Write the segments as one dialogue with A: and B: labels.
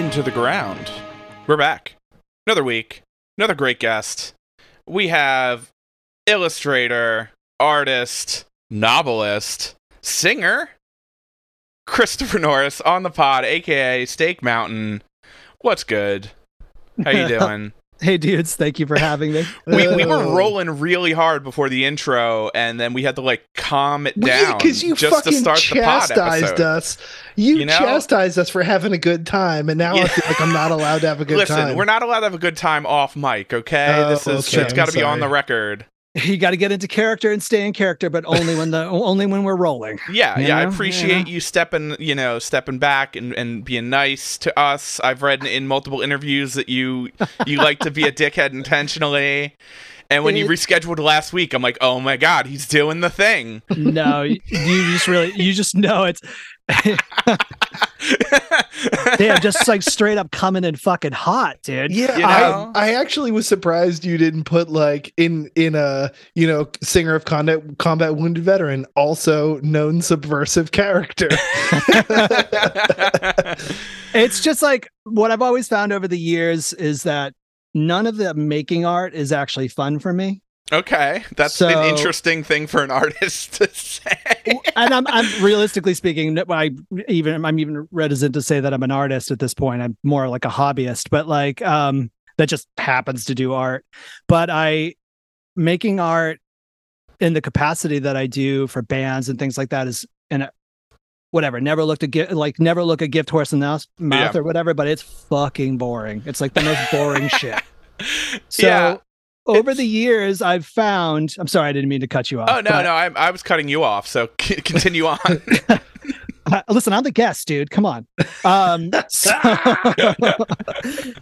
A: into the ground. We're back. Another week, another great guest. We have illustrator, artist, novelist, singer, Christopher Norris on the pod, aka Steak Mountain. What's good? How you doing?
B: Hey dudes, thank you for having me.
A: we, we were oh. rolling really hard before the intro, and then we had to like calm it down
C: because you
A: just to
C: fucking
A: start the pod
C: chastised
A: episode.
C: us. You,
A: You know?
C: chastised us for having a good time, and now
A: Yeah.
C: I feel like I'm not allowed to have a good
A: Listen,
C: time.
A: Listen, we're not allowed to have a good time off mic, okay?
C: Oh,
A: this is
C: okay,
A: it's got to be on the record.
B: You got to get into character and stay in character, but only when the only when we're rolling.
A: Yeah, yeah, I appreciate
B: Yeah.
A: you stepping, you know, stepping back and, and being nice to us. I've read in multiple interviews that you you like to be a dickhead intentionally. And when you rescheduled last week, I'm like, oh my god, he's doing the thing.
B: No, you just really you just know it's damn, just like straight up coming in fucking hot, dude.
C: yeah,
A: You know?
C: I, I actually was surprised you didn't put like in in a you know singer of combat combat wounded veteran, also known subversive character.
B: It's just like what I've always found over the years is that none of the making art is actually fun for me.
A: Okay, that's
B: So-
A: an interesting thing for an artist to say.
B: and I'm, I'm realistically speaking, I even I'm even reticent to say that I'm an artist at this point. I'm more like a hobbyist, but like um that just happens to do art. But I making art in the capacity that I do for bands and things like that is in a whatever. Never looked a gift like never look a gift horse in the mouth, mouth
A: Yeah.
B: or whatever. But it's fucking boring. It's like the most boring shit. So
A: Yeah,
B: over
A: it's-
B: the years, I've found. I'm sorry, I didn't mean to cut you off.
A: Oh no,
B: but-
A: no, I, I was cutting you off. So continue on.
B: Uh, listen, I'm the guest, dude. Come on. Um, so-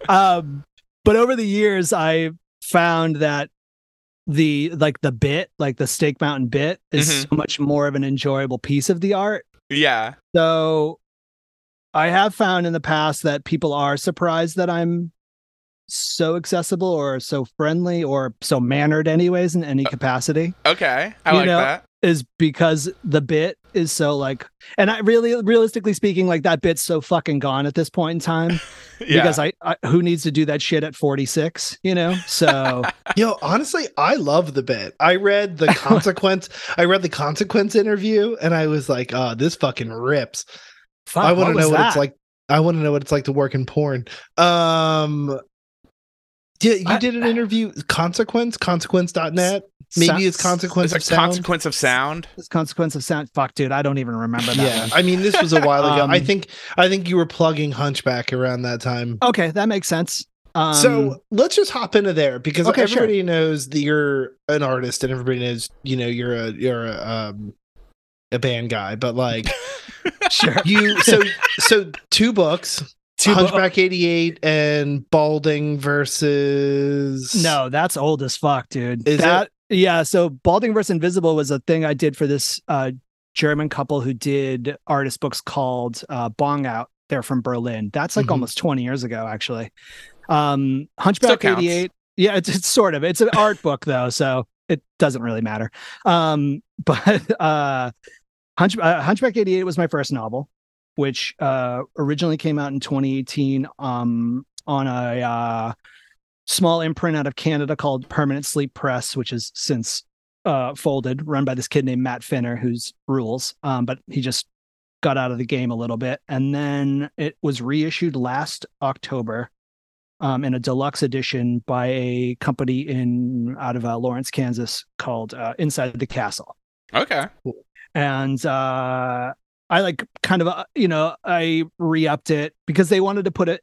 B: um, but over the years, I found that the like the bit, like the Steak Mountain bit, is
A: Mhm.
B: so much more of an enjoyable piece of the art.
A: yeah,
B: So I have found in the past that people are surprised that I'm so accessible or so friendly or so mannered anyways in any capacity
A: okay, I
B: You
A: like
B: know,
A: that.
B: is because the bit is so like and I really realistically speaking like that bit's so fucking gone at this point in time
A: Yeah.
B: because I, I who needs to do that shit at 46 you know so
C: Yo, honestly, I love the bit. I read the consequence. I read the consequence interview, and I was like, "Oh, this fucking rips."
B: fuck,
C: I want to know what it's like. I want to know what it's like to work in porn. Um, yeah, you
B: I-
C: did an interview. Consequence, consequence.net. Maybe it's consequence
A: It's
C: of
A: a
C: sound.
A: consequence of sound.
B: this consequence of sound fuck dude I don't even remember that
C: Yeah,
B: one.
C: I mean, this was a while ago. I
B: Um,
C: think I think you were plugging Hunchback around that time.
B: okay that makes sense um,
C: so let's just hop into there because
B: okay, sure.
C: everybody knows that you're an artist and everybody knows you know you're a you're a um a band guy, but like
B: sure
C: you so so two books,
B: Two bo-
C: Hunchback eighty eight and Balding versus
B: No, that's old as fuck, dude.
C: Is
B: that yeah, so Balding versus Invisible was a thing I did for this uh German couple who did artist books called uh Bongoût. They're from Berlin. That's like
C: Mhm.
B: almost 20 years ago, actually. Um Hunchback 88. Yeah, it's, it's sort of. It's an art book though, so it doesn't really matter. Um, but uh Hunch, uh, Hunchback 88 was my first novel, which uh originally came out in 2018 um on a uh small imprint out of Canada called Permanent Sleep Press, which is since uh, folded, run by this kid named Matt Finner, who's rules. Um, but he just got out of the game a little bit, and then it was reissued last October um, in a deluxe edition by a company in out of uh, Lawrence, Kansas, called uh, Inside the Castle
A: Okay.
B: and uh i like kind of uh, you know i re-upped it because they wanted to put it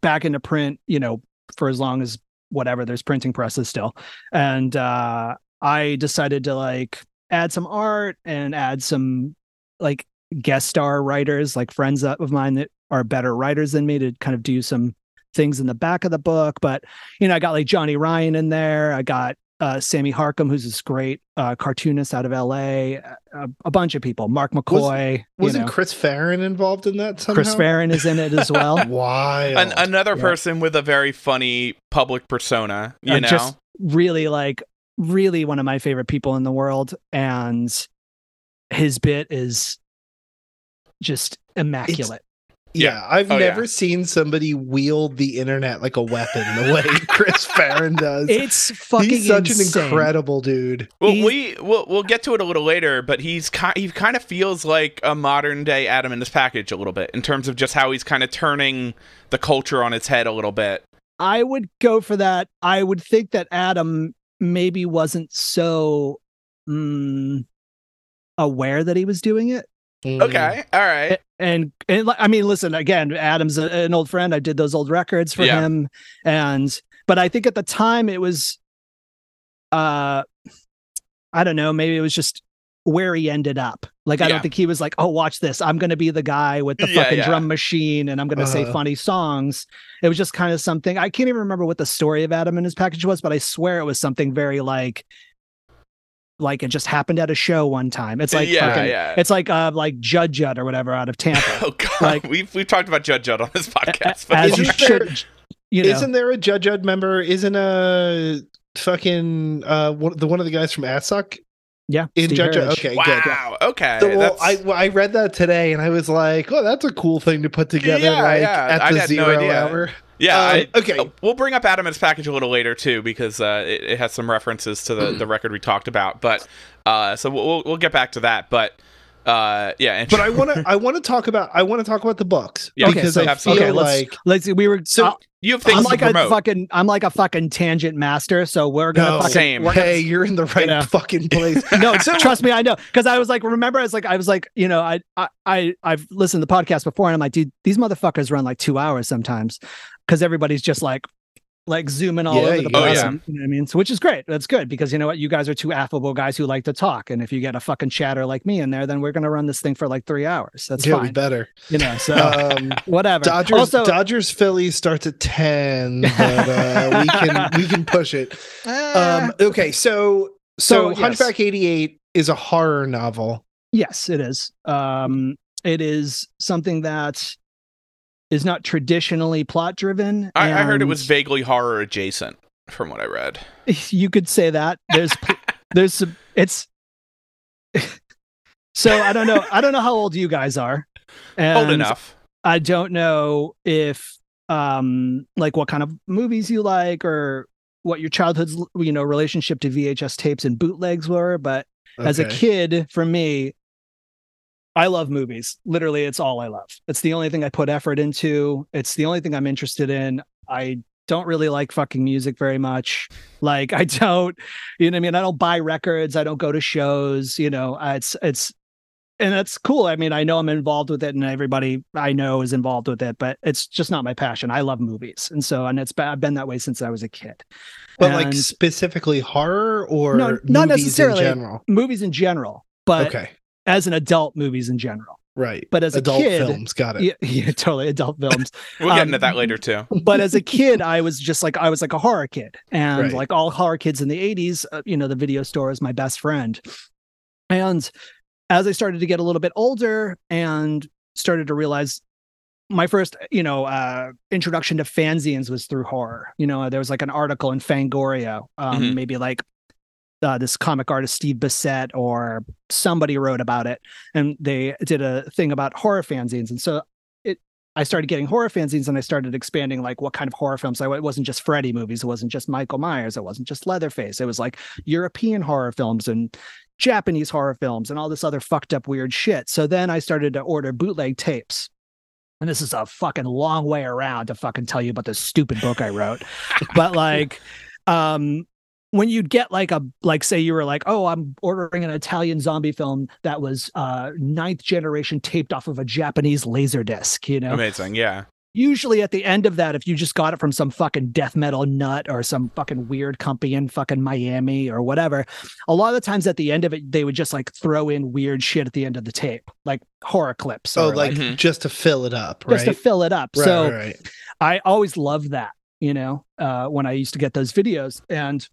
B: back into print you know for as long as whatever there's printing presses still. And uh i decided to like add some art and add some like guest star writers like friends of mine that are better writers than me to kind of do some things in the back of the book. But you know i got like johnny ryan in there. I got uh, Sammy Harkham, who's this great uh, cartoonist out of LA, a, a bunch of people. Mark McCoy, you
C: wasn't
B: know.
C: Chris Farren involved in that somehow?
B: Chris Farren is in it as well.
C: Why?
A: An- another
B: Yeah.
A: person with a very funny public persona, you
B: Uh,
A: know.
B: just really like really one of my favorite people in the world, and his bit is just immaculate.
C: Yeah, I've
A: Oh,
C: never
A: yeah.
C: seen somebody wield the internet like a weapon the way Chris Farren does.
B: It's fucking
C: He's such
B: insane.
C: an incredible dude.
A: Well,
B: He's-
A: we we'll, we'll get to it a little later, but he's ki- he kind of feels like a modern day Atom and His Package a little bit in terms of just how he's kind of turning the culture on its head a little bit.
B: I would go for that. I would think that Adam maybe wasn't so mm, aware that he was doing it.
C: Mm.
A: Okay, all right.
B: And and like, I mean, listen, again, Adam's a, an old friend. I did those old records for
A: Yeah.
B: him, and but I think at the time it was, uh, I don't know, maybe it was just where he ended up. Like I
A: Yeah.
B: don't think he was like, oh, watch this, I'm gonna be the guy with the
A: Yeah,
B: fucking
A: yeah.
B: drum machine, and I'm gonna say
C: Uh-huh.
B: funny songs. It was just kind of something. I can't even remember what the story of Atom and His Package was, but I swear it was something very like. Like it just happened at a show one time. It's like
A: yeah,
B: fucking,
A: yeah.
B: it's like uh like Jud Jud or whatever out of Tampa.
A: oh god,
B: like-
A: we've we've talked about Jud Jud on this podcast.
B: a-
A: but
B: as you
C: Isn't there-
B: should, you know.
C: Isn't there a Judge Judd member? Isn't a fucking uh one, the one of the guys from Assuck
B: yeah,
C: in
B: Steve
C: Judge Judd?
B: Harris.
C: Okay, good.
A: wow. Okay,
C: So, well, I well, I read that today and I was like, oh, that's a cool thing to put together
A: Yeah,
C: like
A: yeah.
C: at
A: I
C: the
A: had no
C: zero
A: idea.
C: hour.
A: Yeah.
C: Um,
A: I,
C: okay.
A: uh, we'll bring up Atom and His Package a little later too because uh, it, it has some references to the, the record we talked about. But uh, so we'll we'll- we'll get back to that. But uh, yeah, and
C: But I want to I want to talk about I want to talk about the books
A: Yeah,
C: because
B: okay,
C: I
A: so-
C: feel
A: okay,
B: let's-
C: like
B: Let's see. We were
C: So,
B: uh,
A: you have things I'm
B: like
A: to
B: a fucking I'm like a fucking tangent master. So we're gonna
C: No.
B: fucking,
A: Same.
B: we're gonna-
C: hey, you're in the right
B: know.
C: fucking place.
B: no, trust me, I know. Because I was like, remember, I was like, I was like, you know, I, I, I, I've listened to the podcast before, and I'm like, dude, these motherfuckers run like two hours sometimes, because everybody's just like, like zooming all
C: Yeah,
B: over the. Place.
A: yeah.
B: you know what I mean? So, which is great. That's good because you know what, you guys are two affable guys who like to talk, and if you get a fucking chatter like me in there, then we're gonna run this thing for like three hours. That's
C: yeah,
B: fine,
C: better.
B: you know. So
C: Um,
B: whatever.
C: Dodgers
B: also,
C: Dodgers Phillies starts at 10, but uh, we can we can push it. Um okay, so so,
B: So, yes.
C: Hunchback 88 is a horror novel.
B: Yes, it is. Um, it is something that is not traditionally plot driven.
A: I, I heard it was vaguely horror adjacent from what I read.
B: You could say that. There's pl- there's some, it's. so I don't know. I don't know how old you guys are.
A: Old enough.
B: I don't know if um like what kind of movies you like or what your childhood's you know relationship to VHS tapes and bootlegs were, but as a kid for me i love movies. Literally it's all i love. It's the only thing i put effort into. It's the only thing i'm interested in. I don't really like fucking music very much. Like i don't you know what i mean? I don't buy records. I don't go to shows you know? It's it's and that's cool. I mean i know i'm involved with it and everybody i know is involved with it but it's just not my passion. I love movies. And so and it's i've been that way since i was a kid.
C: But like specifically horror or
B: No, not
C: movies
B: necessarily.
C: in general.
B: movies in general but
C: okay.
B: As an adult movies in general
C: Right.
B: but as a
C: adult
B: kid-
C: films, got it.
B: yeah, yeah totally adult films
A: We'll get
B: um,
A: into that later too.
B: but as a kid i was just like i was like a horror kid and
C: Right.
B: like all horror kids in the 80s uh, you know the video store is my best friend and as i started to get a little bit older and started to realize my first you know uh introduction to fanzines was through horror you know there was like an article in fangoria um
A: Mhm.
B: maybe like uh, this comic artist Steve Bissette or somebody wrote about it, and they did a thing about horror fanzines. And so it, I started getting horror fanzines, and I started expanding like what kind of horror films. I it wasn't just Freddy movies, it wasn't just Michael Myers, it wasn't just Leatherface. It was like European horror films and Japanese horror films and all this other fucked up weird shit. So then I started to order bootleg tapes. And this is a fucking long way around to fucking tell you about the stupid book I wrote. but like, um, when you'd get like a like say you were like oh i'm ordering an italian zombie film that was uh ninth generation taped off of a japanese laser disc you know
A: Amazing. Yeah.
B: usually at the end of that if you just got it from some fucking death metal nut or some fucking weird company in fucking miami or whatever a lot of the times at the end of it they would just like throw in weird shit at the end of the tape like horror clips
C: Oh,
B: or,
C: like
A: Mhm.
C: just to fill it up, right?
B: just to fill it up
C: right,
B: so
C: right, right.
B: I always loved that, you know, uh, when I used to get those videos. And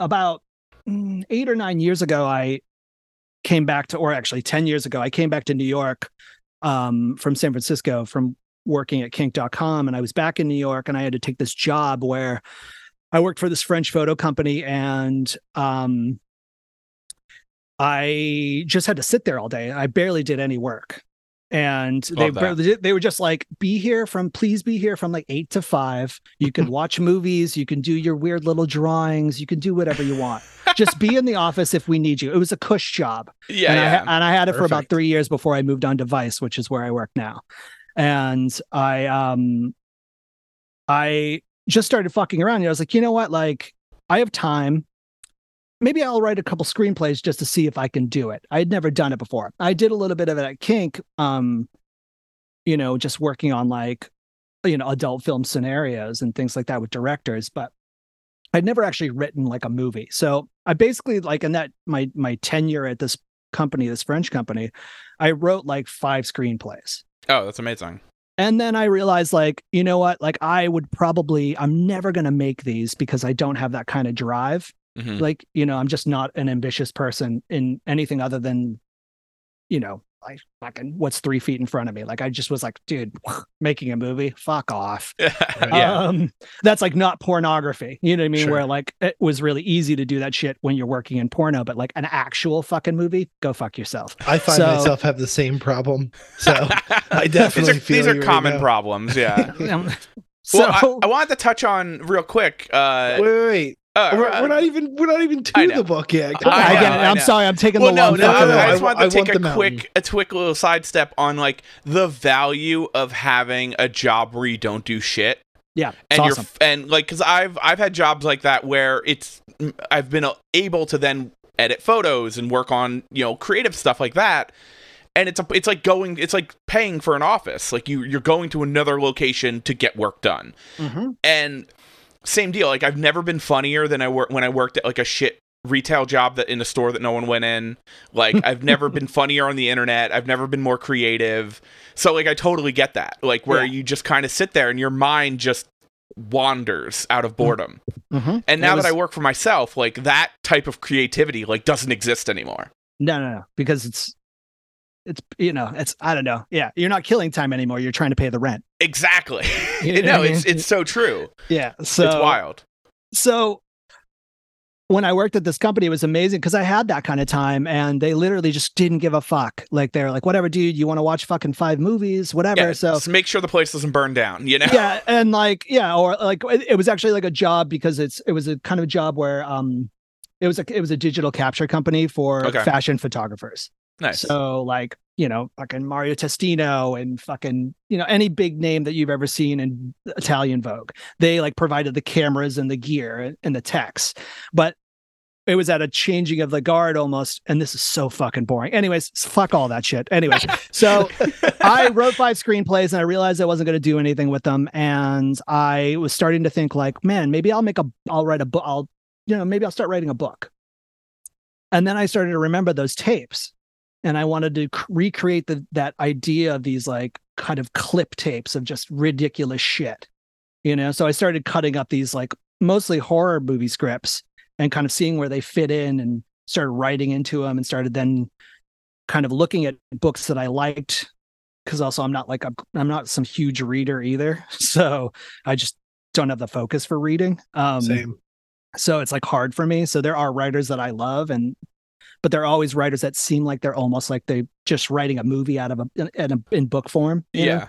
B: about mm, eight or nine years ago, I came back to, or actually 10 years ago, I came back to New York um, from San Francisco from working at kink.com. And I was back in New York and I had to take this job where I worked for this French photo company and um, I just had to sit there all day. I barely did any work. And they
A: that.
B: they were just like be here from please be here from like 8 to 5 you can watch movies you can do your weird little drawings you can do whatever you want just be in the office if we need you it was a cush job
A: Yeah,
B: and, I,
A: yeah.
B: ha- and I had it for about three years before I moved on to Vice, which is where I work now. And I um I just started fucking around. I was like, you know what? Like, I have time. Maybe I'll write a couple screenplays just to see if I can do it. I had never done it before. I did a little bit of it at Kink, um, you know, just working on like, you know, adult film scenarios and things like that with directors, but I'd never actually written like a movie. So I basically like in that my my tenure at this company, this French company, I wrote like five screenplays.
A: oh, that's amazing.
B: And then I realized, like, you know what? Like, I would probably, I'm never going to make these because I don't have that kind of drive.
A: Mhm.
B: Like, you know, I'm just not an ambitious person in anything other than, you know, like fucking what's three feet in front of me. Like, I just was like, dude, making a movie, fuck off.
A: yeah.
B: Um, that's like not pornography. You know what I mean?
C: Sure.
B: Where like it was really easy to do that shit when you're working in porno, but like an actual fucking movie, go fuck yourself.
C: I find
B: So-
C: myself have the same problem. So I definitely
A: these are,
C: feel
A: these are common
C: now.
A: problems. Yeah.
B: Um, so
A: well, I, I wanted to touch on real quick. Uh,
C: wait, wait, wait.
A: Uh,
C: we're,
A: uh,
C: we're not even we're not even to the book yet. Come
A: know,
B: I, get it.
A: I
B: I'm sorry. I'm taking
A: well,
B: the
A: no,
B: long
A: no,
B: fucking
A: I,
C: no,
A: I
C: I
A: just
C: wa-
A: wanted
C: I
A: take
C: want
A: a
C: the mountain.
A: quick, a quick little sidestep on like the value of having a job where you don't do shit.
B: Yeah, it's
A: and
B: awesome.
A: you're and like because I've I've had jobs like that where it's I've been able to then edit photos and work on you know creative stuff like that, and it's a, it's like going it's like paying for an office like you you're going to another location to get work done
B: Mhm.
A: and same deal. Like I've never been funnier than I work when I worked at like a shit retail job that in a store that no one went in. Like I've never been funnier on the internet. I've never been more creative. So like I totally get that. Like where
B: Yeah.
A: you just kind of sit there and your mind just wanders out of boredom.
B: Mhm.
A: and now
B: It
A: that I work for myself like that type of creativity like doesn't exist anymore.
B: No, no, no, because it's it's you know it's I don't know. Yeah, you're not killing time anymore. You're trying to pay the rent.
A: exactly
B: You know
A: no it's it's so true
B: Yeah, so
A: it's wild
B: so when I worked at this company, it was amazing because I had that kind of time and they literally just didn't give a fuck. Like they're like, whatever, dude, you want to watch fucking five movies, whatever.
A: yeah
B: so
A: just make sure the place doesn't burn down you know
B: yeah, and like yeah, or like it was actually like a job because it's it was a kind of a job where um it was a it was a digital capture company for
A: Okay.
B: fashion photographers.
A: Nice
B: So like, you know, fucking Mario Testino and fucking, you know, any big name that you've ever seen in Italian Vogue. They like provided the cameras and the gear and the techs. But it was at a changing of the guard almost. And this is so fucking boring. Anyways, fuck all that shit. Anyways, so I wrote five screenplays and I realized I wasn't going to do anything with them. And I was starting to think like, man, maybe I'll make a, I'll write a book. I'll, you know, maybe I'll start writing a book. And then I started to remember those tapes and I wanted to recreate the, that idea of these like kind of clip tapes of just ridiculous shit, you know? So I started cutting up these like mostly horror movie scripts and kind of seeing where they fit in and started writing into them and started then kind of looking at books that I liked because also I'm not like a, I'm not some huge reader either. So I just don't have the focus for reading. Um,
C: Same.
B: so it's like hard for me. So there are writers that I love and but they're always writers that seem like they're almost like they just writing a movie out of a in, in, a, in book form. you know?
A: yeah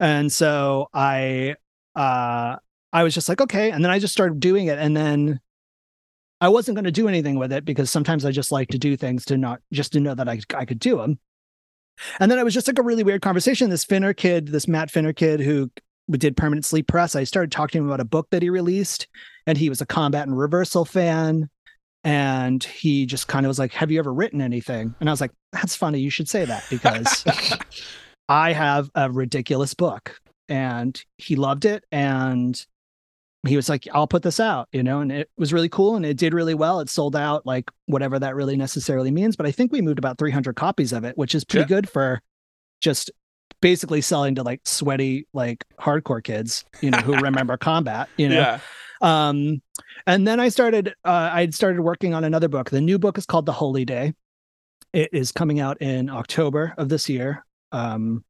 B: And so I uh I was just like, okay. And then I just started doing it. And then I wasn't going to do anything with it because sometimes I just like to do things to not just to know that I, I could do them. And then it was just like a really weird conversation. This Finner kid, this Matt Finner kid who did permanent sleep press, I started talking to him about a book that he released, and he was a combat and reversal fan. And he just kind of was like, Have you ever written anything? And I was like, That's funny. You should say that because I have a ridiculous book. And he loved it. And he was like, I'll put this out, you know, and it was really cool and it did really well. It sold out, like whatever that really necessarily means. But I think we moved about 300 copies of it, which is pretty
A: Yeah.
B: good for just basically selling to like sweaty, like hardcore kids, you know, who remember combat, you know.
A: yeah
B: Um, and then I started, uh, I started working on another book. The new book is called The Holy Day. It is coming out in October of this year. Um,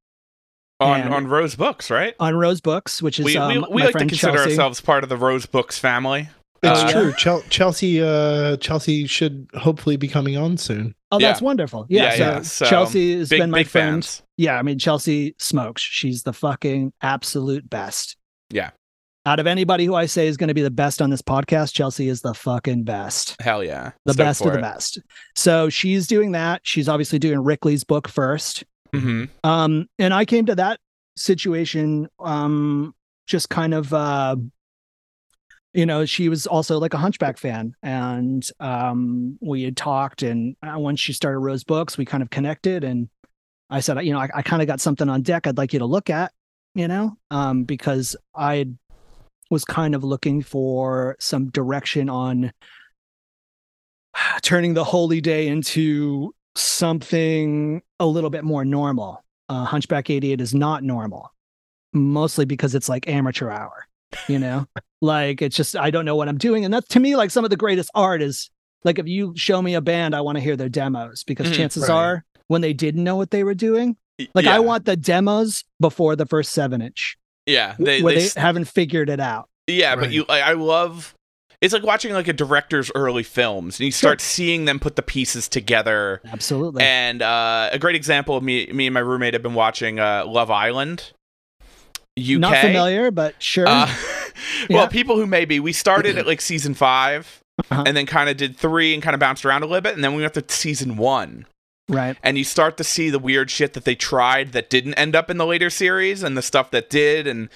A: on on Rose Books, right?
B: on Rose Books, which is
A: We
B: um,
A: we, we
B: my
A: like to consider
B: Chelsea.
A: ourselves part of the Rose Books family.
C: It's
A: Uh,
C: true. Chel- Chelsea uh Chelsea should hopefully be coming on soon.
B: Oh, that's
A: Yeah.
B: wonderful. Yeah,
A: Yeah,
B: so,
A: yeah, so,
B: Chelsea has
A: Big
B: been my friend.
A: fans.
B: Yeah, I mean Chelsea smokes. She's the fucking absolute best.
A: Yeah.
B: Out of anybody who I say is going to be the best on this podcast, Chelsea is the fucking best.
A: Hell yeah.
B: The
A: Stoked
B: best of the
A: it.
B: best. So she's doing that. She's obviously doing Rickley's book first.
A: Mhm.
B: Um, and I came to that situation um just kind of uh you know she was also like a hunchback fan and um we had talked and uh, once she started rose books we kind of connected and i said you know i, I kind of got something on deck i'd like you to look at you know um because i was kind of looking for some direction on turning the holy day into something a little bit more normal uh, hunchback 88 is not normal mostly because it's like amateur hour you know like it's just i don't know what i'm doing and that's to me like some of the greatest art is like if you show me a band i want to hear their demos because
A: Mhm,
B: chances
C: right.
B: are when they didn't know what they were doing like
A: yeah.
B: i want the demos before the first seven inch
A: Yeah.
B: they,
A: They,
B: where
A: they
B: they, haven't figured it out
A: Yeah, but you, I, I love. It's like watching like a director's early films, and you start seeing them put the pieces together.
B: absolutely
A: And uh, a great example of me, me and my roommate have been watching uh, Love Island. UK.
B: not familiar but sure
A: Uh, well,
B: Yeah.
A: people who maybe we started at like season 5
B: Uh-huh.
A: and then kind of did three and kind of bounced around a little bit, and then we went to season one.
B: Right
A: and you start to see the weird shit that they tried that didn't end up in the later series and the stuff that did and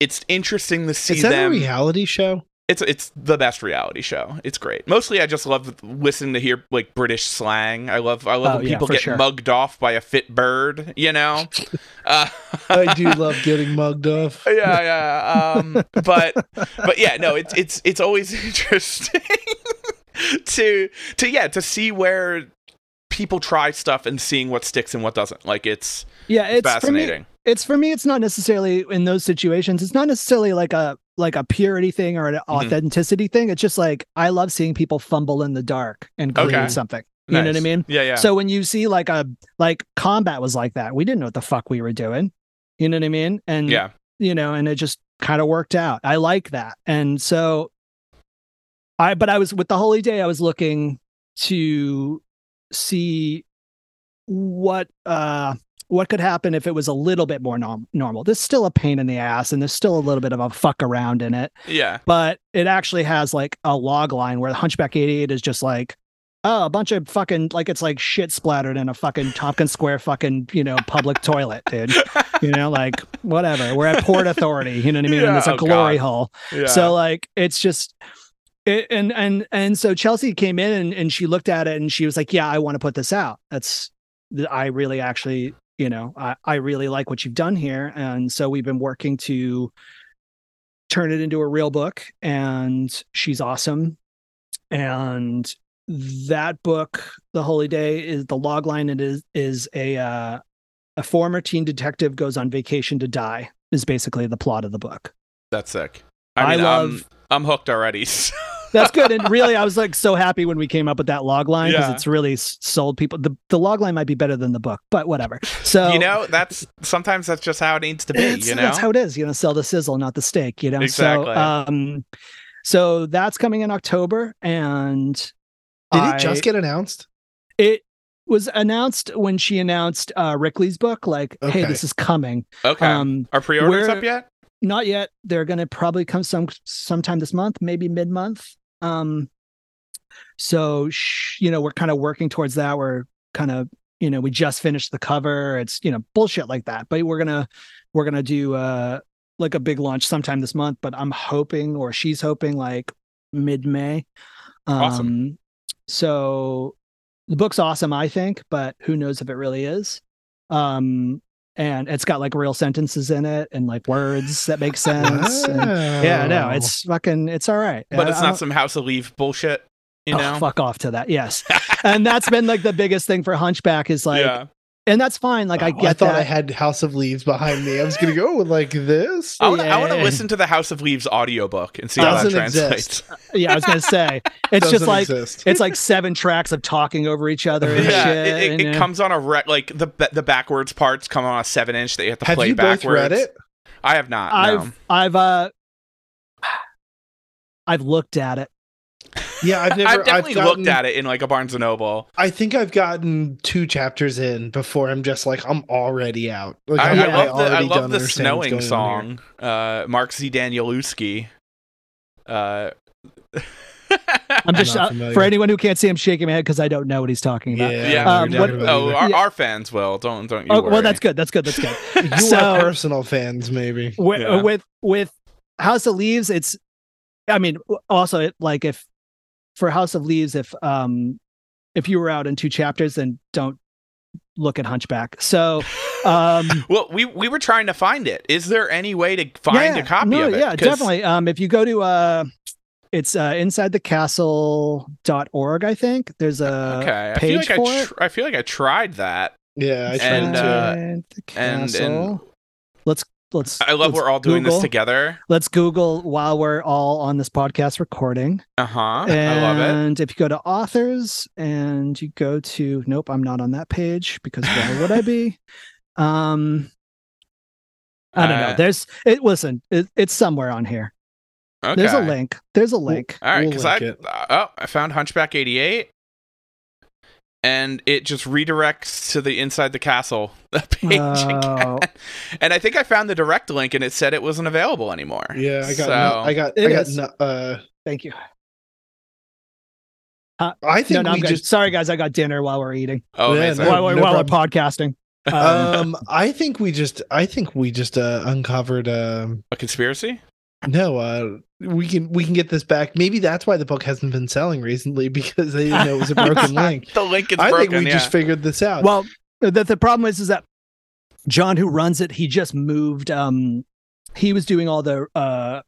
A: it's interesting to see
C: Is that
A: them
C: a reality show?
A: it's it's the best reality show it's great mostly i just love listening to hear like british slang i love i love
B: Oh,
A: when
B: yeah,
A: people get
B: sure.
A: mugged off by a fit bird you know uh,
C: I do love getting mugged off.
A: yeah yeah um but but yeah no it's it's it's always interesting to to yeah to see where people try stuff and seeing what sticks and what doesn't. Like it's
B: yeah it's for me,
A: fascinating.
B: it's for me it's not necessarily in those situations. It's not necessarily like a like a purity thing or an
A: Mm-hmm.
B: authenticity thing. It's just like i love seeing people fumble in the dark and create
A: Okay.
B: something. You know what i mean?
A: Yeah yeah.
B: So when you see like a like combat was like that we didn't know what the fuck we were doing. You know what i mean? And
A: yeah.
B: you know and it just kind of worked out. I like that. And so i but i was with the holy day i was looking to see what uh what could happen if it was a little bit more norm- normal. There's still a pain in the ass and there's still a little bit of a fuck around in it
A: yeah.
B: but it actually has like a log line where the hunchback 88 is just like oh a bunch of fucking like it's like shit splattered in a fucking tompkins square fucking you know public toilet dude. You know like whatever. We're at port authority you know what i mean? And it's a
A: oh,
B: glory
A: God.
B: hole.
A: Yeah.
B: So like it's just it, and and and so chelsea came in and, and she looked at it and she was like yeah i want to put this out. That's i really actually you know I, I really like what you've done here. And so we've been working to turn it into a real book and she's awesome. And that book the holy day is the log line it is is a uh, a former teen detective goes on vacation to die is basically the plot of the book.
A: That's sick.
B: I
A: i mean
B: love-
A: I'm, I'm hooked already
B: that's good. And really i was like so happy when we came up with that log line because
A: Yeah.
B: it's really sold people the, the log line might be better than the book but whatever. So
A: you know that's sometimes that's just how it needs to be you know?
B: that's how it is. You know sell the sizzle not the steak you know?
A: Exactly.
B: so um so that's coming in october and
C: Did
B: I-
C: it just get announced?
B: it was announced when she announced uh rickley's book like hey this is coming.
A: Okay.
B: Um
A: are pre-orders
B: where-
A: up yet?
B: Not yet. They're going to probably come some sometime this month maybe mid-month um so sh- you know we're kind of working towards that. We're kind of you know we just finished the cover. It's you know bullshit like that but we're gonna we're gonna do uh like a big launch sometime this month but i'm hoping or she's hoping like mid-may. Um
A: Awesome.
B: so the book's awesome i think but who knows if it really is. Um and it's got like real sentences in it and like words that make sense and- yeah no
C: Wow.
B: it's fucking it's all right.
A: But it's
B: I- I
A: not some house of leave bullshit you
B: oh, fuck off to that yes. And that's been like the biggest thing for hunchback is like
A: yeah
B: and that's fine like i get
C: I thought
B: that
C: I had House of Leaves behind me. I was gonna go with like this.
A: I want to I want to
B: Yeah.
A: listen to the House of Leaves audiobook and see how that
C: Doesn't
A: translates.
C: exist.
B: yeah i was gonna say it's just
C: Doesn't
B: like
C: exist.
B: it's like seven tracks of talking over each other and
A: Yeah,
B: shit
A: it, it,
B: and,
A: it
B: uh,
A: comes on a rec- like the the backwards parts come on a seven inch that you have to
C: Have
A: play
C: you
A: backwards.
C: both read it?
A: I have not.
B: i've
A: no.
B: i've uh I've looked at it.
C: Yeah, I've never.
A: I've definitely
C: gotten-
A: looked at it in like a Barnes and Noble.
C: I think I've gotten two chapters in before I'm just like I'm already out. Like,
A: I,
C: I'm-
A: I love the I love the snowing
C: going on here.
A: song. Uh, Mark Z. Danielewski. Uh,
B: I'm just
C: not
B: uh, for anyone who can't see, I'm shaking my head because I don't know what he's talking about.
C: Yeah,
A: yeah.
B: Um, what-
A: oh, our,
B: Yeah.
A: our fans will. Don't don't you
B: Oh,
A: worry.
B: well, that's good. That's good. That's good.
C: you
B: so-
C: are personal fans, maybe.
B: with,
A: Yeah.
B: with with House of Leaves, it's. I mean, also like if for House of Leaves, if um if you were out in two chapters, then don't look at Hunchback. So um
A: Well, we we were trying to find it. Is there any way to find
B: yeah,
A: a copy
B: no,
A: of it?
B: Yeah,
A: 'Cause-
B: definitely. Um, if you go to uh, it's uh, insidethecastle.org, I think there's a
A: Okay, I feel
B: page
A: like
B: for
A: I,
B: it.
A: I feel like I tried that.
C: Yeah, I tried
A: And,
C: to.
A: uh,
B: Inside the
A: and- and-
B: Castle. let's let's.
A: I love
B: let's
A: we're all doing
B: Google.
A: this together.
B: Let's Google while we're all on this podcast recording.
A: Uh huh. I
B: and
A: love it.
B: if you go to authors and you go to nope, I'm not on that page because why would I be? Um, I don't know.
A: Uh,
B: There's it. Listen, it, it's somewhere on here.
A: Okay.
B: There's a link. There's a link.
A: All right,
C: We'll
A: because I
C: it.
A: oh I found Hunchback eighty eight, and it just redirects to the inside the castle page
B: Oh.
A: again. And I think I found the direct link, and it said it wasn't available anymore.
C: Yeah, I got.
A: So,
C: no- I got.
B: It
C: I got. No, uh,
B: Thank you.
C: I
B: No,
C: think
B: no, I'm
C: we
B: good.
C: just.
B: Sorry, guys. I got dinner while we're eating.
A: oh,
C: Yeah,
A: amazing.
C: no-
B: while we're, while we're podcasting. Um,
C: Um, I think we just. I think we just uh, uncovered. Um,
A: a conspiracy?
C: No, uh, we can we can get this back. Maybe that's why the book hasn't been selling recently because they didn't know it was a broken link.
A: The link is
C: I
A: broken.
C: think we
A: yeah.
C: just figured this out.
B: well, the, the problem is, is that John, who runs it, he just moved. Um, he was doing all the uh,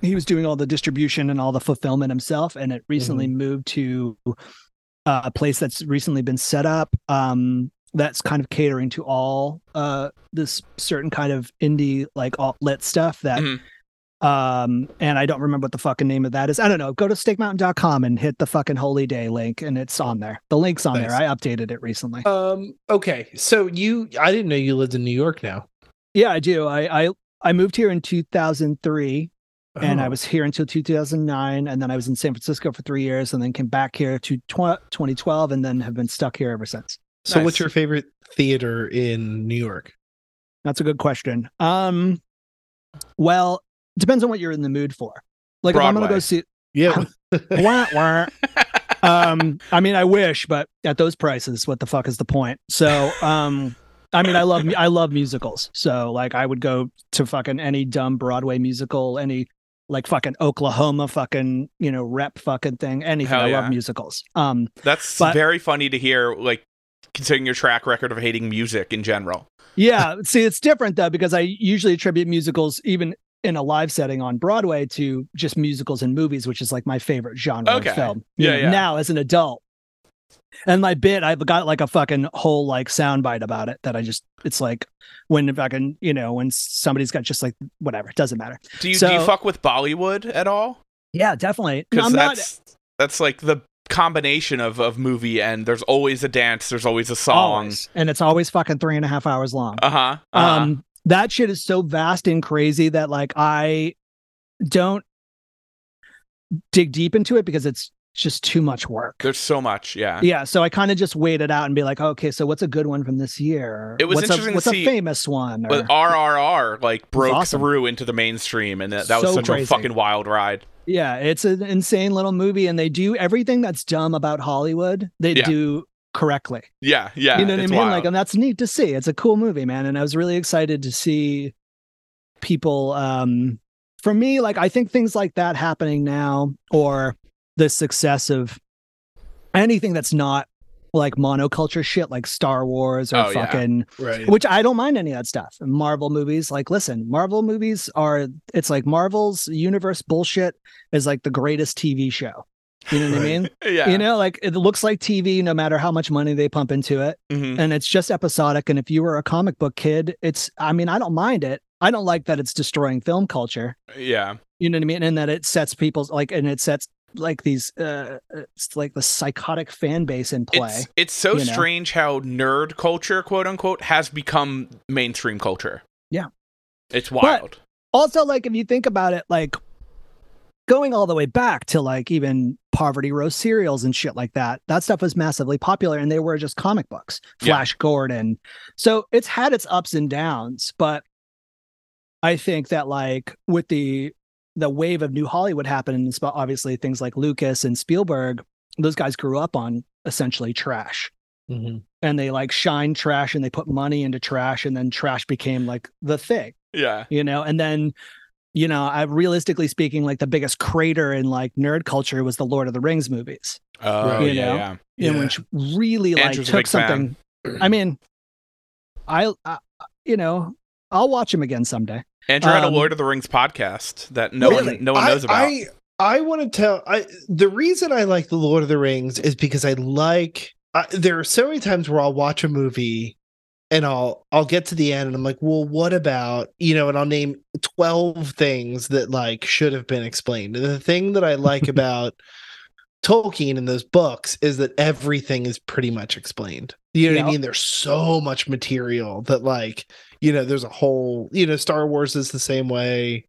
B: he was doing all the distribution and all the fulfillment himself, and it recently moved to uh, a place that's recently been set up. Um, that's kind of catering to all uh this certain kind of indie like alt lit stuff that
A: Mhm.
B: Um and i don't remember what the fucking name of that is i don't know go to stakemountain.com and hit the fucking holy day link and it's on there the link's on
C: Nice.
B: there i updated it recently
C: um, okay, so you, I didn't know you lived in New York now.
B: yeah i do i i, I moved here in 2003 and i
C: Oh.
B: was here until 2009 and then i was in san francisco for three years and then came back here to tw- 2012 and then have been stuck here ever since
C: So,
A: Nice.
C: what's your favorite theater in New York?
B: That's a good question. Um, well, depends on what you're in the mood for. Like if I'm gonna go see,
C: Yeah,
B: wah, wah. um, I mean, I wish, but at those prices, what the fuck is the point? So, um, I mean, I love I love musicals. So, like, I would go to fucking any dumb Broadway musical, any like fucking Oklahoma fucking you know rep fucking thing, anything.
A: Hell
B: I
A: yeah.
B: love musicals. Um,
A: That's
B: But-
A: very funny to hear. Like considering your track record of hating music in general.
B: Yeah, see, it's different though because I usually attribute musicals, even in a live setting on Broadway, to just musicals and movies, which is like my favorite genre
A: Okay.
B: of film.
A: Yeah, yeah.
B: Now, as an adult, and my bit, I've got like a fucking whole like soundbite about it that I just, it's like when fucking, you know, when somebody's got just like whatever, it doesn't matter.
A: Do you do you fuck with Bollywood at all?
B: Yeah, definitely. No,
A: Because
B: I'm not
A: that's that's like the combination of of movie and there's always a dance, there's always a song.
B: always, and it's always fucking three and a half hours long.
A: Uh huh. Uh-huh.
B: um that shit is so vast and crazy that like i don't dig deep into it because it's just too much work
A: there's so much. Yeah.
B: yeah so i kind of just wait it out and be like okay so what's a good one from this year
A: It was
B: what's
A: interesting
B: a, what's
A: see-
B: a famous one or-
A: But RRR like broke
B: awesome.
A: through into the mainstream, and that, that was such
B: crazy.
A: a fucking wild ride.
B: yeah it's an insane little movie and they do everything that's dumb about hollywood they
A: Yeah.
B: do correctly
A: Yeah, yeah.
B: you know what I mean?
A: wild.
B: Like, and that's neat to see. It's a cool movie, man. And I was really excited to see people. Um, for me, like, I think things like that happening now, or the success of anything that's not like monoculture shit, like Star Wars or
A: Oh, yeah.
B: fucking,
C: right.
B: which I don't mind any of that stuff. Marvel movies, like, listen, Marvel movies are, it's like Marvel's universe bullshit is like the greatest TV show. You know what I mean?
A: yeah.
B: You know, like it looks like TV no matter how much money they pump into it
A: Mhm.
B: and it's just episodic. And if you were a comic book kid, it's I mean, I don't mind it. I don't like that it's destroying film culture.
A: yeah.
B: You know what I mean? And that it sets people's like and it sets like these uh it's like the psychotic fan base in play.
A: It's it's so
B: you know?
A: strange how nerd culture, quote unquote, has become mainstream culture.
B: Yeah.
A: It's wild.
B: also, like if you think about it, like going all the way back to like even poverty row serials and shit like that. That stuff was massively popular and they were just comic books.
A: Yeah.
B: Flash Gordon. So it's had its ups and downs, but I think that like with the the wave of new Hollywood happening, and obviously things like Lucas and Spielberg, those guys grew up on essentially trash
C: Mhm.
B: and they like shine trash and they put money into trash and then trash became like the thing
A: Yeah.
B: you know and then you know i realistically speaking like the biggest crater in like nerd culture was the lord of the rings movies
A: Oh,
B: You
A: yeah,
B: know?
A: yeah.
B: in
C: Yeah.
B: which really like
A: Andrew's
B: took
A: big fan.
B: something i mean I, I you know i'll watch him again someday
A: Andrew had a
B: Um,
A: Lord of the Rings podcast that no
B: Really?
A: one no one
C: I-
A: knows about.
C: I, I want to tell I the reason I like the Lord of the Rings is because I like I, there are so many times where I'll watch a movie and I'll I'll get to the end and I'm like, well, what about you know, and I'll name twelve things that like should have been explained. And the thing that I like about Tolkien and those books is that everything is pretty much explained. You know what I mean? There's so much material that like, you know, there's a whole, you know, Star Wars is the same way.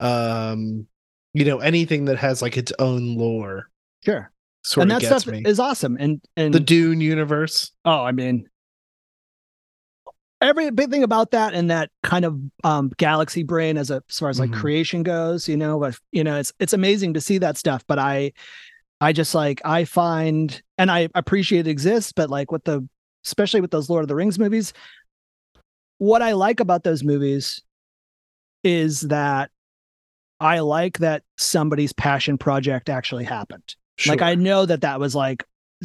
C: Um, you know, anything that has like its own lore
B: sure
C: sort
B: and that stuff
C: me.
B: is awesome and and
C: the Dune universe.
B: Oh, I mean, every big thing about that and that kind of um, galaxy brain as, a, as far as like
C: Mhm.
B: creation goes, you know, but you know, it's it's amazing to see that stuff. But I, I just like I find and I appreciate it exists, but like with the especially with those Lord of the Rings movies, what I like about those movies is that I like that somebody's passion project actually happened. Like I know that that was like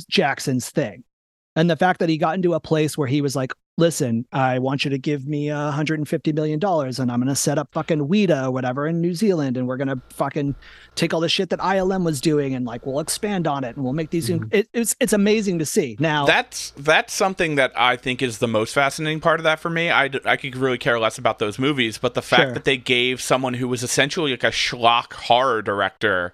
B: Jackson's thing. And the fact that he got into a place where he was like, listen, I want you to give me uh, $150 million and I'm going to set up fucking Weta or whatever in New Zealand. And we're going to fucking take all the shit that ILM was doing and like, we'll expand on it and we'll make these.
C: Mhm.
B: It, it's, it's amazing to see. Now,
A: That's that's something that I think is the most fascinating part of that for me. I, d- I could really care less about those movies, but the fact
B: Sure.
A: that they gave someone who was essentially like a schlock horror director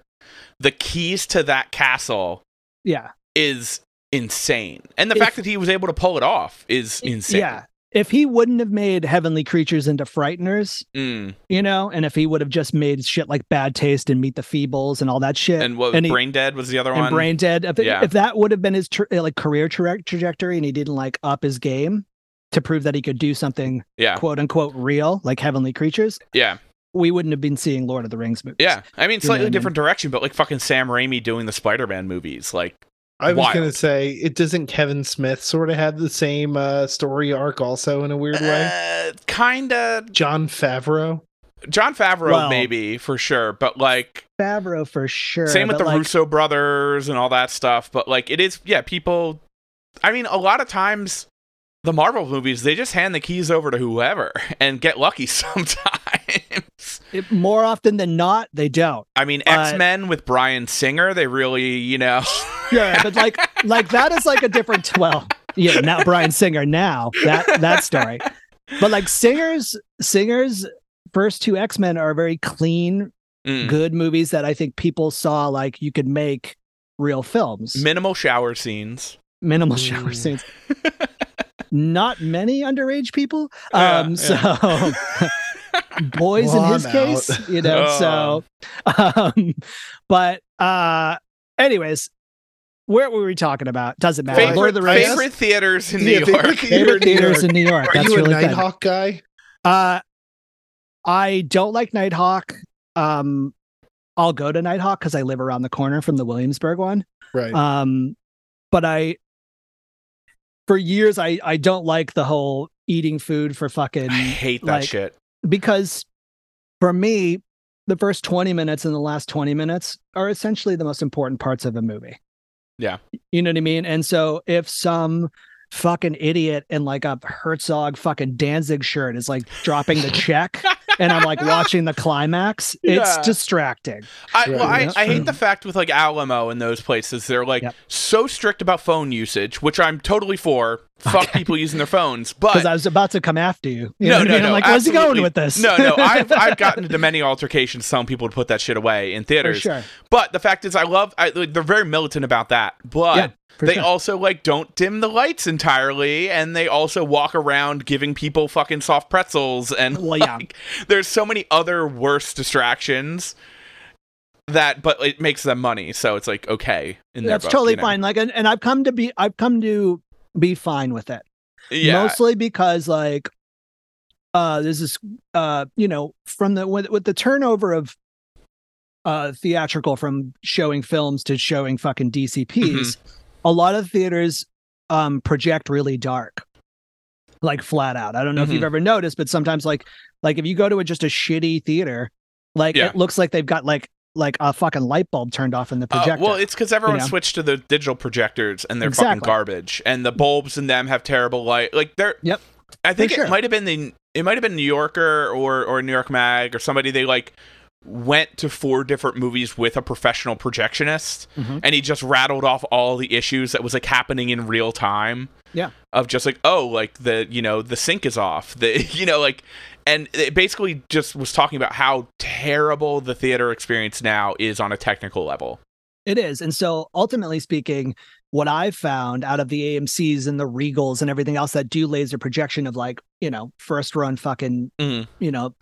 A: the keys to that castle
B: yeah.
A: is insane, and the
B: If-
A: fact that he was able to pull it off is insane.
B: Yeah. If he wouldn't have made heavenly creatures into frighteners,
A: Mm.
B: you know, and if he would have just made shit like bad taste and meet the feebles and all that shit,
A: And what
B: And he-
A: Brain Dead was the other
B: and
A: one.
B: brain dead. If,
A: Yeah.
B: if that would have been his tra- like career tra- trajectory, and he didn't like up his game to prove that he could do something
A: yeah,
B: quote unquote real, like Heavenly Creatures,
A: yeah,
B: we wouldn't have been seeing Lord of the Rings movies.
A: yeah. I mean,
B: You know
A: slightly
B: I mean?
A: different direction, but like fucking Sam Raimi doing the Spider-Man movies, like
C: I was
A: wild.
C: gonna say it doesn't Kevin Smith sort of have the same uh, story arc also in a weird way?
A: uh, kind of
C: Jon Favreau.
A: Jon Favreau,
B: Well-
A: maybe for sure, but like
B: Favreau for sure.
A: Same with the
B: like,
A: Russo brothers and all that stuff. But like it is, yeah, people. I mean, a lot of times the Marvel movies they just hand the keys over to whoever and get lucky sometimes.
B: It- more often than not, they don't.
A: I mean, X Men with Bryan Singer, they really, you know,
B: Yeah, but like like that is like a different. Well, yeah, now Bryan Singer now that that story, but like singers singers first two X Men are very clean,
A: Mm.
B: good movies that I think people saw like you could make real films.
A: minimal shower scenes.
B: Minimal
C: Mm.
B: shower scenes. Not many underage people.
A: Yeah,
B: um, so boys
C: Well,
B: in his
C: I'm
B: case,
C: out.
B: you know. So, um, but uh, anyways, where were we talking about? Doesn't matter.
A: favorite,
B: Lord of the Rings.
A: favorite theaters in
C: Yeah,
A: New York.
C: theater
B: Favorite theaters in New York.
C: Are
B: That's
C: you a
B: really good.
C: Nitehawk guy?
B: Uh, I don't like Nitehawk. Um, I'll go to Nitehawk because I live around the corner from the Williamsburg one.
C: Right.
B: Um, but I, for years, I I don't like the whole eating food for fucking
A: I hate that
B: like,
A: shit.
B: Because for me, the first 20 minutes and the last 20 minutes are essentially the most important parts of a movie.
A: Yeah.
B: You know what I mean? And so if some fucking idiot in like a Herzog fucking Danzig shirt is like dropping the check and I'm like watching the climax, it's
A: Yeah.
B: distracting.
A: I, well, I,
B: Yeah.
A: I hate the mm. fact with like Alamo and those places, they're like
B: Yep.
A: so strict about phone usage, which I'm totally for. Fuck
B: Okay.
A: people using their phones, but
B: Because I was about to come after you. You
A: No,
B: know what I
A: no,
B: mean?
A: no,
B: I'm like, where's he going with this?
A: No, no, I've I've gotten into many altercations telling people to put that shit away in
B: for
A: theaters.
B: sure.
A: But the fact is, I love. I, like, they're very militant about that, but
B: Yeah, for
A: they
B: sure.
A: also like don't dim the lights entirely, and they also walk around giving people fucking soft pretzels, and
B: Well, yeah.
A: like, there's so many other worse distractions. that, but it makes them money, so it's like okay. In their
B: That's
A: book,
B: totally
A: you know?
B: fine. Like, and, and I've come to be, I've come to be fine with it.
A: Yeah,
B: Mostly because like, uh, there's this, uh, you know, from the with, with the turnover of, uh, theatrical from showing films to showing fucking DCPs,
A: Mm-hmm.
B: A lot of theaters, um, project really dark, like flat out. I don't know if you've
A: Mhm.
B: ever noticed, but sometimes like, like if you go to a, just a shitty theater, like
A: Yeah.
B: it looks like they've got like like a fucking light bulb turned off in the
A: Uh,
B: projector.
A: well, it's because everyone
B: know?
A: switched to the digital projectors and they're fucking garbage, and the bulbs in them have terrible light. Like they're.
B: Yep.
A: I think
B: For
A: it
B: sure.
A: might have been the it might have been New Yorker or or New York Mag or somebody. They like went to four different movies with a professional projectionist,
B: Mhm.
A: and he just rattled off all the issues that was like happening in real time.
B: Yeah.
A: Of just like oh like the you know the sync is off the you know like and it basically just was talking about how terrible the theater experience now is on a technical level.
B: It is. And so ultimately speaking, what I've found out of the AMCs and the Regals and everything else that do laser projection of like, you know, first run fucking,
A: Mhm.
B: you know,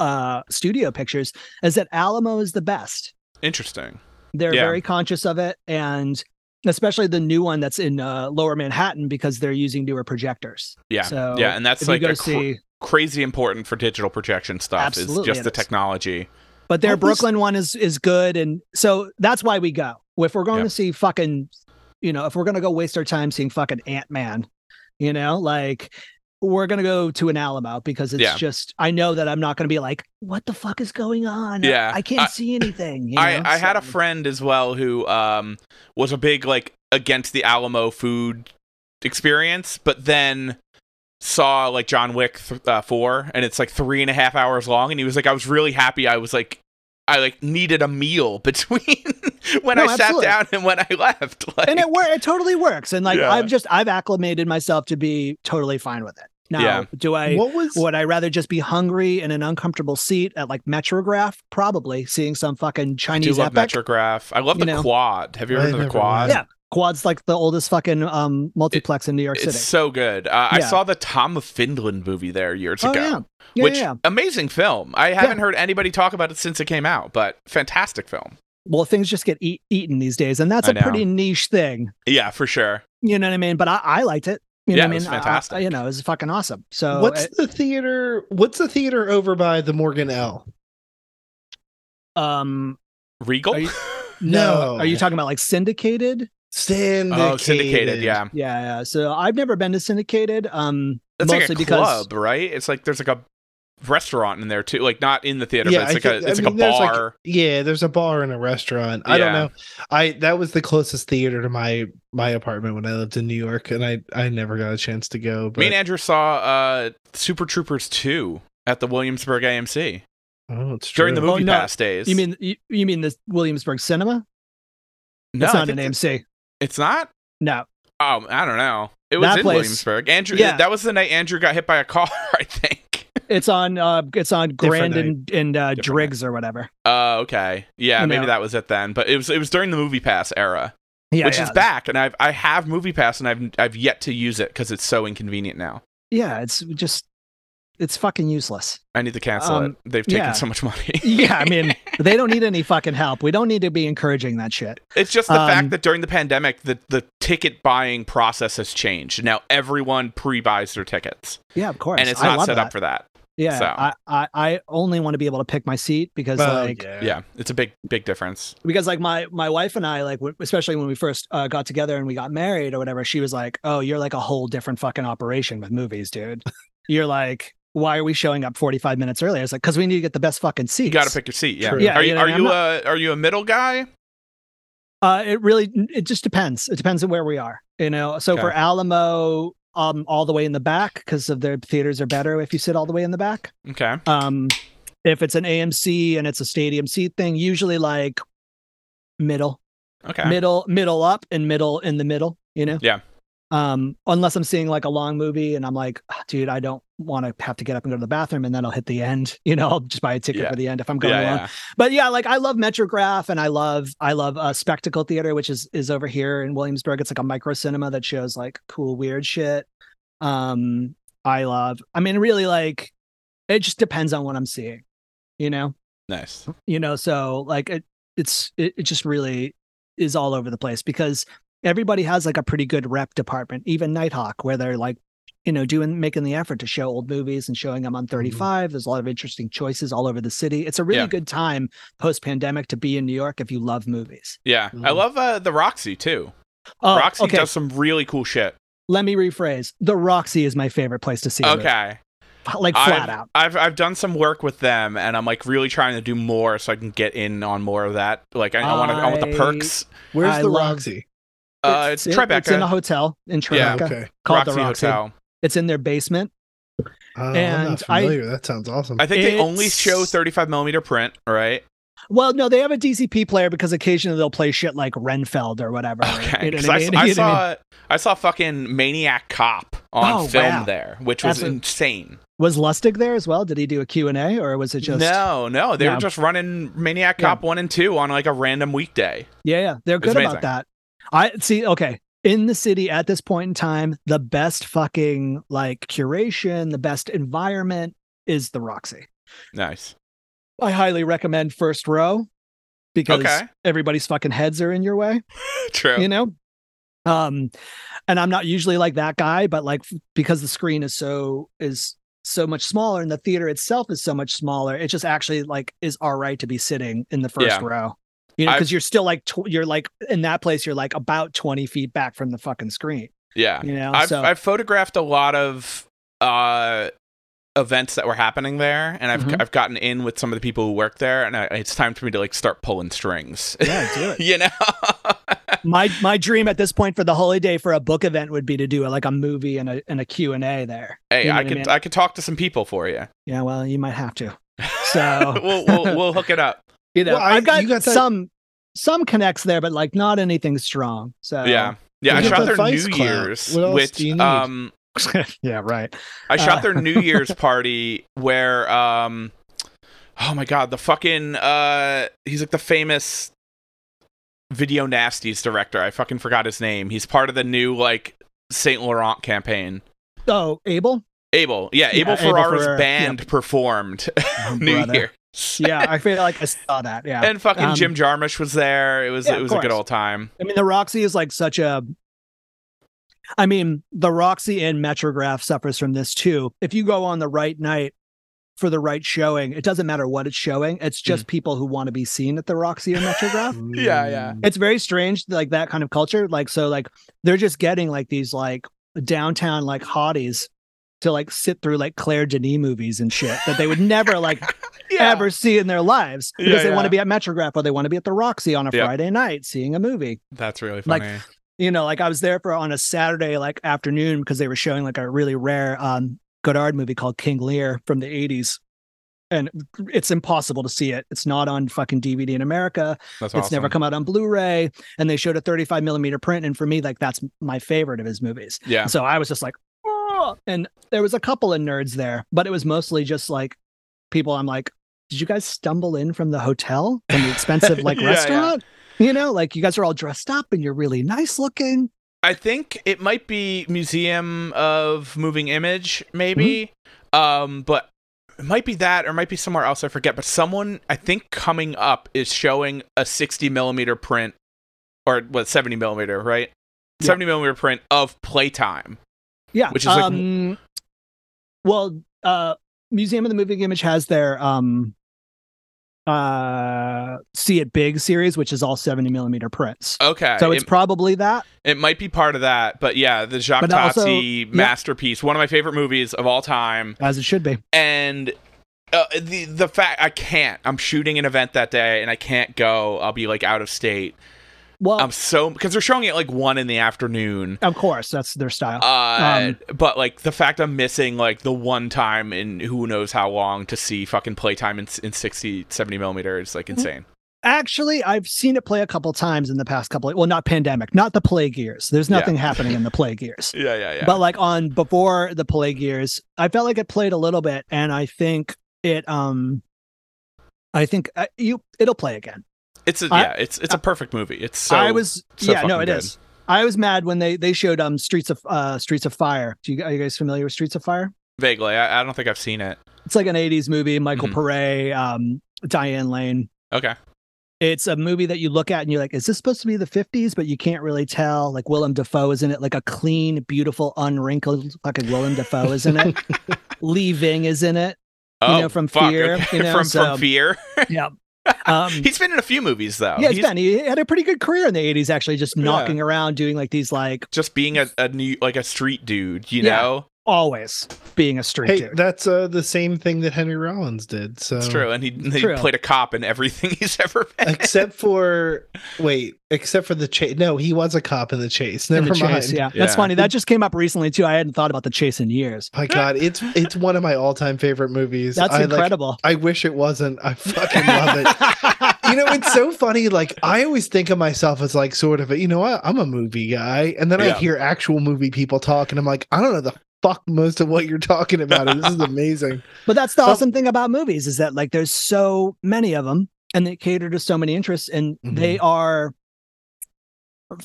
B: uh studio pictures is that Alamo is the best.
A: Interesting.
B: They're
A: Yeah.
B: very conscious of it and especially the new one that's in uh, lower Manhattan because they're using newer projectors.
A: Yeah,
B: So
A: yeah, and that's like a cr-
B: see
A: crazy important for digital projection stuff. is just the
B: is.
A: technology.
B: but their
C: was-
B: Brooklyn one is is good, and so that's why we go. If we're going to see fucking, you know, if we're gonna go waste our time seeing fucking Ant Man, you know, like we're gonna go to an Alamo because it's
A: Yeah.
B: just I know that I'm not gonna be like, what the fuck is going on?
A: Yeah.
B: I can't
A: I-
B: see anything. you
A: I,
B: know?
A: I had a friend as well who um was a big like against the Alamo food experience, but then saw like John Wick th- uh, four, and it's like three and a half hours long, and he was like, I was really happy. I was like. I like needed a meal between when
B: No,
A: I sat down and when I left. Like,
B: and it wor- it totally works. And like
A: Yeah.
B: I've just I've acclimated myself to be totally fine with it. Now,
A: Yeah.
B: do I
C: what was
B: would I rather just be hungry in an uncomfortable seat at like Metrograph? Probably seeing some fucking Chinese.
A: I do love
B: epic.
A: Metrograph. I love
B: You
A: the
B: know.
A: quad. Have you ever
C: I've
A: heard of the quad?
C: been.
B: Yeah. Quad's like the oldest fucking um multiplex in New York City.
A: It's so good. Uh, I saw the Tom of Finland movie there years
B: oh
A: ago.
B: yeah. Yeah,
A: which
B: yeah, yeah.
A: amazing film. I haven't heard anybody talk about it since it came out, but fantastic film.
B: Well, things just get eat, eaten these days, and that's
A: I
B: a
A: know.
B: pretty niche thing.
A: Yeah, for sure.
B: You know what I mean? But I, I liked it. You
A: Yeah,
B: know
A: it
B: what
A: was
B: I mean? I- I-
A: fantastic.
B: you know, it was fucking awesome. So
C: what's
B: it-
C: the theater? What's the theater over by the Morgan L?
B: um
A: Regal.
B: Are you- no,
C: No.
B: are you talking about like syndicated?
C: Syndicated.
A: oh, syndicated. Yeah,
B: Yeah, yeah. So I've never been to syndicated. Um,
A: that's
B: mostly
A: like a
B: because
A: club, right? It's like there's like a restaurant in there too. Like not in the theater,
C: Yeah,
A: but it's
C: I
A: like a
C: think- I
A: it's
C: mean,
A: a
C: there's like-
A: bar.
C: Yeah, there's a bar and a restaurant. I don't know. I that was the closest theater to my my apartment when I lived in New York, and I I never got a chance to go. But
A: Me and Andrew saw uh, Super Troopers two at the Williamsburg AMC
C: oh, it's
A: during the
C: true.
B: Oh,
A: movie
B: no.
A: pass days.
B: you mean you, you mean the Williamsburg Cinema?
A: no?
B: it's not an AMC.
A: It's not.
B: No,
A: Oh, I don't know. It was
B: That
A: in
B: place-
A: Williamsburg. Andrew,
B: Yeah.
A: that was the night Andrew got hit by a car. I think.
B: it's on. Uh, it's on Grand
C: Different
B: and and uh,
A: Different
B: Driggs or whatever.
A: Uh, okay. Yeah,
B: You
A: maybe
B: know.
A: that was it then. But it was it was during the Movie Pass era,
B: Yeah,
A: which
B: yeah.
A: is back, and I've I have Movie Pass, and I've I've yet to use it because it's so inconvenient now.
B: Yeah, it's just it's fucking useless.
A: I need to cancel
B: Um,
A: it. They've taken
B: yeah.
A: so much money.
B: Yeah, I mean they don't need any fucking help. We don't need to be encouraging that shit.
A: it's just the
B: um,
A: fact that during the pandemic, the the ticket buying process has changed. Now everyone pre-buys their tickets,
B: Yeah, of course.
A: and it's not set
B: that.
A: up for that.
B: Yeah,
A: so.
B: I, I I only want to be able to pick my seat because
C: Oh,
B: like
C: yeah.
A: Yeah, it's a big big difference.
B: because like my my wife and I like w- especially when we first uh, got together and we got married or whatever, she was like, "Oh, you're like a whole different fucking operation with movies, dude. you're like." Why are we showing up 45 minutes early? It's like because we need to get the best fucking seat.
A: You got to pick your seat. Yeah.
C: True.
B: Yeah,
A: Are
B: you
A: you
B: know,
A: are
B: I'm
A: you a are you a middle guy?
B: Uh, it really it just depends. It depends on where we are. You know, so for Alamo, um, all the way in the back because of their theaters are better if you sit all the way in the back.
A: Okay.
B: Um, if it's an AMC and it's a stadium seat thing, usually like middle,
A: Okay.
B: middle, middle up, and middle in the middle. You know.
A: Yeah.
B: Um, unless I'm seeing like a long movie and I'm like, "Ah, dude, I don't want to have to get up and go to the bathroom, and then I'll hit the end. You know, I'll just buy a ticket
A: Yeah.
B: for the end if I'm going
A: yeah,
B: along
A: yeah.
B: but yeah like i love metrograph and i love i love uh spectacle theater which is is over here in williamsburg it's like a micro cinema that shows like cool weird shit um i love i mean really like it just depends on what i'm seeing you know
A: Nice.
B: you know so like it, it's it, it just really is all over the place because everybody has like a pretty good rep department, even Nitehawk, where they're like, you know, doing making the effort to show old movies and showing them on 35. There's a lot of interesting choices all over the city. It's a really
A: Yeah.
B: good time post pandemic to be in New York if you love movies.
A: Yeah, I
C: Mhm.
A: love uh, the Roxy too.
B: Oh,
A: Roxy
B: okay.
A: does some really cool shit.
B: Let me rephrase. The Roxy is my favorite place to see. a movie.
A: Okay,
B: like flat
A: I've,
B: out.
A: I've I've done some work with them, and I'm like really trying to do more so I can get in on more of that. Like I, I want to, I want the perks.
C: Where's
B: I
C: the
B: love-
C: Roxy?
A: Uh, it's,
B: in-
A: Tribeca,
B: It's in a hotel in
A: Yeah.
C: Okay.
B: called
A: Roxy
B: the Roxy.
A: Hotel.
B: It's in their basement.
C: Oh, I'm
B: And
C: not
B: I-
C: familiar. that sounds awesome.
A: I think they only show 35 millimeter print, right?
B: Well, no, they have a DCP player because occasionally they'll play shit like Renfield or whatever.
A: Okay,
B: You know
A: 'cause
B: what
A: I,
B: I mean?
A: I
B: You know what I mean?
A: saw I saw fucking Maniac Cop on
B: Oh,
A: film
B: wow.
A: there, which was
B: That's a-
A: insane.
B: Was Lustig there as well? Did he do a Q&A or was it just
A: no, no, they
B: No.
A: were just running Maniac
B: Yeah.
A: Cop one and two on like a random weekday.
B: Yeah, yeah. They're good about that. I see, okay. In the city at this point in time, the best fucking like curation, the best environment is the Roxy.
A: Nice.
B: I highly recommend first row because
A: Okay.
B: everybody's fucking heads are in your way.
A: True.
B: you know um and i'm not usually like that guy but like because the screen is so is so much smaller and the theater itself is so much smaller it just actually like is all right to be sitting in the first
A: Yeah.
B: row you know because you're still like tw- you're like in that place you're like about 20 feet back from the fucking screen
A: yeah.
B: you know
A: I've
B: so
A: I've photographed a lot of uh events that were happening there and I've
B: Mhm.
A: I've gotten in with some of the people who work there and I, it's time for me to like start pulling strings.
B: yeah do it
A: you know.
B: my my dream at this point for the holiday for a book event would be to do a, like a movie and a and a q&a there
A: hey,
B: You know
A: I could
B: mean?
A: I could talk to some people for you.
B: yeah well you might have to so
A: we'll, we'll we'll hook it up.
B: You know
C: Well, I-
B: i've got,
C: you got that-
B: some some connects there but like not anything strong so
A: Yeah. Yeah, I shot their New
C: Clout.
A: Year's
C: What do you need?
A: um
B: yeah right
A: I shot
B: Uh,
A: their New Year's party where um oh my god, the fucking uh he's like the famous video nasties director. I fucking forgot his name. He's part of the new like Saint Laurent campaign.
B: oh abel
A: Abel. Yeah,
B: Yeah,
A: Abel
B: Abel
A: Ferrara's
B: Ferrara,
A: band performed
B: Oh,
A: New
B: brother.
A: Year.
B: Yeah i feel like i saw that yeah
A: And fucking
B: Um,
A: Jim Jarmusch was there. It was
B: yeah,
A: it was a good old time.
B: i mean the roxy is like such a i mean the roxy and metrograph suffers from this too if you go on the right night for the right showing it doesn't matter what it's showing it's just people who want to be seen at the roxy or metrograph
A: Yeah, yeah.
B: it's very strange like that kind of culture like so like they're just getting like these like downtown like hotties to like sit through like claire denis movies and shit that they would never like
A: Yeah.
B: ever see in their lives because
A: Yeah,
B: they want to be at metrograph or they want to be at the roxy on a
A: Yep.
B: friday night seeing a movie
A: That's really
B: Like,
A: funny.
B: you know like i was there for on a saturday like afternoon because they were showing like a really rare um godard movie called king lear from the 80s and it's impossible to see it it's not on fucking dvd in america
A: That's
B: it's
A: awesome.
B: never come out on Blu-ray, and they showed a 35 millimeter print. And for me, like that's my favorite of his movies.
A: Yeah.
B: So I was just like, oh! and there was a couple of nerds there, but it was mostly just like people. I'm like, did you guys stumble in from the hotel from the expensive like
A: Yeah, yeah.
B: restaurant? You know, like you guys are all dressed up and you're really nice looking.
A: I think it might be Museum of Moving Image, maybe. Um, but it might be that, or it might be somewhere else. I forget. But someone, I think, coming up is showing a 60 millimeter print, or what 70 millimeter, right?
B: Yeah.
A: 70 millimeter print of Playtime.
B: Yeah,
A: Which is like-
B: um, well, uh, Museum of the Moving Image has their um, uh, See It Big series, which is all 70 millimeter prints.
A: Okay,
B: So it's
A: it,
B: probably that.
A: it might be part of that, but yeah, the Jacques Tati
B: yeah.
A: masterpiece, one of my favorite movies of all time.
B: as it should be.
A: and uh, the the fact I can't. I'm shooting an event that day, and I can't go. I'll be like out of state.
B: Well,
A: I'm so because they're showing it like one in the afternoon.
B: of course, that's their style.
A: Uh,
B: Um,
A: but like the fact I'm missing like the one time in who knows how long to see fucking playtime in, in 60, 70 millimeter is like
B: Mm-hmm.
A: insane.
B: Actually, I've seen it play a couple times in the past couple. well, not pandemic, not the plague years. There's
A: Yeah.
B: nothing happening in the plague years.
A: Yeah, yeah, yeah.
B: But like on before the plague years, I felt like it played a little bit, and I think it. Um, I think uh, you it'll play again.
A: It's a,
B: I-
A: yeah, it's it's a perfect movie. It's so
B: I was
A: so
B: yeah, no, it is.
A: good.
B: I was mad when they they showed um Streets of uh Streets of Fire. Do you are you guys familiar with Streets of Fire?
A: vaguely. I, I don't think I've seen it.
B: It's like an '80s movie. Michael
A: Mhm.
B: Pare, um, Diane Lane.
A: Okay.
B: It's a movie that you look at and you're like, is this supposed to be the 50s? But you can't really tell. Like Willem Dafoe is in it, like a clean, beautiful, unwrinkled fucking Willem Dafoe is in it. Lee Ving is in it.
A: oh,
B: know, from
A: fuck,
B: Fear,
A: okay.
B: you know,
A: from
B: so-
A: from Fear.
B: Yeah. Um,
A: He's been in a few movies though.
B: yeah, it's
A: He's
B: been. He had a pretty good career in the 80s, actually, just
A: Yeah.
B: knocking around doing like these, like
A: just being a, a new like a street dude, you
B: Yeah.
A: know.
B: Always being a street
C: Hey,
B: dude.
C: that's uh, the same thing that Henry Rollins did. So
A: It's true, and he, he
B: True.
A: played a cop in everything he's ever been.
C: except for wait, except for the chase. No, he was a cop in the chase. Never
B: the
C: mind.
B: chase, yeah.
A: Yeah.
B: That's funny. That just came up recently too. I hadn't thought about the chase in years.
C: My God, it's it's one of my all time favorite movies.
B: That's
C: I, like,
B: incredible.
C: I wish it wasn't. I fucking love it. you know, it's so funny. Like I always think of myself as like sort of a, you know what, I'm a movie guy, and then I hear actual movie people talk, and I'm like, I don't know the fuck most of what you're talking about. and This is amazing.
B: But that's the
C: So-
B: awesome thing about movies is that like there's so many of them and they cater to so many interests and mm-hmm. they are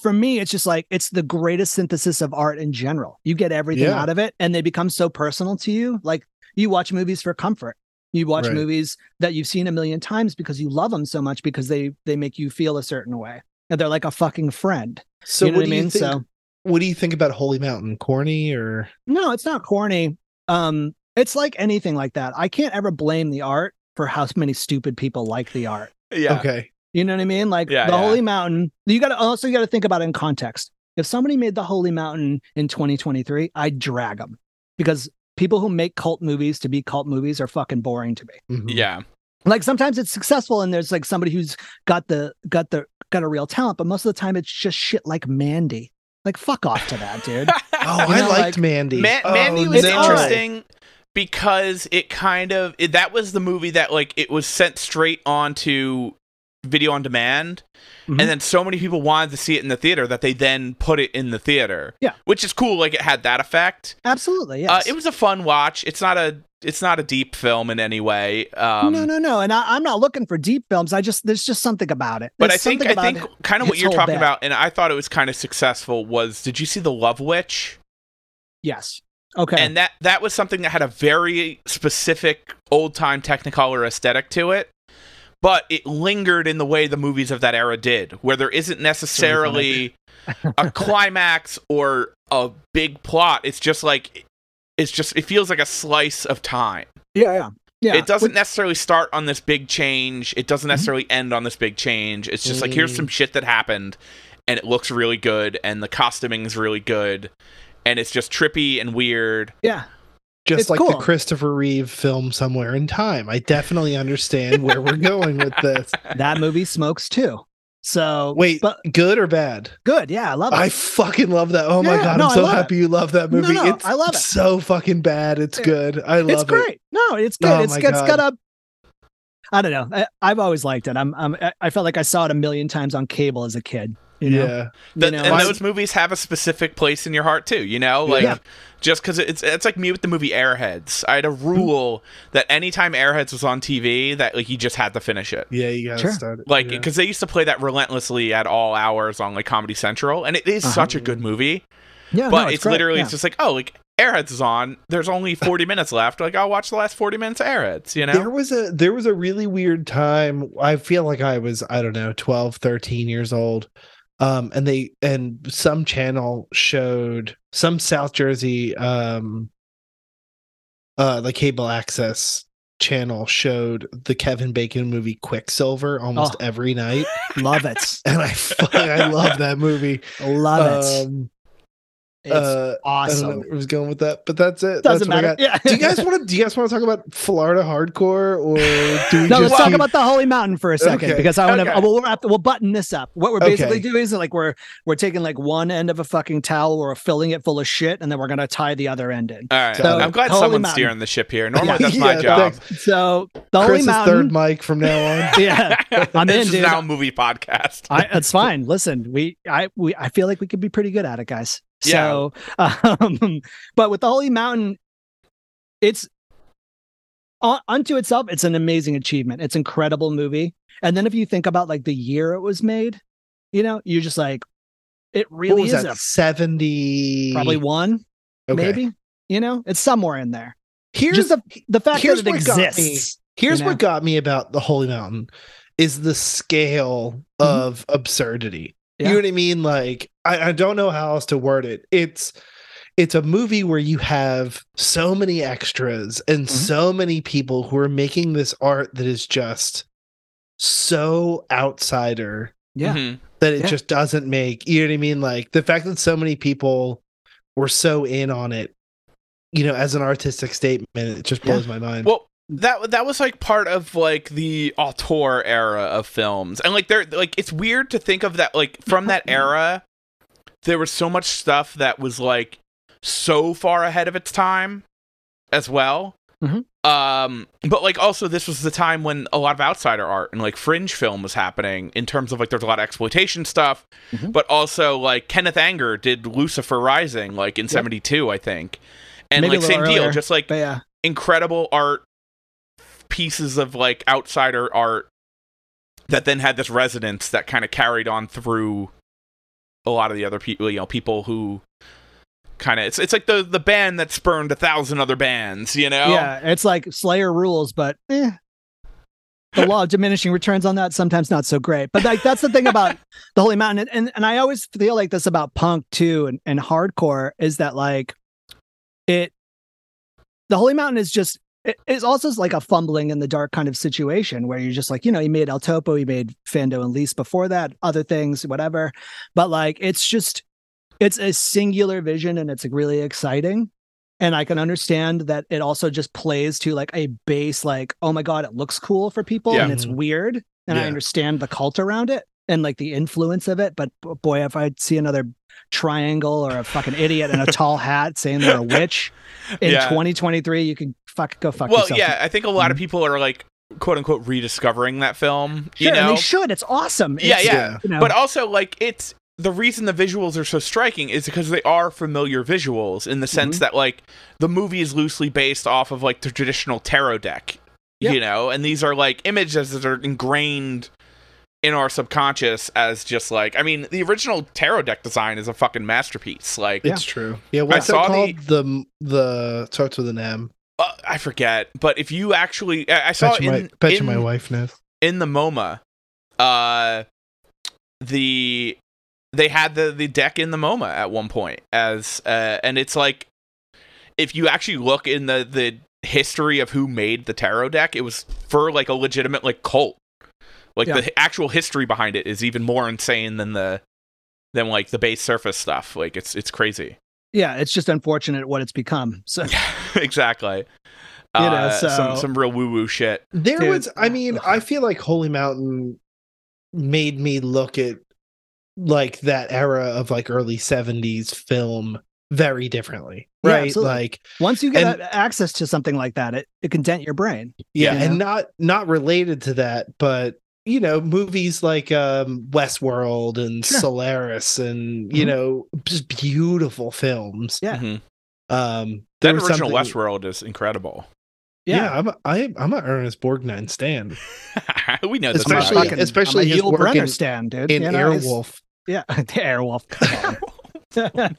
B: for me it's just like it's the greatest synthesis of art in general. You get everything
C: Yeah.
B: out of it and they become so personal to you. Like you watch movies for comfort. You watch
C: Right.
B: movies that you've seen a million times because you love them so much because they they make you feel a certain way. And they're like a fucking friend.
C: So
B: you know
C: what
B: what I
C: do you
B: mean?
C: think?
B: So
C: What do you think about Holy Mountain? Corny or
B: No, it's not corny. Um, it's like anything like that. I can't ever blame the art for how many stupid people like the art.
A: Yeah,
C: okay?
B: You know what I mean? Like
A: Yeah,
B: the
A: yeah.
B: Holy Mountain. You got to also you got to think about it in context. If somebody made the Holy Mountain in 2023, I'd drag them because people who make cult movies to be cult movies are fucking boring to me.
C: Mhm.
A: yeah.
B: Like sometimes it's successful and there's like somebody who's got the got the got a real talent, but most of the time it's just shit like Mandy. Like fuck off to that, dude.
C: Oh,
B: You
C: I
B: know,
C: liked
B: like-
C: Mandy.
A: Man-
C: Oh,
A: Mandy was
B: no.
A: interesting because it kind of it, that was the movie that like it was sent straight onto video on demand
B: Mhm.
A: and then so many people wanted to see it in the theater that they then put it in the theater
B: Yeah.
A: which is cool like it had that effect
B: Absolutely, yes.
A: uh, it was a fun watch it's not a it's not a deep film in any way um
B: no, no, no. And I, I'm not looking for deep films. I just there's just something about it.
A: but I think I think kind of what you're talking
B: bit.
A: about, and I thought it was kind of successful. Was did you see the Love Witch?
B: Yes. Okay.
A: and that that was something that had a very specific old time technicolor aesthetic to it but it lingered in the way the movies of that era did where there isn't necessarily a climax or a big plot it's just like it's just it feels like a slice of time
B: yeah, yeah, yeah.
A: it doesn't
B: Which-
A: necessarily start on this big change it doesn't
B: Mhm.
A: necessarily end on this big change it's just like here's
C: Mm.
A: some shit that happened and it looks really good and the costuming is really good and it's just trippy and weird
B: yeah.
C: Just
B: It's
C: like the. Christopher Reeve film Somewhere in Time. I definitely understand where we're going with this.
B: That movie smokes too. So
C: Wait,
B: but
C: good or bad?
B: good. Yeah, I love it.
C: I fucking love that. Oh my god,
B: no,
C: I'm so
B: love it.
C: happy you love that movie.
B: no,
C: it's
B: I love it.
C: so fucking bad. It's
B: Yeah.
C: good. I love it.
B: it's
C: it.
B: great. No, it's good.
C: Oh
B: it's it's got a. I don't know. I, I've always liked it. I'm, I'm. I- I felt like I saw it a million times on cable as a kid. You know?
C: Yeah.
A: Th-
B: You know,
A: and
B: I-
A: those movies have a specific place in your heart too. You know, like
B: Yeah.
A: just because it's it's like me with the movie Airheads. I had a
B: Mm-hmm.
A: rule that anytime Airheads was on TV, that like you just had to finish it.
C: Yeah, you gotta
B: Sure.
C: start it.
A: Like
C: yeah.
A: because they used to play that relentlessly at all hours on like Comedy Central, and it is
B: Uh-huh.
A: such a good movie.
B: Yeah,
A: But
B: no,
A: it's,
B: great.
A: literally
B: Yeah.
A: it's just like oh like Airheads is on. There's only 40 minutes left. Like I'll watch the last 40 minutes of Airheads. You know.
C: There was a there was a really weird time. I feel like I was I don't know 12, 13 years old. Um and they and some channel showed some South Jersey um uh the cable access channel showed the Kevin Bacon movie Quicksilver almost
B: Oh.
C: every night
B: love it.
C: and I I love that movie.
B: Love it. It's
C: uh I don't know
B: awesome.
C: where I was going with that, but that's it.
B: Doesn't
C: that's
B: matter. Yeah.
C: Do you guys want to? Do you guys want to talk about Florida hardcore, or do we
B: No,
C: just
B: let's talk about the Holy Mountain for a second
C: Okay,
B: because I want to.
A: okay.
B: We'll, we'll have. We'll button this up. What we're basically
C: Okay.
B: doing is like we're we're taking like one end of a fucking towel, we're filling it full of shit, and then we're gonna tie the other end in.
A: all right.
C: So,
A: I'm glad
B: Holy
A: someone's
B: Mountain.
A: steering the ship here. Normally
B: Yeah.
A: that's my
C: Yeah,
A: job.
C: thanks.
B: So the Holy
C: Chris's
B: Mountain.
C: third mic from now on?
B: yeah, I'm
A: this
B: in,
A: is
B: dude.
A: now a movie podcast.
B: I, it's fine. Listen, we I we I feel like we could be pretty good at it, guys. So, um, but with the Holy Mountain, it's un- unto itself, it's an amazing achievement. It's incredible movie. And then if you think about like the year it was made, you know, you're just like, it really is
C: that?
B: a
C: Seventy,
B: probably one,
C: Okay.
B: maybe. You know, it's somewhere in there.
C: Here's
B: just the the fact
C: here's
B: that it
C: what got me.
B: exists.
C: Here's
B: you know?
C: what got me about the Holy Mountain is the scale of absurdity.
B: Yeah.
C: You know what I mean? Like I, I don't know how else to word it. It's it's a movie where you have so many extras and
B: Mhm.
C: so many people who are making this art that is just so outsider
B: Yeah.
A: Mhm.
C: that it
B: Yeah.
C: just doesn't make you know what I mean? Like the fact that so many people were so in on it, you know, as an artistic statement, it just
B: Yeah.
C: blows my mind.
A: Well, that that was like part of like the auteur era of films, and like they're like it's weird to think of that like from that era. There was so much stuff that was like so far ahead of its time, as well.
B: Mhm.
A: Um, but like also this was the time when a lot of outsider art and like fringe film was happening in terms of like there's a lot of exploitation stuff,
B: Mhm.
A: but also like Kenneth Anger did Lucifer Rising like in '72, I think, and
B: Maybe
A: like same deal, just like
B: yeah.
A: incredible art pieces of like outsider art that then had this resonance that kind of carried on through a lot of the other people you know people who kind of it's it's like the the band that spurned a thousand other bands you know
B: Yeah. It's like Slayer rules, but eh. The law of diminishing returns on that sometimes not so great. But like that's the thing about the Holy Mountain. And, and and I always feel like this about punk too and, and hardcore is that like it the Holy Mountain is just it is also like a fumbling in the dark kind of situation where you're just like, you know, he made El Topo, he made Fando and Lis before that, other things, whatever. But like it's just it's a singular vision and it's really exciting. And I can understand that it also just plays to like a base, like, oh my God, it looks cool for people
A: Yeah.
B: and it's weird. And I understand the cult around it and like the influence of it. But boy, if I see another triangle or a fucking idiot in a tall hat saying they're a witch in
A: Yeah.
B: 2023, you can fuck go fuck
A: well
B: yourself.
A: yeah i think a lot of people are like quote unquote rediscovering that film
B: Sure,
A: you know
B: and they should. It's awesome.
A: yeah
B: It's,
A: yeah
B: you know,
A: but also like it's the reason the visuals are so striking is because they are familiar visuals in the
B: Mm-hmm.
A: sense that like the movie is loosely based off of like the traditional tarot deck
B: Yeah.
A: you know and these are like images that are ingrained in our subconscious as just like i mean the original tarot deck design is a fucking masterpiece like
C: it's true. Yeah, what's
A: saw
C: that
A: the-
C: called? The the starts with an M.
A: uh, i forget but if you actually i, I saw
C: Bet you,
A: in,
C: my, bet you
A: in
C: my wife knows.
A: in the MoMA, uh, the they had the the deck in the MoMA at one point as uh, and it's like if you actually look in the the history of who made the tarot deck, it was for like a legitimate like cult. Like
B: Yeah.
A: the actual history behind it is even more insane than the than like the base surface stuff. Like it's it's crazy.
B: yeah, it's just unfortunate what it's become. So
A: exactly.
B: You know,
A: Uh, some
B: so-
A: some real woo woo shit.
C: There
B: Dude.
C: was, I mean, I feel like Holy Mountain made me look at like that era of like early 70s film very differently. Right.
B: absolutely.
C: like,
B: once you get
C: And-
B: access to something like that, it, it can dent your brain.
C: yeah,
B: You
C: and not not related to that, but you know, movies like um Westworld and
B: Sure.
C: Solaris and you
B: Mhm.
C: know, just beautiful films.
B: Yeah.
A: Mhm.
C: Um
A: That
C: there was
A: original
C: something-
A: Westworld is incredible.
C: Yeah, I'm a, I, I'm a Ernest Borgnine stand.
A: we know this.
C: Especially-
A: about
B: fucking-
C: especially
B: I'm
C: his
B: Yul
C: work
B: Brynner
C: in-
B: stand, dude.
C: In
B: You know, he's-
C: Airwolf.
B: Yeah, the Airwolf. Come on.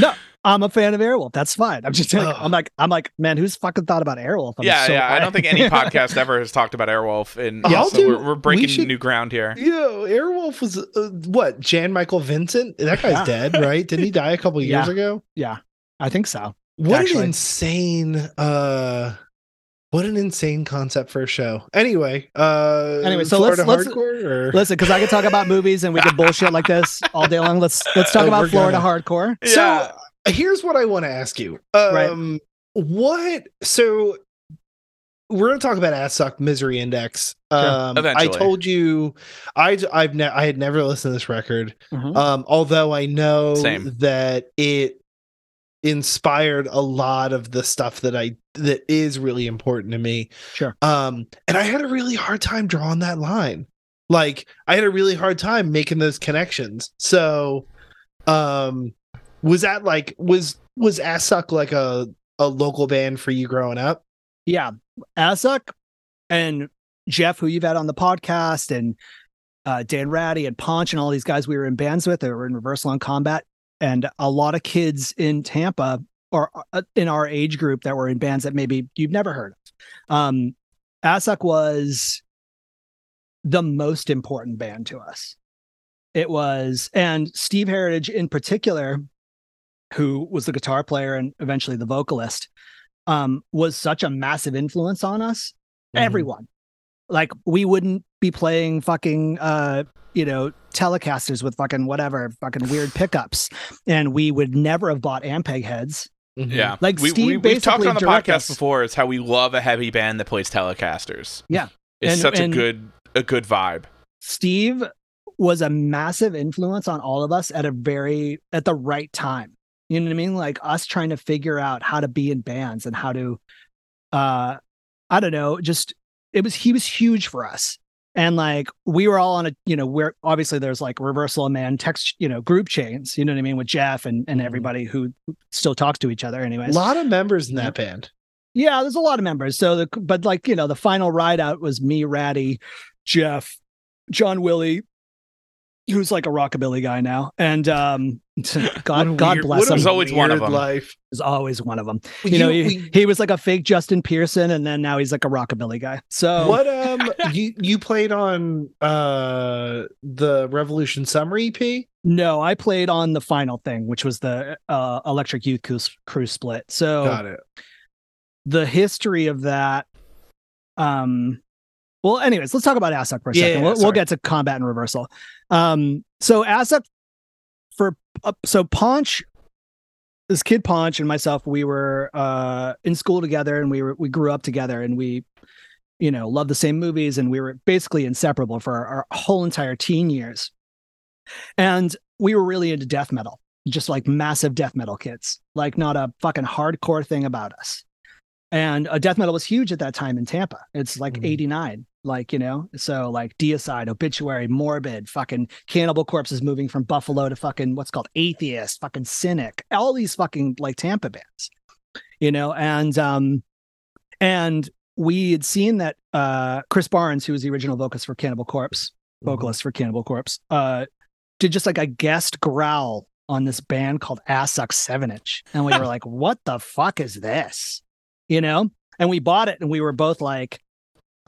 B: no, I'm a fan of Airwolf. That's fine. I'm just like, I'm like, I'm like, man, who's fucking thought about Airwolf? I'm
A: yeah,
B: so
A: yeah. I don't think any podcast ever has talked about Airwolf, and
C: Yeah,
A: yeah,
C: I'll
A: so
C: do-
A: we're, we're breaking
C: we should-
A: new ground here.
C: Yo, Airwolf was uh, what? Jan Michael Vincent? That guy's
B: Yeah.
C: dead, right? Didn't he die a couple years
B: Yeah.
C: ago?
B: yeah, I think so.
C: What
B: Actually.
C: an insane uh what an insane concept for a show. Anyway, uh
B: Anyway, so
C: Florida
B: let's- let's-
C: hardcore or
B: Listen, because I could talk about movies and we could bullshit like this all day long. Let's let's talk
C: Oh,
B: about Florida
C: gonna.
B: hardcore.
C: So here's what I want to ask you.
B: Right.
C: Um what so we're going to talk about Assuck misery index. Um I told you I I've ne- I had never listened to this record.
B: Mhm.
C: Um, although I know
A: Same.
C: that it inspired a lot of the stuff that I that is really important to me.
B: Sure.
C: Um, and I had a really hard time drawing that line. Like I had a really hard time making those connections. So um was that like was was Assuck like a a local band for you growing up?
B: Yeah, Assuck and Jeff, who you've had on the podcast, and uh, Dan Ratty and Ponch and all these guys we were in bands with. They were in Reversal on Combat, and a lot of kids in Tampa or uh, in our age group that were in bands that maybe you've never heard of. Um, Assuck was the most important band to us. It was, and Steve Heritage in particular, who was the guitar player and eventually the vocalist, um, was such a massive influence on us.
C: Mhm.
B: Everyone, like, we wouldn't be playing fucking, uh, you know, Telecasters with fucking whatever, fucking weird pickups, and we would never have bought Ampeg heads.
C: Mhm.
A: Yeah,
B: Like,
A: we,
B: Steve
A: we, we've talked on the podcast
B: us-
A: before. Is how we love a heavy band that plays Telecasters.
B: Yeah.
A: it's
B: And-
A: such
B: and-
A: a good a good vibe.
B: Steve was a massive influence on all of us at a very at the right time. You know what I mean? Like us trying to figure out how to be in bands and how to uh I don't know, just it was he was huge for us. And like we were all on a, you know, we're obviously there's like reversal of man text, you know, group chains, you know what I mean, with Jeff and, and
C: Mhm.
B: everybody who still talks to each other
C: Anyway,
B: A
C: lot of members in that band.
B: Yeah, there's a lot of members. So the but like you know the final ride out was me, Ratty, Jeff, John Willie, who's like a rockabilly guy now, and um,
C: What a
B: God God bless him.
A: There's always one of them.
C: Life.
B: Is always one of them. You, know, he,
C: we-
B: he was like a fake Justin Pearson, and then now he's like a rockabilly guy. So
C: what um you you played on uh the Revolution Summer EP?
B: No, I played on the final thing, which was the uh, Electric Youth Crew, crew split. So
C: Got it.
B: the history of that um well anyways let's talk about assuck for a
C: Yeah,
B: second.
C: yeah,
B: we'll, we'll get to combat and reversal. Um so assuck for uh, so Ponch this kid Ponch and myself we were uh in school together and we were we grew up together and we you know loved the same movies and we were basically inseparable for our, our whole entire teen years. And we were really into death metal just like massive death metal kids like not a fucking hardcore thing about us. And uh, death metal was huge at that time in Tampa. It's like
C: Mhm.
B: 89, like, you know, so like Deicide, Obituary, Morbid, fucking Cannibal Corpses moving from Buffalo to fucking what's called Atheist, fucking Cynic, all these fucking like Tampa bands, you know, and, um, and we had seen that uh Chris Barnes, who was the original vocalist for Cannibal Corpse, vocalist for Cannibal Corpse, uh, did just like a guest growl on this band called Assuck Seven Inch, and we were like, "What the fuck is this?" You know? And we bought it, and we were both like,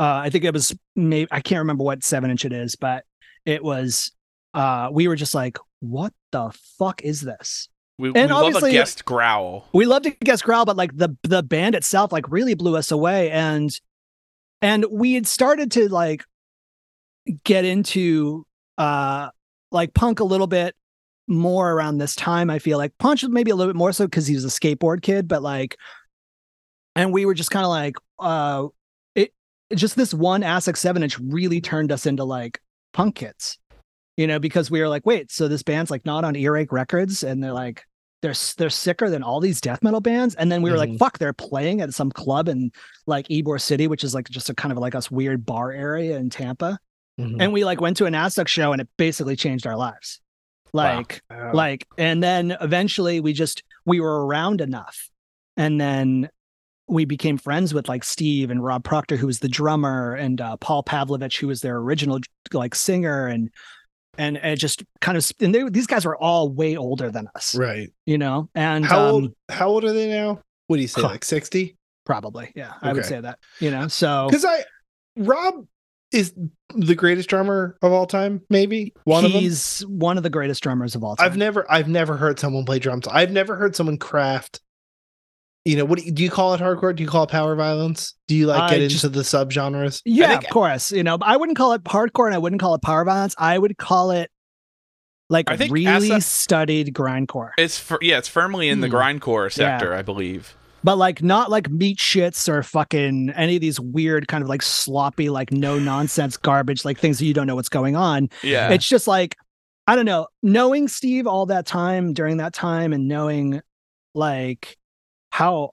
B: uh, "I think it was maybe I can't remember what seven inch it is, but it was." Uh, we were just like, "What the fuck is this?"
A: We, we
B: And
A: love a
B: obviously-
A: guest growl.
B: we loved to guess growl but like the the band itself like really blew us away and and we had started to like get into uh like punk a little bit more around this time i feel like Ponch was maybe a little bit more so because he was a skateboard kid but like and we were just kind of like uh just this one Assuck 7 inch really turned us into like punk kids you know because we were like wait so this band's like not on earache records and they're like they're they're sicker than all these death metal bands and then we were like
C: Mhm.
B: fuck they're playing at some club in like Ybor City which is like just a kind of like us weird bar area in Tampa
C: Mhm.
B: and we like went to an Assuck show and it basically changed our lives like
C: Wow.
B: like and then eventually we just we were around enough and then we became friends with like steve and rob proctor who was the drummer and uh, paul pavlovich who was their original like singer and and it just kind of and they, these guys were all way older than us
C: right.
B: you know and
C: How
B: um,
C: old how old are they now? What do you say?
B: Huh.
C: Like 60?
B: probably yeah i would say that you know so
C: Because I Rob is the greatest drummer of all time, maybe. One of them.
B: he's one of the greatest drummers of all time
C: I've never I've never heard someone play drums. I've never heard someone craft. You know, what do you, do you call it hardcore? Do you call it power violence? Do you like
B: I
C: get
B: just-
C: into the subgenres?
B: Yeah,
A: think-
B: of course. You know, I wouldn't call it hardcore and I wouldn't call it power violence. I would call it like
A: I think
B: really
A: Asa-
B: studied grindcore.
A: It's fir- yeah, it's firmly in the
B: Hmm.
A: grindcore sector, I believe.
B: But like not like meat shits or fucking any of these weird kind of like sloppy, like no nonsense garbage, like things that you don't know what's going on.
A: Yeah,
B: It's just like, I don't know, knowing Steve all that time during that time and knowing like how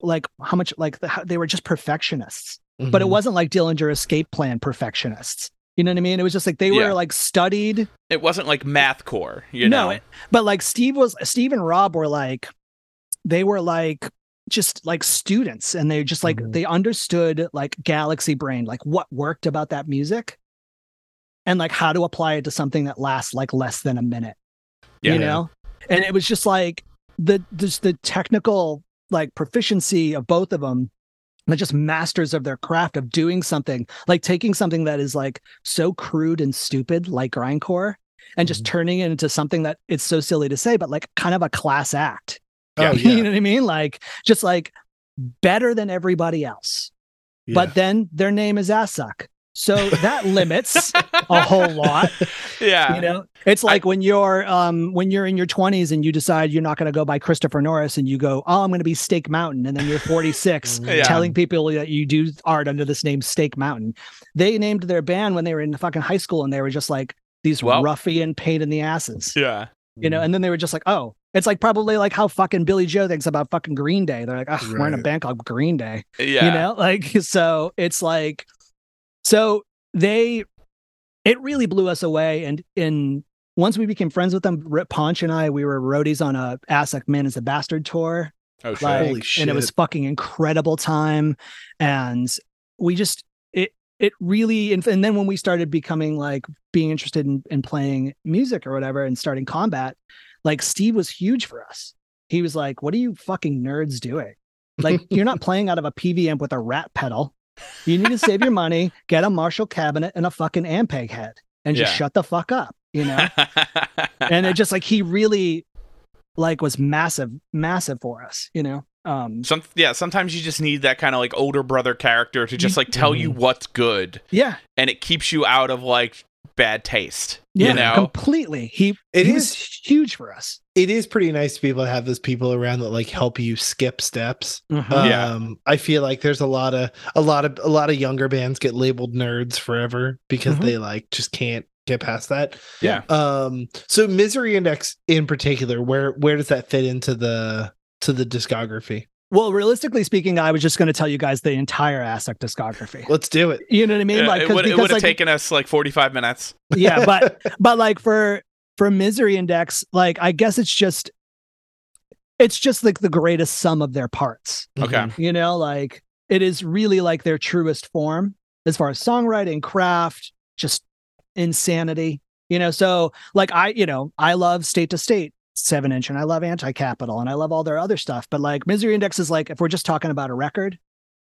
B: like how much like the, how, they were just perfectionists. but it
C: Mhm.
B: wasn't like Dillinger escape plan perfectionists. You know what I mean? It was just like they
A: Yeah.
B: were like studied,
A: it wasn't like math core you
B: No,
A: know.
B: but like Steve was Steve and Rob were like they were like just like students and they just like
C: Mhm.
B: they understood like galaxy brain, like what worked about that music and like how to apply it to something that lasts like less than a minute.
A: Yeah.
B: You know? And it was just like the just the technical like proficiency of both of them they're just masters of their craft of doing something like taking something that is like so crude and stupid like grindcore and just
C: Mhm.
B: turning it into something that it's so silly to say but like kind of a class act
C: Oh, yeah.
B: you know what i mean like just like better than everybody else
C: yeah.
B: but then their name is Assuck. So that limits a whole lot.
A: yeah.
B: You know, it's like when you're um when you're in your 20s and you decide you're not going to go by Christopher Norris and you go, "Oh, I'm going to be Steak Mountain." And then you're 46
C: Yeah.
B: telling people that you do art under this name Steak Mountain. They named their band when they were in fucking high school and they were just like these
A: Well-
B: ruffian pain in the asses.
A: yeah.
B: You know, and then they were just like, "Oh, it's like probably like how fucking Billie Joe thinks about fucking Green Day. They're like, oh, we're in a
C: Right.
B: band called Green Day
A: Yeah.
B: you know like so it's like so they it really blew us away. And in once we became friends with them rip ponch and i we were roadies on a Assuck man is a bastard tour.
A: Oh shit.
B: like
C: Holy
B: and it was fucking incredible time. And we just it it really and, and then when we started becoming like being interested in, in playing music or whatever and starting combat like steve was huge for us. He was like what are you fucking nerds doing? Like you're not playing out of a pv amp with a rat pedal you need to save your money get a marshall cabinet and a fucking ampeg head and just
A: Yeah.
B: shut the fuck up you know and it just like he really like was massive massive for us you know um
A: Some yeah, sometimes you just need that kind of like older brother character to just like tell you
C: Mhm.
A: what's good
B: yeah
A: and it keeps you out of like bad taste.
B: yeah
A: you know?
B: completely he
C: It
B: he
C: is-
B: was huge for us
C: it is pretty nice to be able to have those people around that like help you skip steps.
A: Yeah.
C: Um, I feel like there's a lot of a lot of a lot of younger bands get labeled nerds forever because
B: Mhm.
C: they like just can't get past that.
A: Yeah.
C: Um, so Misery Index in particular, where where does that fit into the to the discography?
B: Well realistically speaking i was just going to tell you guys the entire Assuck discography
C: Let's do it.
B: you know what i mean
A: Yeah,
B: like
A: it
B: 'cause-
A: would it would have
B: like
A: taken us like 45 minutes.
B: yeah but but like for for misery index like i guess it's just it's just like the greatest sum of their parts
A: Okay.
C: Mhm.
B: you know like it is really like their truest form as far as songwriting craft just insanity you know so like i you know i love state to state seven inch and i love anti-capital and i love all their other stuff but like misery index is like if we're just talking about a record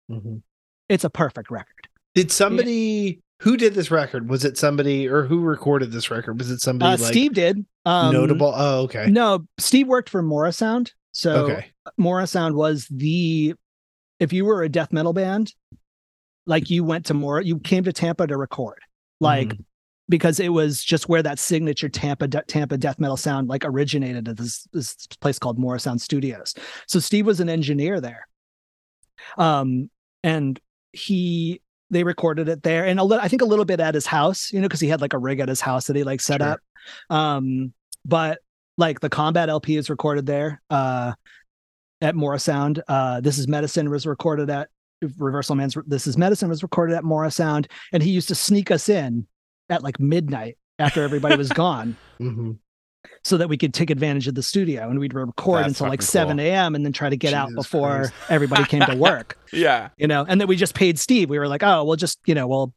C: Mhm.
B: it's a perfect record
C: Did somebody who did this record? Was it somebody or who recorded this record? Was it somebody
B: uh,
C: like
B: steve did um
C: notable? Oh, okay.
B: no steve worked for Sound. so
C: okay.
B: Sound was the if you were a death metal band, like you went to more, you came to Tampa to record, like
C: Mhm.
B: Because it was just where that signature Tampa de- Tampa death metal sound like originated at this this place called Sound Studios. So Steve was an engineer there, um, and he they recorded it there, and a li- I think a little bit at his house, you know, because he had like a rig at his house that he like set
C: Sure.
B: up, um, but like the combat LP is recorded there. Uh, at Sound. Uh, this is Medicine was recorded at Reversal Man's. This is Medicine was recorded at Sound, and he used to sneak us in at like midnight after everybody was gone,
C: Mhm.
B: so that we could take advantage of the studio, and we'd record
A: That's
B: until like
A: fucking
B: seven
A: cool.
B: a.m. and then try to get out before
C: Christ.
B: everybody came to work.
A: Yeah.
B: You know, and then we just paid Steve. We were like, oh, we'll just you know, we'll